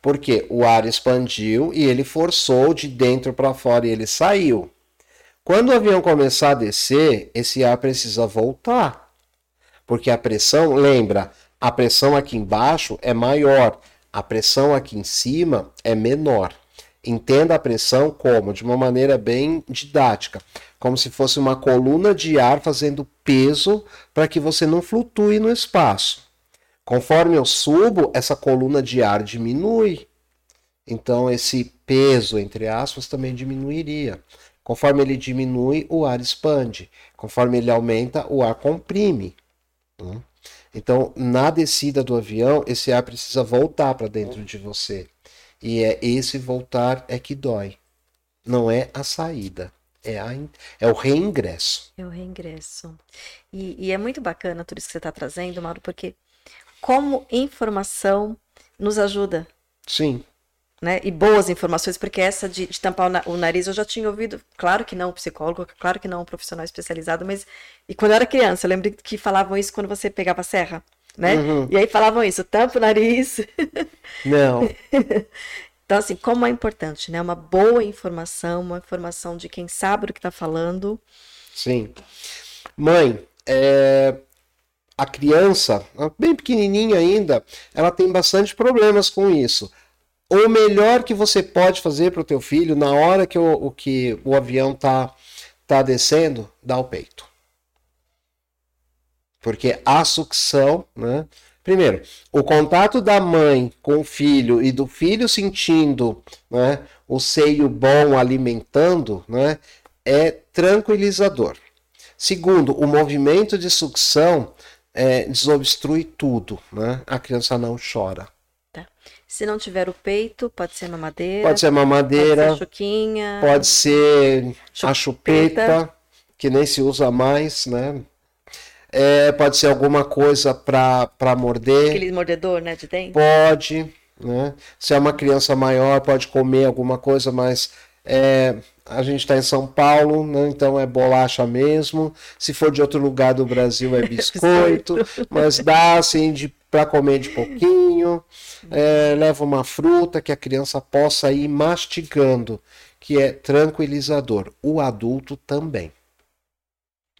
Porque o ar expandiu e ele forçou de dentro para fora e ele saiu. Quando o avião começar a descer, esse ar precisa voltar. Porque a pressão, lembra, a pressão aqui embaixo é maior, a pressão aqui em cima é menor. Entenda a pressão como? De uma maneira bem didática, como se fosse uma coluna de ar fazendo peso para que você não flutue no espaço. Conforme eu subo, essa coluna de ar diminui. Então esse peso, entre aspas, também diminuiria. Conforme ele diminui, o ar expande. Conforme ele aumenta, o ar comprime. Né? Então, na descida do avião, esse ar precisa voltar para dentro de você. E é esse voltar é que dói. Não é a saída. É, a, é o reingresso. É o reingresso. E, e é muito bacana tudo isso que você está trazendo, Mauro, porque como informação nos ajuda. Sim. né? E boas informações, porque essa de, de tampar o, nariz eu já tinha ouvido, claro que não um psicólogo, claro que não um profissional especializado, mas. E quando eu era criança, eu lembro que falavam isso quando você pegava a serra, né? Uhum. E aí falavam isso, tampa o nariz. Não. então, assim, como é importante, né? Uma boa informação, uma informação de quem sabe o que está falando. Sim. Mãe, é, a criança, bem pequenininha ainda, ela tem bastante problemas com isso o melhor que você pode fazer para o teu filho na hora que o, o, que o avião tá, tá descendo, dá o peito. Porque a sucção, né? Primeiro, o contato da mãe com o filho e do filho sentindo né, o seio bom alimentando né, é tranquilizador. Segundo, o movimento de sucção é, desobstrui tudo. Né? A criança não chora. Se não tiver o peito, pode ser mamadeira. Pode ser mamadeira. Pode ser chuquinha. Pode ser chupeta. a chupeta, que nem se usa mais, né? É, pode ser alguma coisa para morder. Aquele mordedor, né, de dente? Pode, né? Se é uma criança maior, pode comer alguma coisa, mas é, a gente está em São Paulo, né? então é bolacha mesmo. Se for de outro lugar do Brasil é biscoito, mas dá assim de para comer de pouquinho. É, leva uma fruta que a criança possa ir mastigando, que é tranquilizador. O adulto também.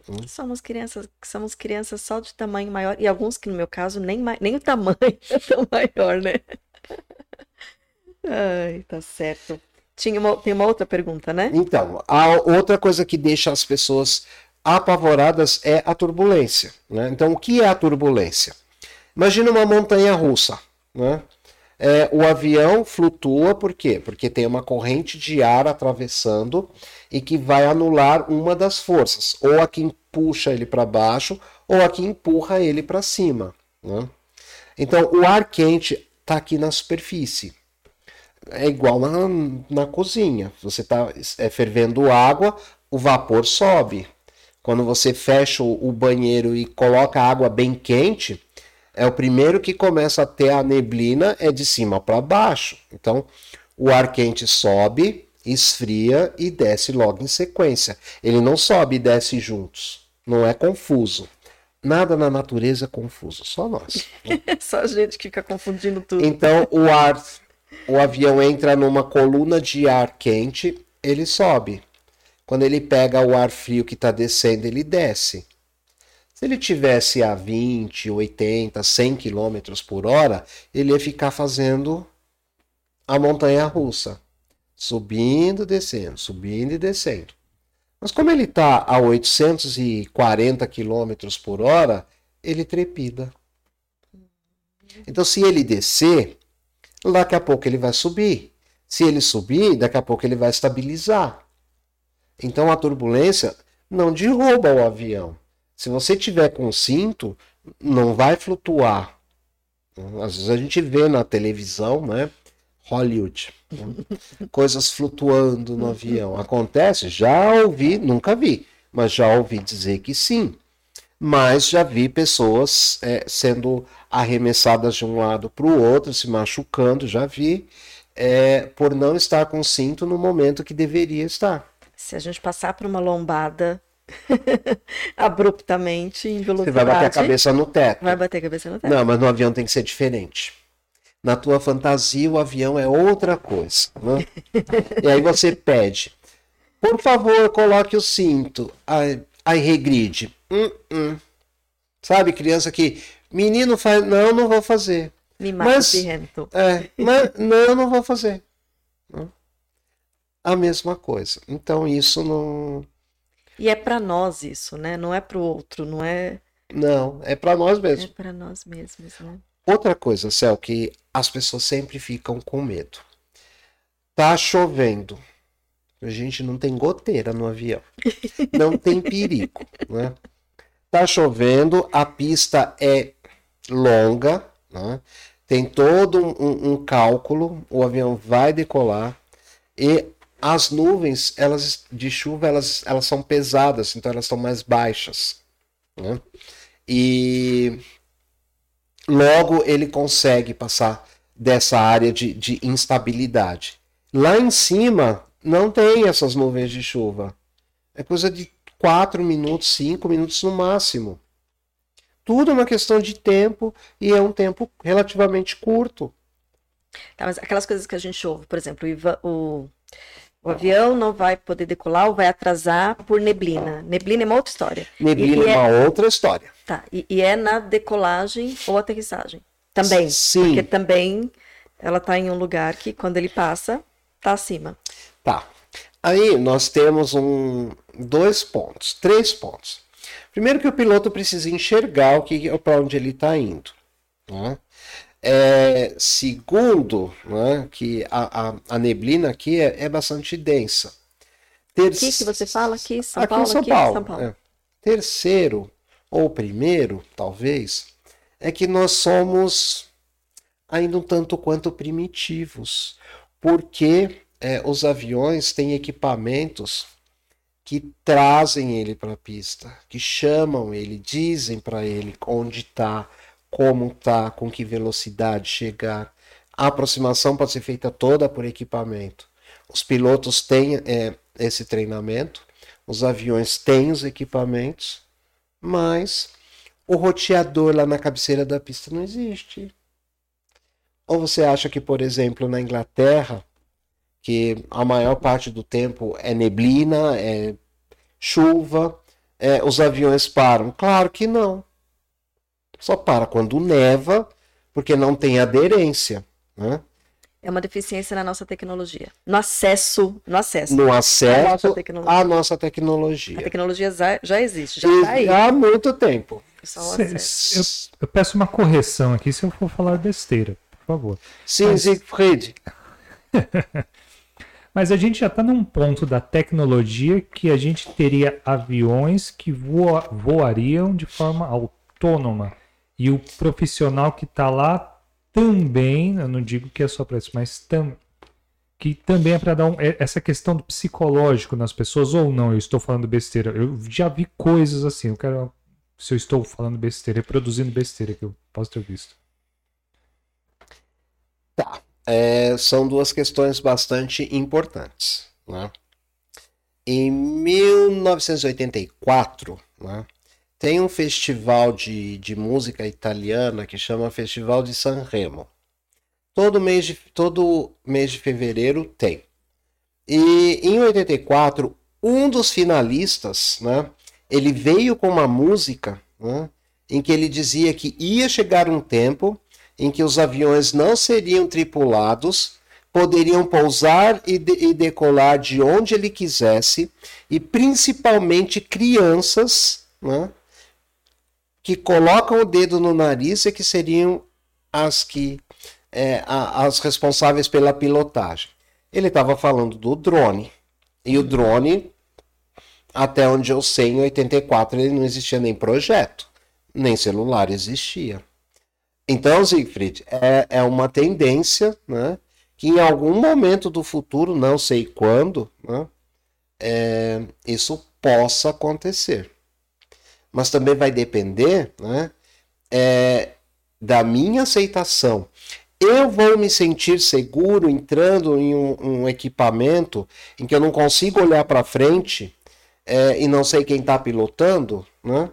Hum? Somos crianças, somos crianças só de tamanho maior e alguns que no meu caso nem, nem o tamanho é tão maior, né? Ai, tá certo. Tinha uma, tem uma outra pergunta, né? Então, a outra coisa que deixa as pessoas apavoradas é a turbulência. Né? Então, o que é a turbulência? Imagina uma montanha russa. Né? É, o avião flutua por quê? Porque tem uma corrente de ar atravessando e que vai anular uma das forças, ou a que puxa ele para baixo, ou a que empurra ele para cima. Né? Então, o ar quente está aqui na superfície. É igual na, na cozinha. Você está é, fervendo água, o vapor sobe. Quando você fecha o, o banheiro e coloca a água bem quente, é o primeiro que começa a ter a neblina é de cima para baixo. Então, o ar quente sobe, esfria e desce logo em sequência. Ele não sobe e desce juntos. Não é confuso. Nada na natureza é confuso, só nós. só a gente que fica confundindo tudo. Então, o ar, o avião entra numa coluna de ar quente, ele sobe. Quando ele pega o ar frio que está descendo, ele desce. Se ele tivesse a 20, 80, 100 km por hora, ele ia ficar fazendo a montanha russa, subindo, descendo, subindo e descendo. Mas como ele está a 840 km por hora, ele trepida. Então, se ele descer, daqui a pouco ele vai subir. Se ele subir, daqui a pouco ele vai estabilizar. Então, a turbulência não derruba o avião se você tiver com cinto, não vai flutuar. Às vezes a gente vê na televisão, né? Hollywood. Coisas flutuando no avião. Acontece? Já ouvi, nunca vi, mas já ouvi dizer que sim. Mas já vi pessoas é, sendo arremessadas de um lado para o outro, se machucando, já vi, é, por não estar com cinto no momento que deveria estar. Se a gente passar por uma lombada abruptamente em velocidade. Você vai bater a cabeça no teto. Vai bater a cabeça no teto. Não, mas no avião tem que ser diferente. Na tua fantasia, o avião é outra coisa. Né? e aí você pede, por favor, coloque o cinto. Aí, aí regride. Hum, hum. Sabe, criança que, menino faz, não, não vou fazer. Me mata mas, é, mas não, não vou fazer. A mesma coisa. Então isso não e é para nós isso, né? Não é para o outro, não é. Não, é para nós mesmos. É para nós mesmos, né? Outra coisa, Céu, que as pessoas sempre ficam com medo. Tá chovendo. A gente não tem goteira no avião. Não tem perigo, né? Tá chovendo, a pista é longa, né? tem todo um, um, cálculo, o avião vai decolar e as nuvens elas de chuva elas, elas são pesadas, então elas estão mais baixas. Né? E logo ele consegue passar dessa área de, de instabilidade. Lá em cima não tem essas nuvens de chuva. É coisa de 4 minutos, 5 minutos no máximo. Tudo é uma questão de tempo e é um tempo relativamente curto. Tá, mas aquelas coisas que a gente ouve, por exemplo, o, o avião não vai poder decolar ou vai atrasar por neblina. Neblina é uma outra história. Neblina é uma é... outra história. Tá, e, e, é na decolagem ou aterrissagem. Também. Sim. Porque também ela está em um lugar que quando ele passa, tá acima. Tá. Aí nós temos um, dois pontos, três pontos. Primeiro que o piloto precisa enxergar o que para onde ele está indo. Né? É, segundo, né, que a, a, a, neblina aqui é, é bastante densa. Terce... Aqui que você fala aqui, São aqui Paulo, em São aqui Paulo. São Paulo. É. Terceiro ou primeiro, talvez, é que nós somos ainda um tanto quanto primitivos, porque é, os aviões têm equipamentos que trazem ele para a pista, que chamam ele, dizem para ele onde está, como está, com que velocidade chegar. A aproximação pode ser feita toda por equipamento. Os pilotos têm é, esse treinamento, os aviões têm os equipamentos, mas o roteador lá na cabeceira da pista não existe. Ou você acha que, por exemplo, na Inglaterra, que a maior parte do tempo é neblina, é chuva, é, os aviões param? Claro que não. Só para quando neva, porque não tem aderência. Né? É uma deficiência na nossa tecnologia. No acesso, no acesso. No acesso à nossa tecnologia. À nossa tecnologia. A tecnologia já, já existe, já está aí. Há muito tempo. Cê, eu, eu, peço uma correção aqui se eu for falar besteira, por favor. Sim, Mas... Siegfried. Mas a gente já está num ponto da tecnologia que a gente teria aviões que voa, voariam de forma autônoma. E o profissional que está lá também, eu não digo que é só para isso, mas tam, que também é para dar um, é, essa questão do psicológico nas pessoas, ou não, eu estou falando besteira. Eu já vi coisas assim, eu quero. Se eu estou falando besteira, reproduzindo besteira que eu posso ter visto. Tá é, são duas questões bastante importantes. Né? Em 1984, né, tem um festival de, de música italiana que chama Festival de Sanremo. Todo mês de, todo mês de fevereiro tem. E em 84, um dos finalistas, né, ele veio com uma música né, em que ele dizia que ia chegar um tempo em que os aviões não seriam tripulados, poderiam pousar e, de e decolar de onde ele quisesse, e principalmente crianças né, que colocam o dedo no nariz e que seriam as que é, as responsáveis pela pilotagem. Ele estava falando do drone. E o drone, até onde eu sei, em 84 ele não existia nem projeto, nem celular existia. Então, Siegfried, é, é uma tendência né, que em algum momento do futuro, não sei quando, né, é, isso possa acontecer. Mas também vai depender né, é, da minha aceitação. Eu vou me sentir seguro entrando em um, um equipamento em que eu não consigo olhar para frente é, e não sei quem está pilotando, né?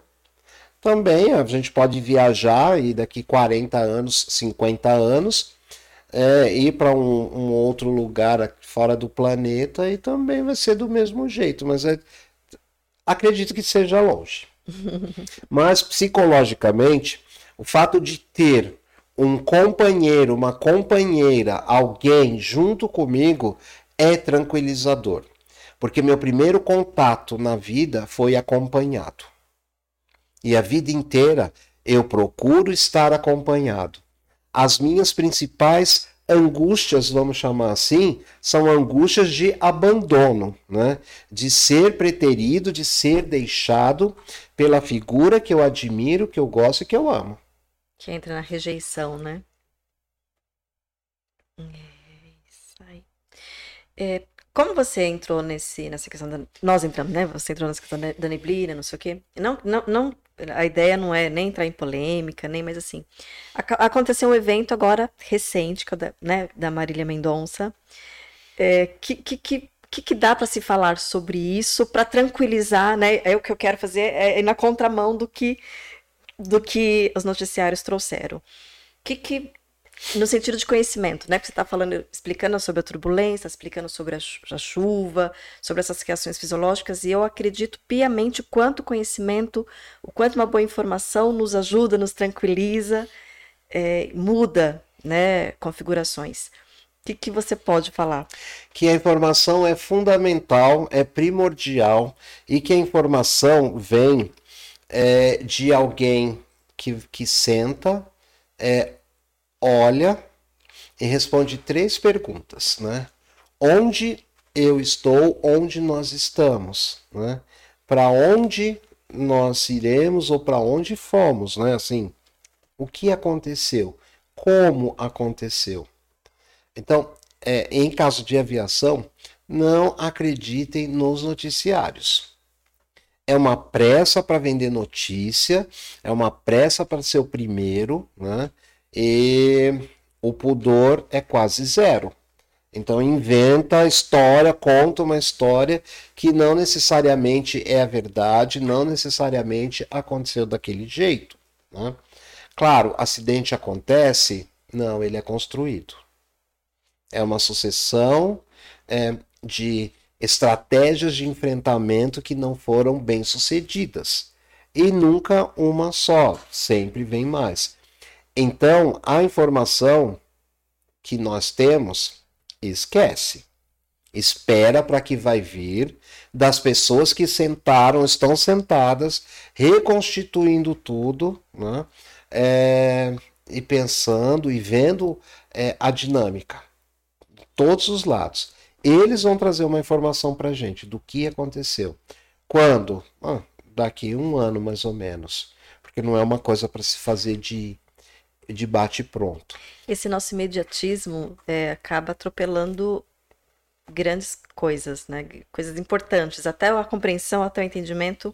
também a gente pode viajar e daqui 40 anos, 50 anos, é, ir para um, um, outro lugar fora do planeta e também vai ser do mesmo jeito, mas é, acredito que seja longe. mas psicologicamente, o fato de ter um companheiro, uma companheira, alguém junto comigo é tranquilizador. Porque meu primeiro contato na vida foi acompanhado. E a vida inteira eu procuro estar acompanhado. As minhas principais angústias, vamos chamar assim, são angústias de abandono, né? de ser preterido, de ser deixado pela figura que eu admiro, que eu gosto e que eu amo. Que entra na rejeição, né? É isso aí. É, como você entrou nesse, nessa questão da. Nós entramos, né? Você entrou nessa questão da neblina, não sei o quê. Não, não, não a ideia não é nem entrar em polêmica, nem mais assim. Aconteceu um evento agora recente, é né, da Marília Mendonça, é, que, que, que que, que dá para se falar sobre isso para tranquilizar, né? É o que eu quero fazer é, é na contramão do que do que os noticiários trouxeram. Que que no sentido de conhecimento, né? Porque você está falando, explicando sobre a turbulência, explicando sobre a, chuva, sobre essas reações fisiológicas, e eu acredito piamente o quanto conhecimento, o quanto uma boa informação nos ajuda, nos tranquiliza, é, muda, né? Configurações. O que, que você pode falar? Que a informação é fundamental, é primordial, e que a informação vem é, de alguém que, que senta, é, olha e responde três perguntas, né? Onde eu estou, onde nós estamos, né? Para onde nós iremos ou para onde fomos, né? Assim, o que aconteceu, como aconteceu. Então, é, em caso de aviação, não acreditem nos noticiários. É uma pressa para vender notícia, é uma pressa para ser o primeiro, né? E o pudor é quase zero. Então inventa a história, conta uma história que não necessariamente é a verdade, não necessariamente aconteceu daquele jeito. Né? Claro, acidente acontece? Não, ele é construído. É uma sucessão é, de estratégias de enfrentamento que não foram bem sucedidas. E nunca uma só, sempre vem mais. Então, a informação que nós temos, esquece. Espera para que vai vir das pessoas que sentaram, estão sentadas, reconstituindo tudo, né? É, e pensando e vendo é, a dinâmica, todos os lados. Eles vão trazer uma informação para a gente do que aconteceu. Quando? Ah, daqui um ano mais ou menos. Porque não é uma coisa para se fazer de de bate pronto. Esse nosso imediatismo é, acaba atropelando grandes coisas, né? Coisas importantes, até a compreensão, até o entendimento,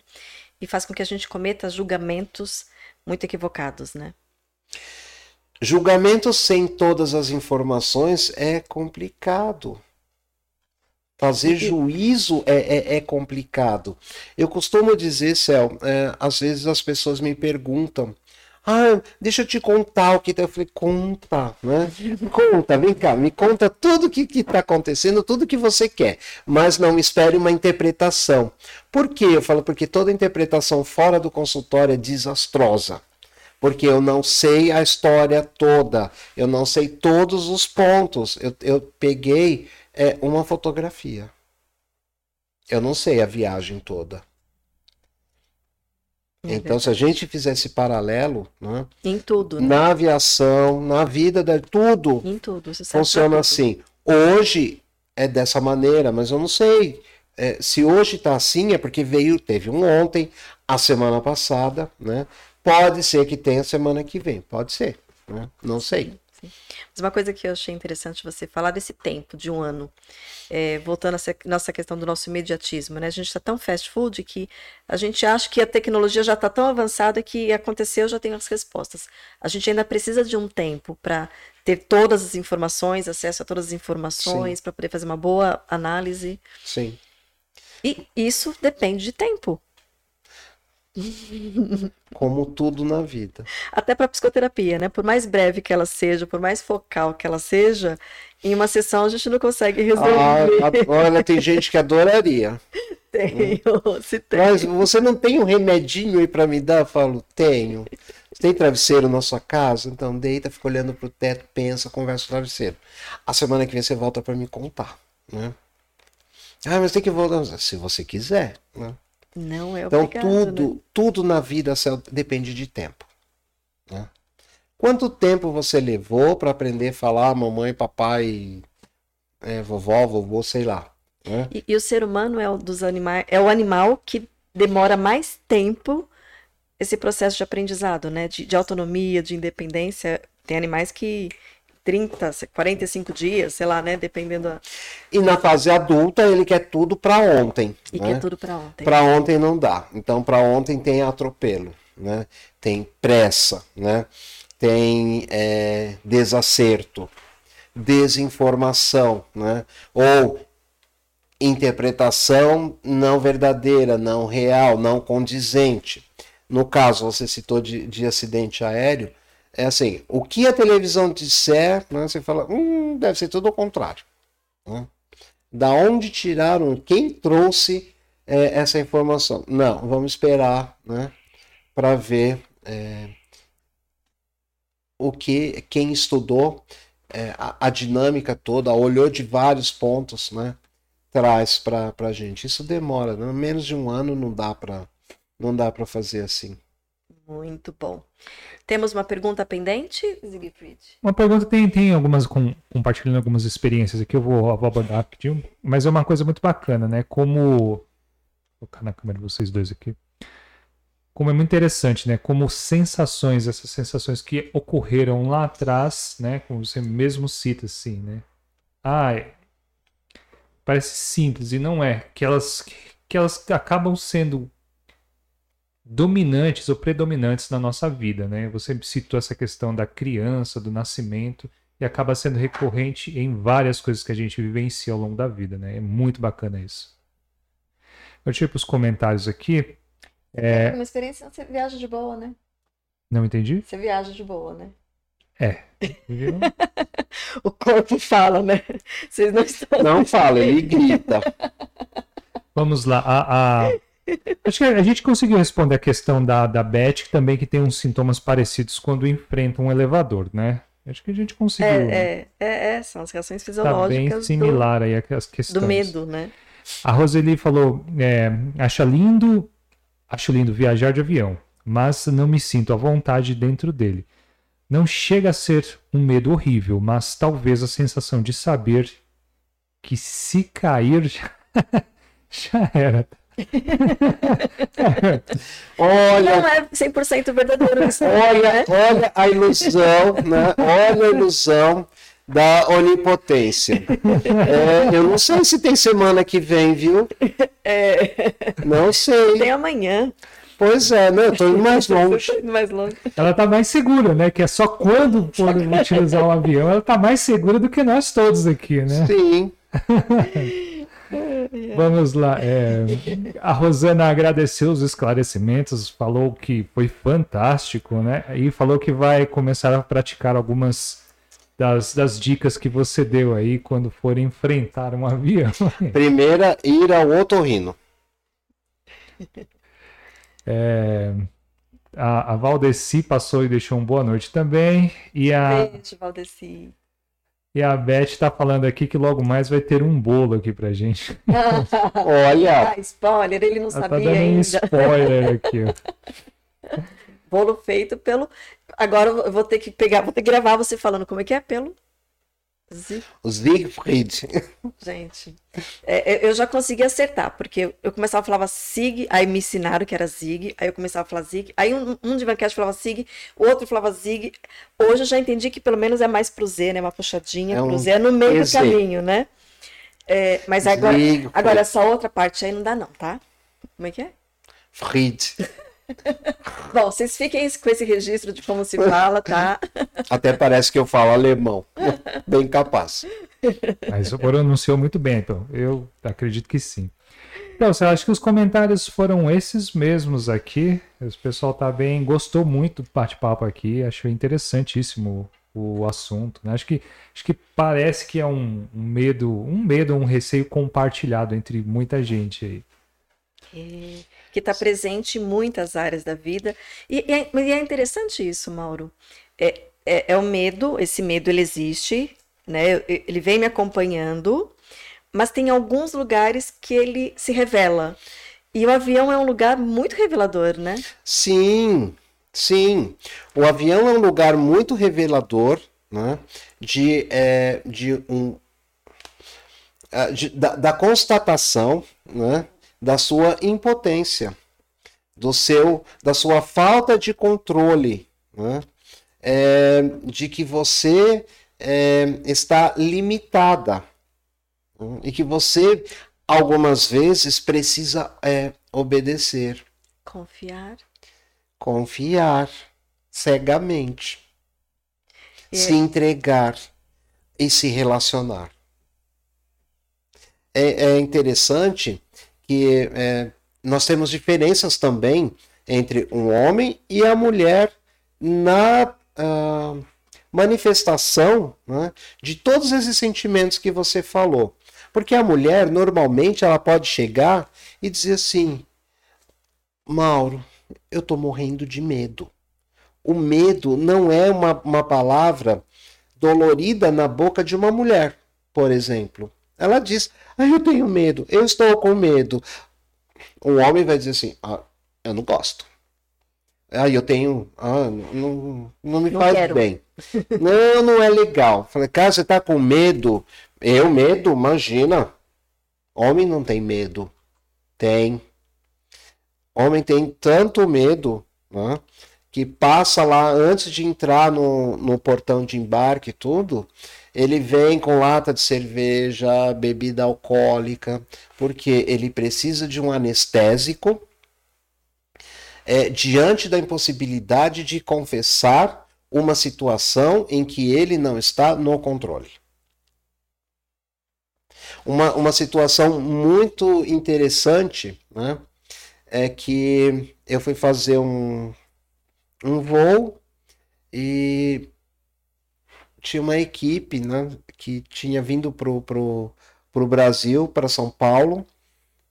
e faz com que a gente cometa julgamentos muito equivocados, né? Julgamento sem todas as informações é complicado. Fazer juízo é, é, é, complicado. Eu costumo dizer, Céu, é, às vezes as pessoas me perguntam ah, deixa eu te contar o que tá. Eu falei, conta, né? Conta, vem cá, me conta tudo o que está acontecendo, tudo que você quer. Mas não espere uma interpretação. Por quê? Eu falo, porque toda interpretação fora do consultório é desastrosa. Porque eu não sei a história toda, eu não sei todos os pontos. Eu, eu peguei é, uma fotografia. Eu não sei a viagem toda. É então, se a gente fizesse paralelo, né, em tudo, né? na aviação, na vida, da tudo, em tudo, funciona assim. Hoje é dessa maneira, mas eu não sei é, se hoje está assim é porque veio, teve um ontem, a semana passada, né? Pode ser que tenha semana que vem, pode ser, né? Não sei. Mas uma coisa que eu achei interessante você falar desse tempo, de um ano, é, voltando a nossa questão do nosso imediatismo, né? A gente está tão fast food que a gente acha que a tecnologia já está tão avançada que aconteceu, já tem as respostas. A gente ainda precisa de um tempo para ter todas as informações, acesso a todas as informações, para poder fazer uma boa análise. Sim. E isso depende de tempo. Como tudo na vida. Até para psicoterapia, né? Por mais breve que ela seja, por mais focal que ela seja, em uma sessão a gente não consegue resolver. Ah, olha, tem gente que adoraria. Tenho, hum. se tem. Mas você não tem um remedinho aí para me dar? Eu falo, tenho. Tem travesseiro na sua casa? Então deita, fica olhando pro teto, pensa, conversa com o travesseiro. A semana que vem você volta para me contar, né? Ah, mas tem que voltar. Se você quiser, né? Não é Então obrigado, tudo, né? tudo na vida depende de tempo. Né? Quanto tempo você levou para aprender a falar mamãe, papai, é, vovó, vovô, sei lá? Né? E, e, o ser humano é o dos animais, é o animal que demora mais tempo esse processo de aprendizado, né? De, de autonomia, de independência. Tem animais que 30, 45 dias, sei lá, né? Dependendo. Da... E na fase adulta ele quer tudo para ontem. E né? quer tudo para ontem. Para ontem não dá. Então para ontem tem atropelo. né? tem pressa, né? tem é, desacerto, desinformação, né? ou interpretação não verdadeira, não real, não condizente. No caso, você citou de, de acidente aéreo, é assim, o que a televisão disser, né, você fala, hum, deve ser tudo ao contrário. Né? Da onde tiraram, quem trouxe é, essa informação? Não, vamos esperar né, para ver é, o que quem estudou é, a, a, dinâmica toda, olhou de vários pontos, né, traz para a gente. Isso demora, né? menos de um ano não dá para não dá para fazer assim. Muito bom. Temos uma pergunta pendente, Siegfried? Uma pergunta tem, tem algumas, com, compartilhando algumas experiências aqui, eu vou, vou abordar rapidinho, mas é uma coisa muito bacana, né? Como. Vou colocar na câmera vocês dois aqui. Como é muito interessante, né? Como sensações, essas sensações que ocorreram lá atrás, né? Como você mesmo cita, assim, né? Ah, parece simples e não é. Que elas, que elas acabam sendo dominantes ou predominantes na nossa vida, né? Você citou essa questão da criança, do nascimento, e acaba sendo recorrente em várias coisas que a gente vivencia ao longo da vida, né? É muito bacana isso. Eu tive os comentários aqui. É... Uma experiência, você viaja de boa, né? Não entendi? Você viaja de boa, né? É. o corpo fala, né? Vocês não estão. Não fala, ele grita. Vamos lá. A, a, Acho que a gente conseguiu responder a questão da, da Beth, também que tem uns sintomas parecidos quando enfrenta um elevador, né? Acho que a gente conseguiu. É, é, é, é, são as reações fisiológicas. Tá bem similar do, aí as questões. Do medo, né? A Roseli falou: é, acha lindo, acho lindo viajar de avião, mas não me sinto à vontade dentro dele. Não chega a ser um medo horrível, mas talvez a sensação de saber que se cair já era. olha, não é 100% verdadeiro isso. Olha, né? olha a ilusão, né? Olha a ilusão da onipotência. É, eu não sei se tem semana que vem, viu? É. Não sei. Tem amanhã. Pois é, né? Eu tô indo mais longe. mais longe. Ela tá mais segura, né? Que é só quando for utilizar o avião, ela tá mais segura do que nós todos aqui, né? Sim. Vamos lá. É, a Rosana agradeceu os esclarecimentos, falou que foi fantástico, né? E falou que vai começar a praticar algumas das, das dicas que você deu aí quando for enfrentar um avião. Primeira, ir ao otorrino. É, a, a Valdeci passou e deixou um boa noite também. E a... Beijo, Valdeci. E a Beth está falando aqui que logo mais vai ter um bolo aqui pra gente. Olha! Ah, spoiler, ele não Ela sabia tá dando ainda. um spoiler aqui. Ó. Bolo feito pelo. Agora eu vou ter que pegar, vou ter que gravar você falando como é que é pelo. Siegfried. Gente, é, eu já consegui acertar, porque eu começava a falar Sig, aí me ensinaram que era Zig, aí eu começava a falar Zig, aí um, um de Vancast falava Sig, o outro falava Zig. Hoje eu já entendi que pelo menos é mais pro Z, né? Uma puxadinha é um pro Z, é no meio do caminho, né? É, mas agora, agora essa outra parte aí não dá não, tá? Como é que é? Fried. Bom, vocês fiquem com esse registro de como se fala, tá? Até parece que eu falo alemão. Bem capaz. Mas o pronunciou muito bem, então. Eu acredito que sim. Então, você acha que os comentários foram esses mesmos aqui? O pessoal tá bem, gostou muito do bate-papo aqui, achou interessantíssimo o, o assunto. Né? Acho, que, acho que parece que é um, um medo, um medo, um receio compartilhado entre muita gente aí. É que está presente em muitas áreas da vida. E, e, é, e é, interessante isso, Mauro. É, é, é, o medo, esse medo ele existe, né? Ele vem me acompanhando, mas tem alguns lugares que ele se revela. E o avião é um lugar muito revelador, né? Sim, sim. O avião é um lugar muito revelador, né? De, é, de um, é, de, da, da constatação, né? Da sua impotência, do seu, da sua falta de controle, né? é, de que você é, está limitada né? e que você algumas vezes precisa é, obedecer, confiar, Confiar cegamente. E... Se entregar e se relacionar. É, é interessante que é, nós temos diferenças também entre um homem e a mulher na uh, manifestação né, de todos esses sentimentos que você falou. Porque a mulher, normalmente, ela pode chegar e dizer assim: Mauro, eu estou morrendo de medo. O medo não é uma, uma palavra dolorida na boca de uma mulher, por exemplo. Ela diz: ah, eu tenho medo, eu estou com medo. O homem vai dizer assim: ah, eu não gosto. Ah, eu tenho. Ah, não, não me não faz quero. bem. Não, não é legal. Falei, cara, você tá com medo? Eu, medo? Imagina. Homem não tem medo. Tem. Homem tem tanto medo, né? Que passa lá antes de entrar no, no portão de embarque e tudo. Ele vem com lata de cerveja, bebida alcoólica, porque ele precisa de um anestésico é, diante da impossibilidade de confessar uma situação em que ele não está no controle. Uma, uma situação muito interessante né, é que eu fui fazer um, um voo e tinha uma equipe né, que tinha vindo para o pro, pro Brasil, para São Paulo,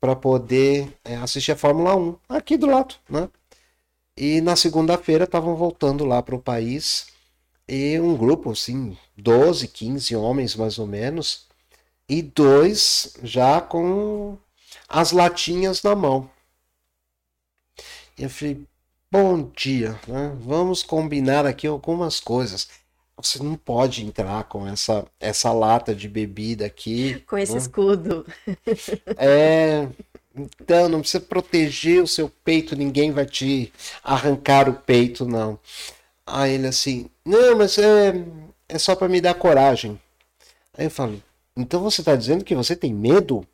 para poder é, assistir a Fórmula 1, aqui do lado. Né? E na segunda-feira estavam voltando lá para o país e um grupo, assim, 12, 15 homens mais ou menos, e dois já com as latinhas na mão. E eu falei, bom dia, né? vamos combinar aqui algumas coisas. Você não pode entrar com essa, essa lata de bebida aqui. Com esse né? escudo. É, então, não precisa proteger o seu peito, ninguém vai te arrancar o peito, não. Aí ele assim, não, mas é, é só para me dar coragem. Aí eu falo, então você está dizendo que você tem medo?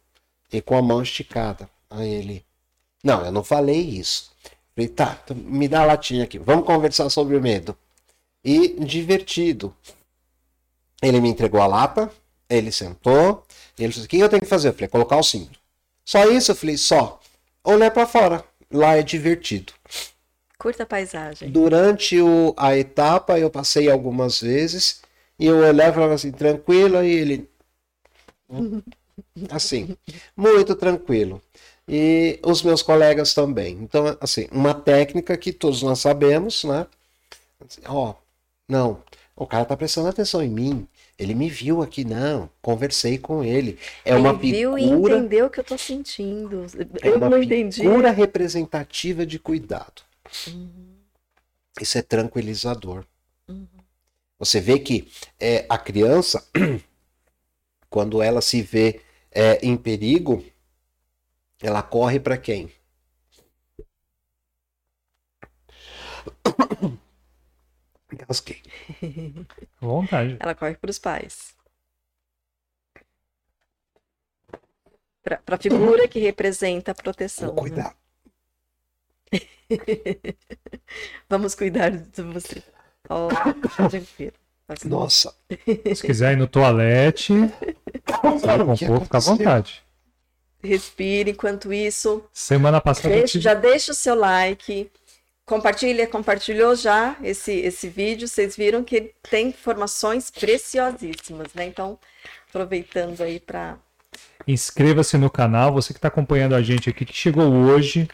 E com a mão esticada. Aí ele, não, eu não falei isso. Eu falei, tá, então me dá a latinha aqui, vamos conversar sobre o medo. E divertido. Ele me entregou a lata, ele sentou, ele disse, o que eu tenho que fazer? Eu falei, colocar o cinto. Só isso? Eu falei, só. Olhar para fora. Lá é divertido. Curta a paisagem. Durante o, a etapa, eu passei algumas vezes e eu olhava e falava assim, tranquilo, e ele. Assim, muito tranquilo. E os meus colegas também. Então, assim, uma técnica que todos nós sabemos, né? Assim, ó, não, o cara tá prestando atenção em mim. Ele me viu aqui, não. Conversei com ele. É ele uma viu figura. e entendeu o que eu tô sentindo. É eu uma não entendi. Figura representativa de cuidado. Uhum. Isso é tranquilizador. Uhum. Você vê que é, a criança, quando ela se vê é, em perigo, ela corre para quem? Engasguei. Vontade. Ela corre para os pais. Para a figura que representa a proteção. Vou cuidar. Né? Vamos cuidar de você. Oh, Nossa. Se quiser ir no toalete, com um pouco, fica à vontade. Respire enquanto isso. Semana passada. Deixa, Já deixa o seu like. Compartilha, compartilhou já esse, esse vídeo, vocês viram que tem informações preciosíssimas, né? Então, aproveitando aí para. Inscreva-se no canal, você que está acompanhando a gente aqui, que chegou hoje,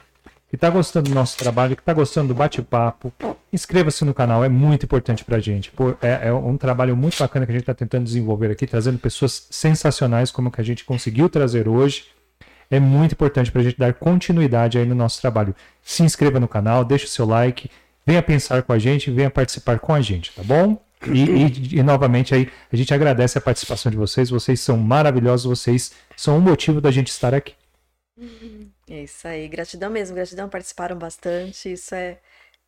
que está gostando do nosso trabalho, que está gostando do bate-papo, inscreva-se no canal, é muito importante para a gente. É, é, um trabalho muito bacana que a gente está tentando desenvolver aqui, trazendo pessoas sensacionais como que a gente conseguiu trazer hoje é muito importante para a gente dar continuidade aí no nosso trabalho. Se inscreva no canal, deixe o seu like, venha pensar com a gente, venha participar com a gente, tá bom? E, e, e, novamente aí a gente agradece a participação de vocês. Vocês são maravilhosos, vocês são o motivo da gente estar aqui. É isso aí, gratidão mesmo, gratidão, participaram bastante. Isso é,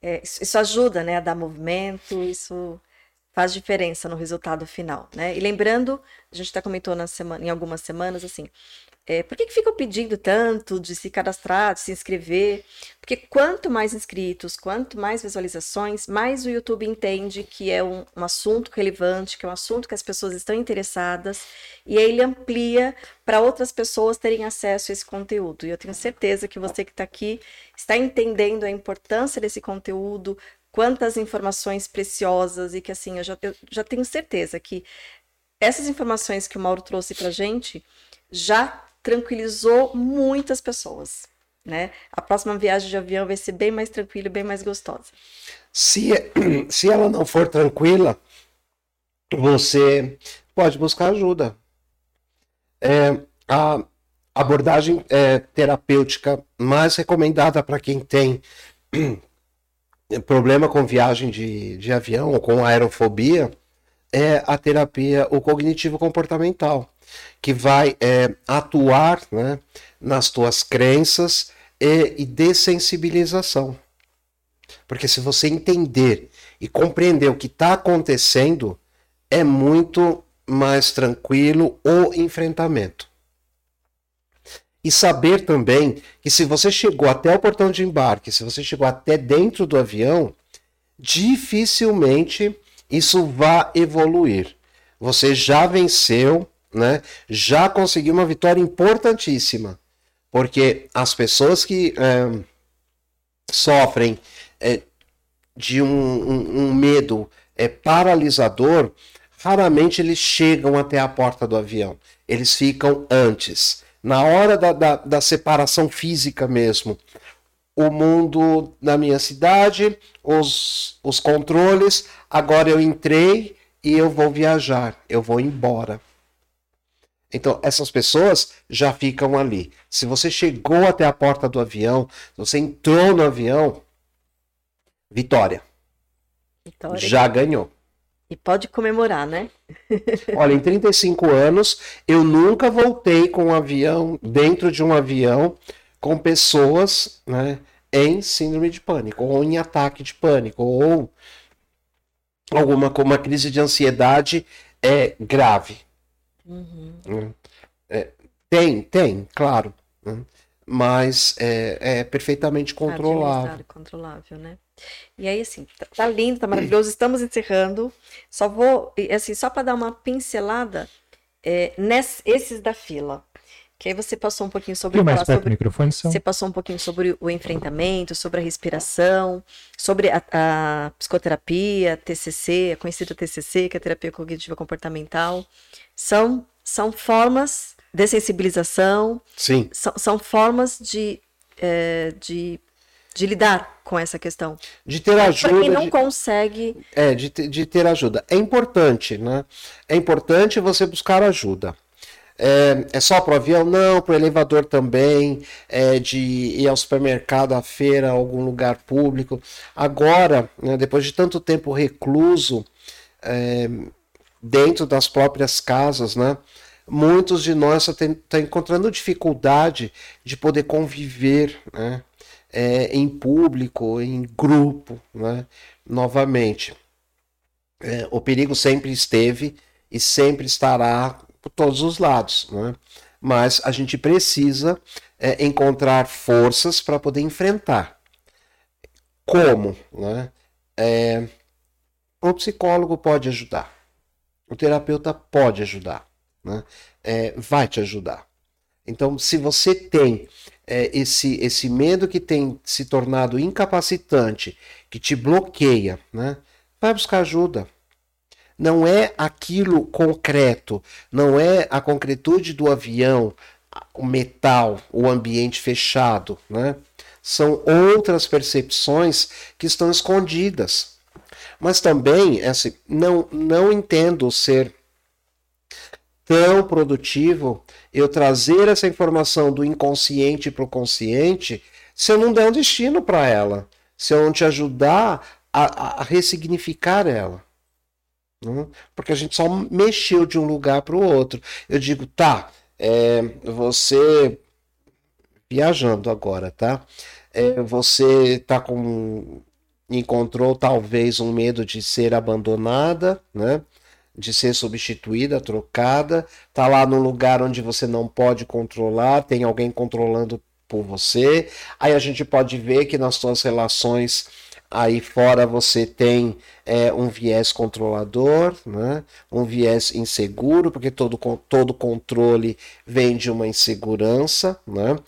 é isso ajuda, né, a dar movimento, isso faz diferença no resultado final, né? E lembrando, a gente até comentou na semana, em algumas semanas assim, é, por que, que ficam pedindo tanto de se cadastrar, de se inscrever? Porque quanto mais inscritos, quanto mais visualizações, mais o YouTube entende que é um, um assunto relevante, que é um assunto que as pessoas estão interessadas, e aí ele amplia para outras pessoas terem acesso a esse conteúdo. E eu tenho certeza que você que está aqui está entendendo a importância desse conteúdo, quantas informações preciosas, e que assim, eu já, eu já tenho certeza que essas informações que o Mauro trouxe para gente já tranquilizou muitas pessoas. Né? A próxima viagem de avião vai ser bem mais tranquila, bem mais gostosa. Se, se ela não for tranquila, você pode buscar ajuda. É, a abordagem é, terapêutica mais recomendada para quem tem problema com viagem de, de avião ou com aerofobia é a terapia o cognitivo comportamental que vai é, atuar né, nas tuas crenças e, e dessensibilização. Porque se você entender e compreender o que está acontecendo, é muito mais tranquilo o enfrentamento. E saber também que se você chegou até o portão de embarque, se você chegou até dentro do avião, dificilmente isso vai evoluir. Você já venceu né, já conseguiu uma vitória importantíssima. Porque as pessoas que é, sofrem é, de um, um, um, medo é, paralisador, raramente eles chegam até a porta do avião. Eles ficam antes. Na hora da, da, da separação física mesmo. O mundo na minha cidade, os, os controles, agora eu entrei e eu vou viajar, eu vou embora. Então, essas pessoas já ficam ali. Se você chegou até a porta do avião, se você entrou no avião, vitória. vitória. Já ganhou. E pode comemorar, né? Olha, em 35 anos, eu nunca voltei com um avião, dentro de um avião, com pessoas né, em síndrome de pânico, ou em ataque de pânico, ou alguma uma crise de ansiedade é grave. Uhum. É, tem, tem, claro. Né? Mas é, é, perfeitamente controlável. controlável, né? E aí, assim, tá, tá lindo, tá maravilhoso. Estamos encerrando. Só vou, assim, só para dar uma pincelada, é, nesse, esses da fila. Que aí você passou um pouquinho sobre, mais perto sobre microfone, são... você passou um pouquinho sobre o enfrentamento, sobre a respiração, sobre a, a psicoterapia, TCC, a conhecida TCC, que é a terapia cognitiva comportamental. São são formas de sensibilização. Sim. São, são formas de, é, de de lidar com essa questão. De ter ajuda. Para quem não de, consegue. É, de, de ter ajuda. É importante, né? É importante você buscar ajuda. É, é só para o avião? Não, para o elevador também, é de ir ao supermercado, à feira, algum lugar público. Agora, né, depois de tanto tempo recluso é, dentro das próprias casas, né, muitos de nós estão tá encontrando dificuldade de poder conviver né, é, em público, em grupo, né, novamente. É, o perigo sempre esteve e sempre estará por todos os lados, né? mas a gente precisa é, encontrar forças para poder enfrentar. Como? Né? É, o psicólogo pode ajudar, o terapeuta pode ajudar, né? é, vai te ajudar. Então, se você tem é, esse, esse medo que tem se tornado incapacitante, que te bloqueia, né? vai buscar ajuda não é aquilo concreto, não é a concretude do avião, o metal, o ambiente fechado, né? São outras percepções que estão escondidas. Mas também, assim, não, não entendo ser tão produtivo eu trazer essa informação do inconsciente para o consciente se eu não der um destino para ela, se eu não te ajudar a, a ressignificar ela. Né? Porque a gente só mexeu de um lugar para o outro. Eu digo, tá, é, você viajando agora, tá? É, você tá com encontrou talvez um medo de ser abandonada, né? de ser substituída, trocada, tá lá num lugar onde você não pode controlar, tem alguém controlando por você. Aí a gente pode ver que nas suas relações aí fora você tem é, um viés controlador, né? um viés inseguro, porque todo, todo controle vem de uma insegurança, né?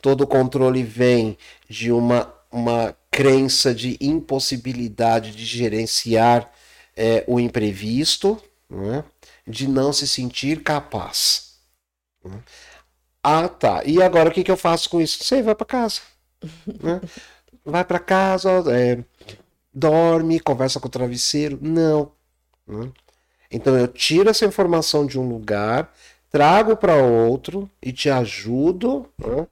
todo controle vem de uma, uma crença de impossibilidade de gerenciar é, o imprevisto, né? de não se sentir capaz. Né? Ah, tá. E agora o que, que eu faço com isso? Você vai para casa. Né? Vai para casa, é, dorme, conversa com o travesseiro. Não. Né? Então eu tiro essa informação de um lugar, trago para outro e te ajudo né,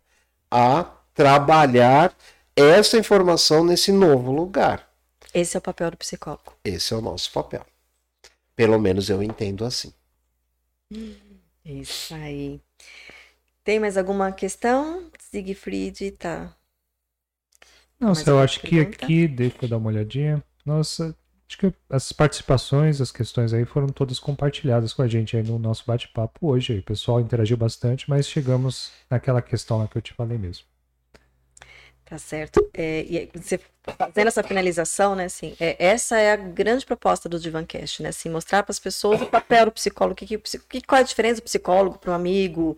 a trabalhar essa informação nesse novo lugar. Esse é o papel do psicólogo. Esse é o nosso papel. Pelo menos eu entendo assim. Isso aí. Tem mais alguma questão? Siegfried tá. Nossa, eu acho que aqui, deixa eu dar uma olhadinha. Nossa, acho que as participações, as questões aí foram todas compartilhadas com a gente aí no nosso bate-papo hoje. O pessoal interagiu bastante, mas chegamos naquela questão lá que eu te falei mesmo. Tá certo. É, e você fazendo essa finalização, né, assim, é, essa é a grande proposta do Divancast, né, assim, mostrar para as pessoas o papel do psicólogo, que, que, qual é a diferença do psicólogo para o amigo,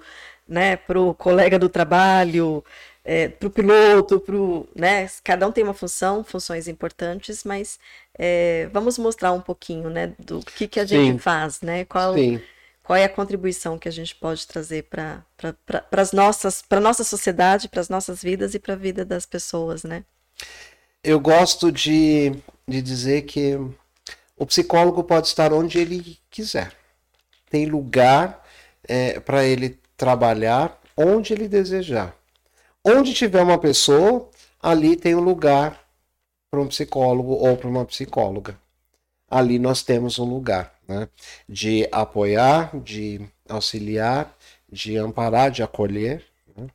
né, para o colega do trabalho, é, para o piloto, pro, né, cada um tem uma função, funções importantes, mas é, vamos mostrar um pouquinho, né, do que, que a gente Sim. faz, né, qual Sim qual é a contribuição que a gente pode trazer para as nossas para nossa sociedade, para as nossas vidas e para a vida das pessoas, né? Eu gosto de, de dizer que o psicólogo pode estar onde ele quiser. Tem lugar é, para ele trabalhar onde ele desejar. Onde tiver uma pessoa, ali tem um lugar para um psicólogo ou para uma psicóloga. Ali nós temos um lugar né? de apoiar, de auxiliar, de amparar, de acolher. Né?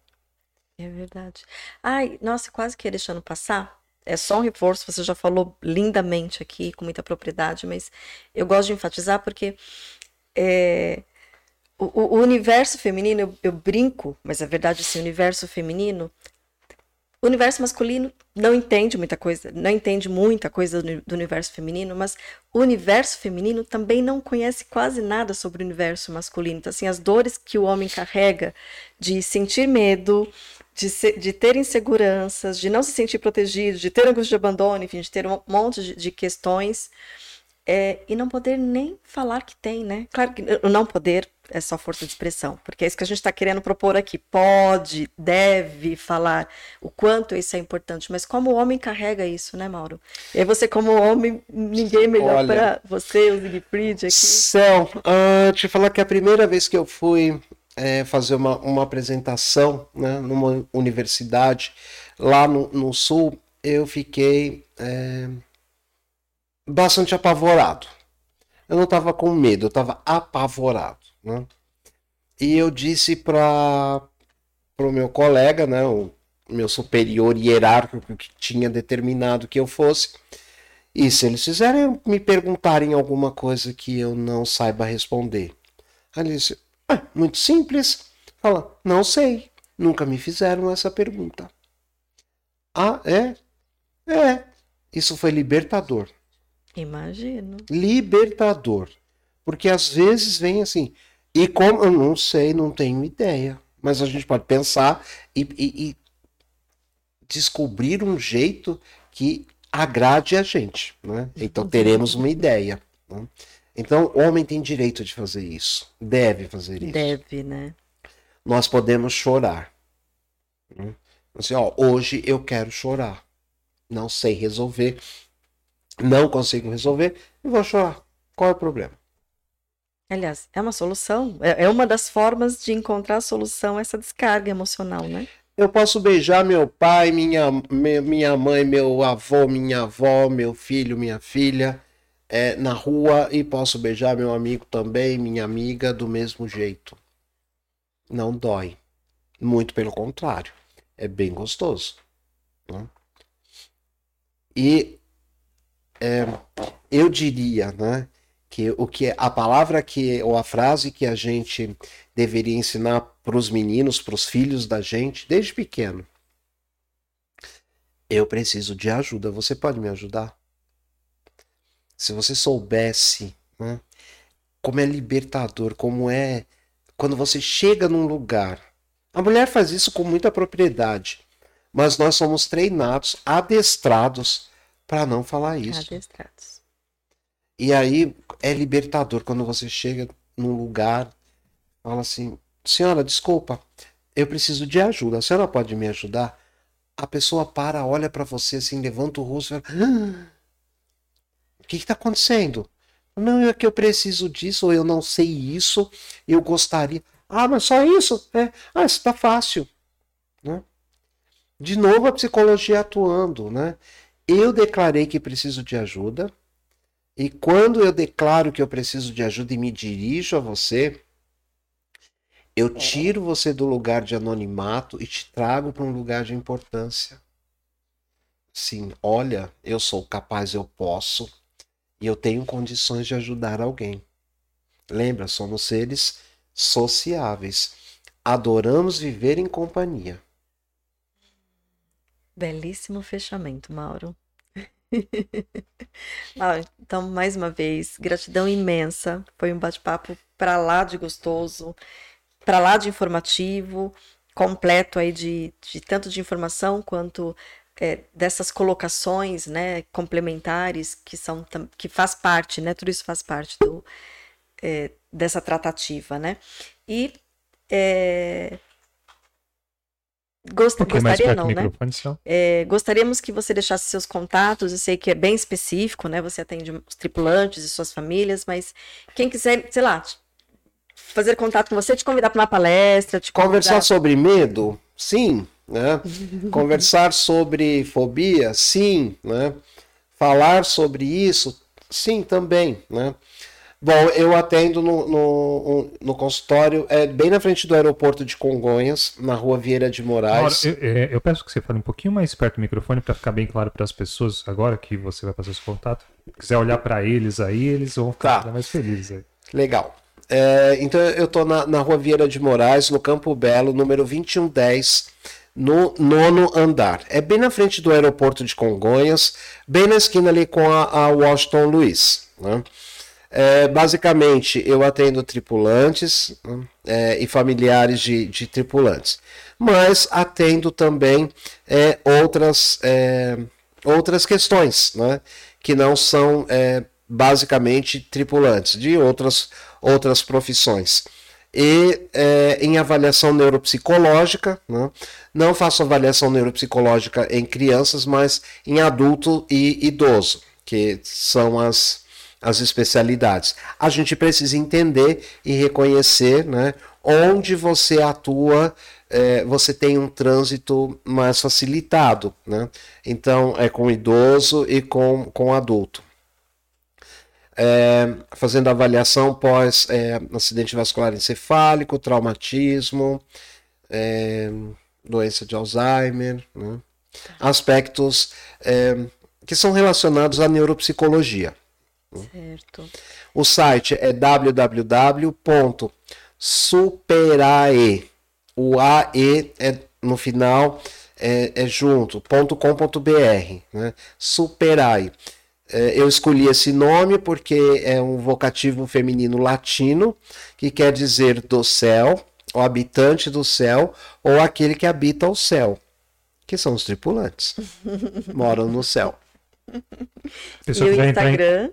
É verdade. Ai, nossa, quase que deixando passar. É só um reforço, você já falou lindamente aqui, com muita propriedade, mas eu gosto de enfatizar porque é, o, o, universo feminino, eu, eu, brinco, mas é verdade, esse universo feminino o universo masculino não entende muita coisa, não entende muita coisa do universo feminino, mas o universo feminino também não conhece quase nada sobre o universo masculino. Então, assim, as dores que o homem carrega de sentir medo, de, de ter inseguranças, de não se sentir protegido, de ter angústia de abandono, enfim, de ter um monte de, de questões, é, e não poder nem falar que tem, né? Claro que não poder é só força de expressão, porque é isso que a gente está querendo propor aqui. Pode, deve falar o quanto isso é importante, mas como o homem carrega isso, né, Mauro? E você, como homem, ninguém melhor para você, o Siegfried aqui. Céu, uh, te falar que a primeira vez que eu fui é, fazer uma, uma apresentação né, numa universidade lá no, no sul, eu fiquei é, bastante apavorado. Eu não estava com medo, eu estava apavorado. Né? E eu disse para o meu colega, né, o meu superior hierárquico que tinha determinado que eu fosse, e se eles fizerem me perguntarem alguma coisa que eu não saiba responder. Aí ele disse, ah, muito simples. Fala, não sei, nunca me fizeram essa pergunta. Ah, é? É. Isso foi libertador. Imagino. Libertador. Porque às vezes vem assim, e como eu não sei, não tenho ideia. Mas a gente pode pensar e, e, e descobrir um jeito que agrade a gente. Né? Então teremos uma ideia. Né? Então, o homem tem direito de fazer isso. Deve fazer isso. Deve, né? Nós podemos chorar. Né? Assim, ó, hoje eu quero chorar. Não sei resolver. Não consigo resolver. E vou chorar. Qual é o problema? Aliás, é uma solução. É, é uma das formas de encontrar a solução essa descarga emocional, né? Eu posso beijar meu pai, minha, minha mãe, meu avô, minha avó, meu filho, minha filha é, na rua e posso beijar meu amigo também, minha amiga, do mesmo jeito. Não dói. Muito pelo contrário. É bem gostoso. Né? E é, eu diria né, que o que a palavra que ou a frase que a gente deveria ensinar para os meninos, para os filhos da gente desde pequeno. Eu preciso de ajuda. Você pode me ajudar? Se você soubesse né, como é libertador, como é quando você chega num lugar. A mulher faz isso com muita propriedade, mas nós somos treinados, adestrados para não falar isso. Adestrados. E aí é libertador quando você chega num lugar, fala assim: senhora, desculpa, eu preciso de ajuda, a senhora pode me ajudar? A pessoa para, olha para você assim, levanta o rosto e fala: ah, o que está acontecendo? Não, é que eu preciso disso, ou eu não sei isso, eu gostaria. Ah, mas só isso? É. Ah, isso tá fácil. Né? De novo a psicologia atuando, né? Eu declarei que preciso de ajuda, e quando eu declaro que eu preciso de ajuda e me dirijo a você, eu tiro você do lugar de anonimato e te trago para um lugar de importância. Sim, olha, eu sou capaz, eu posso, e eu tenho condições de ajudar alguém. Lembra, somos seres sociáveis. Adoramos viver em companhia. Belíssimo fechamento, Mauro. então, mais uma vez, gratidão imensa. Foi um bate-papo para lá de gostoso, para lá de informativo, completo aí de, de tanto de informação quanto é, dessas colocações, né, complementares que são que faz parte, né, tudo isso faz parte do, é, dessa tratativa, né? E é, gost, um gostaria não, né? É, gostaríamos que você deixasse seus contatos. Eu sei que é bem específico, né? Você atende os tripulantes e suas famílias, mas quem quiser, sei lá, fazer contato com você, te convidar para uma palestra, te convidar... conversar sobre medo, sim. Né? Conversar sobre fobia, sim. Né? Falar sobre isso, sim, também. Né? Bom, eu atendo no, no, no, consultório, é bem na frente do aeroporto de Congonhas, na rua Vieira de Moraes. Agora, eu, eu, peço que você fale um pouquinho mais perto do microfone para ficar bem claro para as pessoas agora que você vai fazer esse contato. Se quiser olhar para eles aí, eles vão ficar tá. mais felizes aí. Legal. É, então eu estou na, na rua Vieira de Moraes, no Campo Belo, número 2110 no nono andar. É bem na frente do aeroporto de Congonhas, bem na esquina ali com a, a Washington Luiz. Né? É, basicamente, eu atendo tripulantes é, e familiares de, de, tripulantes, mas atendo também é, outras, é, outras questões né? que não são é, basicamente tripulantes, de outras, outras profissões e é, em avaliação neuropsicológica. Né? Não faço avaliação neuropsicológica em crianças, mas em adulto e idoso, que são as, as especialidades. A gente precisa entender e reconhecer né, onde você atua. É, você tem um trânsito mais facilitado, né? Então é com idoso e com, com adulto é, fazendo avaliação pós é, acidente vascular encefálico, traumatismo, é, doença de Alzheimer, né? aspectos é, que são relacionados à neuropsicologia. Certo. O site é www.superae. O AE é no final é, é junto, .com.br, né? Superae. É, eu escolhi esse nome porque é um vocativo feminino latino que quer dizer do céu, o habitante do céu, ou aquele que habita o céu, que são os tripulantes, moram no céu. E o Instagram.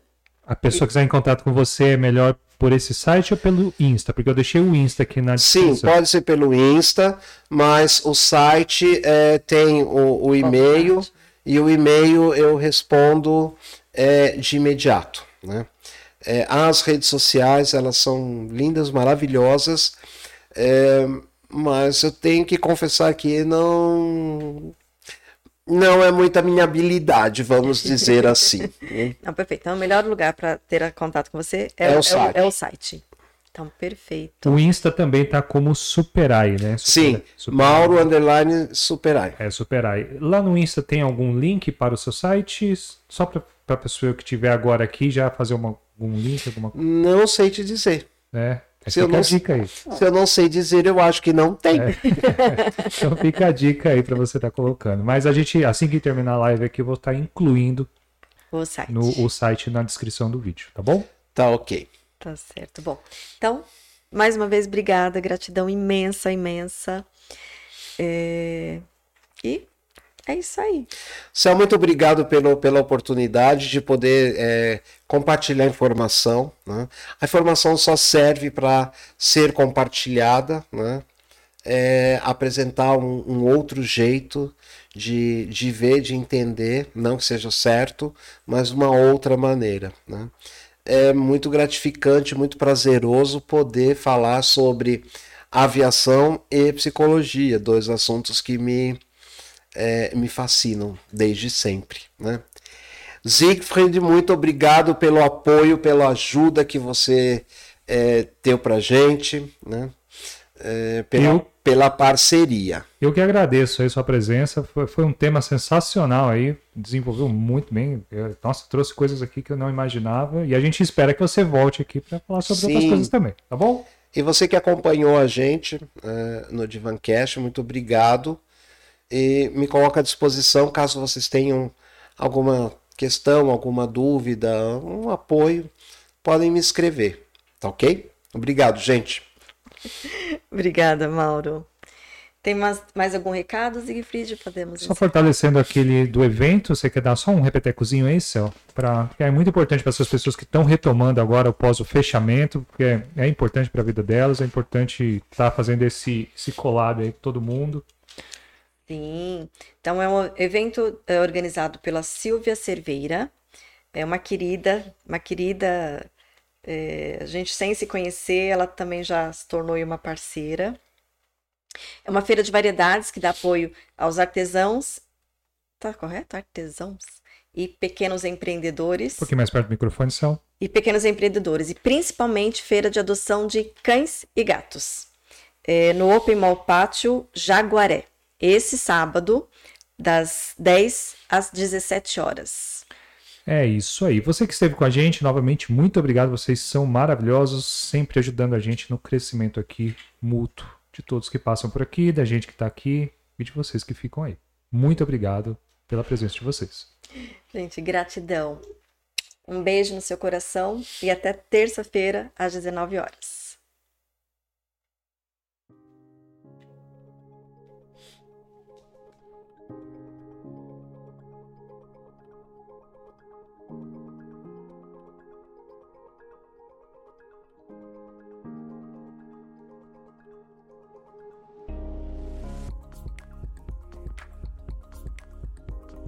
A pessoa que quiser em contato com você é melhor por esse site ou pelo Insta? Porque eu deixei o Insta aqui na descrição. Sim, pode ser pelo Insta, mas o site é, tem o, o e-mail e o e-mail eu respondo é, de imediato. Né? É, as redes sociais elas são lindas, maravilhosas, é, mas eu tenho que confessar que não não é muita minha habilidade, vamos dizer assim. Né? Não, perfeito. Então, o melhor lugar para ter contato com você é, é, o, site. É, o, é o site. Então, perfeito. O Insta também tá como Superai, né? Super, Sim, Superai. Mauro Underline Superai. É, Superai. Lá no Insta tem algum link para o seu site? Só para para a pessoa que estiver agora aqui já fazer uma Algum link, alguma coisa? Não sei te dizer. É. Se eu, não, dica aí. se eu não sei dizer, eu acho que não tem. É. então fica a dica aí para você estar tá colocando. Mas a gente, assim que terminar a live aqui, eu vou estar tá incluindo o site. No, o site na descrição do vídeo, tá bom? Tá ok. Tá certo. Bom, então, mais uma vez, obrigada, gratidão imensa, imensa. É... E é isso aí. Céu, muito obrigado pelo, pela oportunidade de poder é, compartilhar informação. Né? A informação só serve para ser compartilhada, né? É, apresentar um, um, outro jeito de, de ver, de entender, não que seja certo, mas uma outra maneira. Né? É muito gratificante, muito prazeroso poder falar sobre aviação e psicologia, dois assuntos que me é, me fascinam desde sempre. Né? Siegfried, muito obrigado pelo apoio, pela ajuda que você é, deu para gente, né? É, pela, eu, pela parceria. Eu que agradeço aí sua presença, foi, foi um tema sensacional aí, desenvolveu muito bem. Eu, nossa, trouxe coisas aqui que eu não imaginava e a gente espera que você volte aqui para falar sobre Sim. outras coisas também, tá bom? E você que acompanhou a gente uh, no Divancast, muito obrigado e me coloco à disposição caso vocês tenham alguma questão, alguma dúvida, um apoio, podem me escrever, tá ok? Obrigado, gente. Obrigada, Mauro. Tem mais, mais algum recado, Siegfried? Podemos. Só encerrar. fortalecendo aquele do evento, você quer dar só um repetecozinho aí, Céu? Pra, é muito importante para essas pessoas que estão retomando agora após o fechamento, porque é, é importante para a vida delas, é importante estar tá fazendo esse, esse colado aí com todo mundo. Sim. Então é um evento é, organizado pela Silvia Cerveira. É uma querida, uma querida. É, a gente sem se conhecer, ela também já se tornou uma parceira. É uma feira de variedades que dá apoio aos artesãos. Tá correto? Artesãos e pequenos empreendedores. Um pouquinho mais perto do microfone, Céu. E pequenos empreendedores. E principalmente feira de adoção de cães e gatos. É, no Open Mall Pátio Jaguaré esse sábado, das 10 às 17 horas. É isso aí. Você que esteve com a gente, novamente, muito obrigado. Vocês são maravilhosos, sempre ajudando a gente no crescimento aqui mútuo de todos que passam por aqui, da gente que está aqui e de vocês que ficam aí. Muito obrigado pela presença de vocês. Gente, gratidão. Um beijo no seu coração e até terça-feira às 19 horas.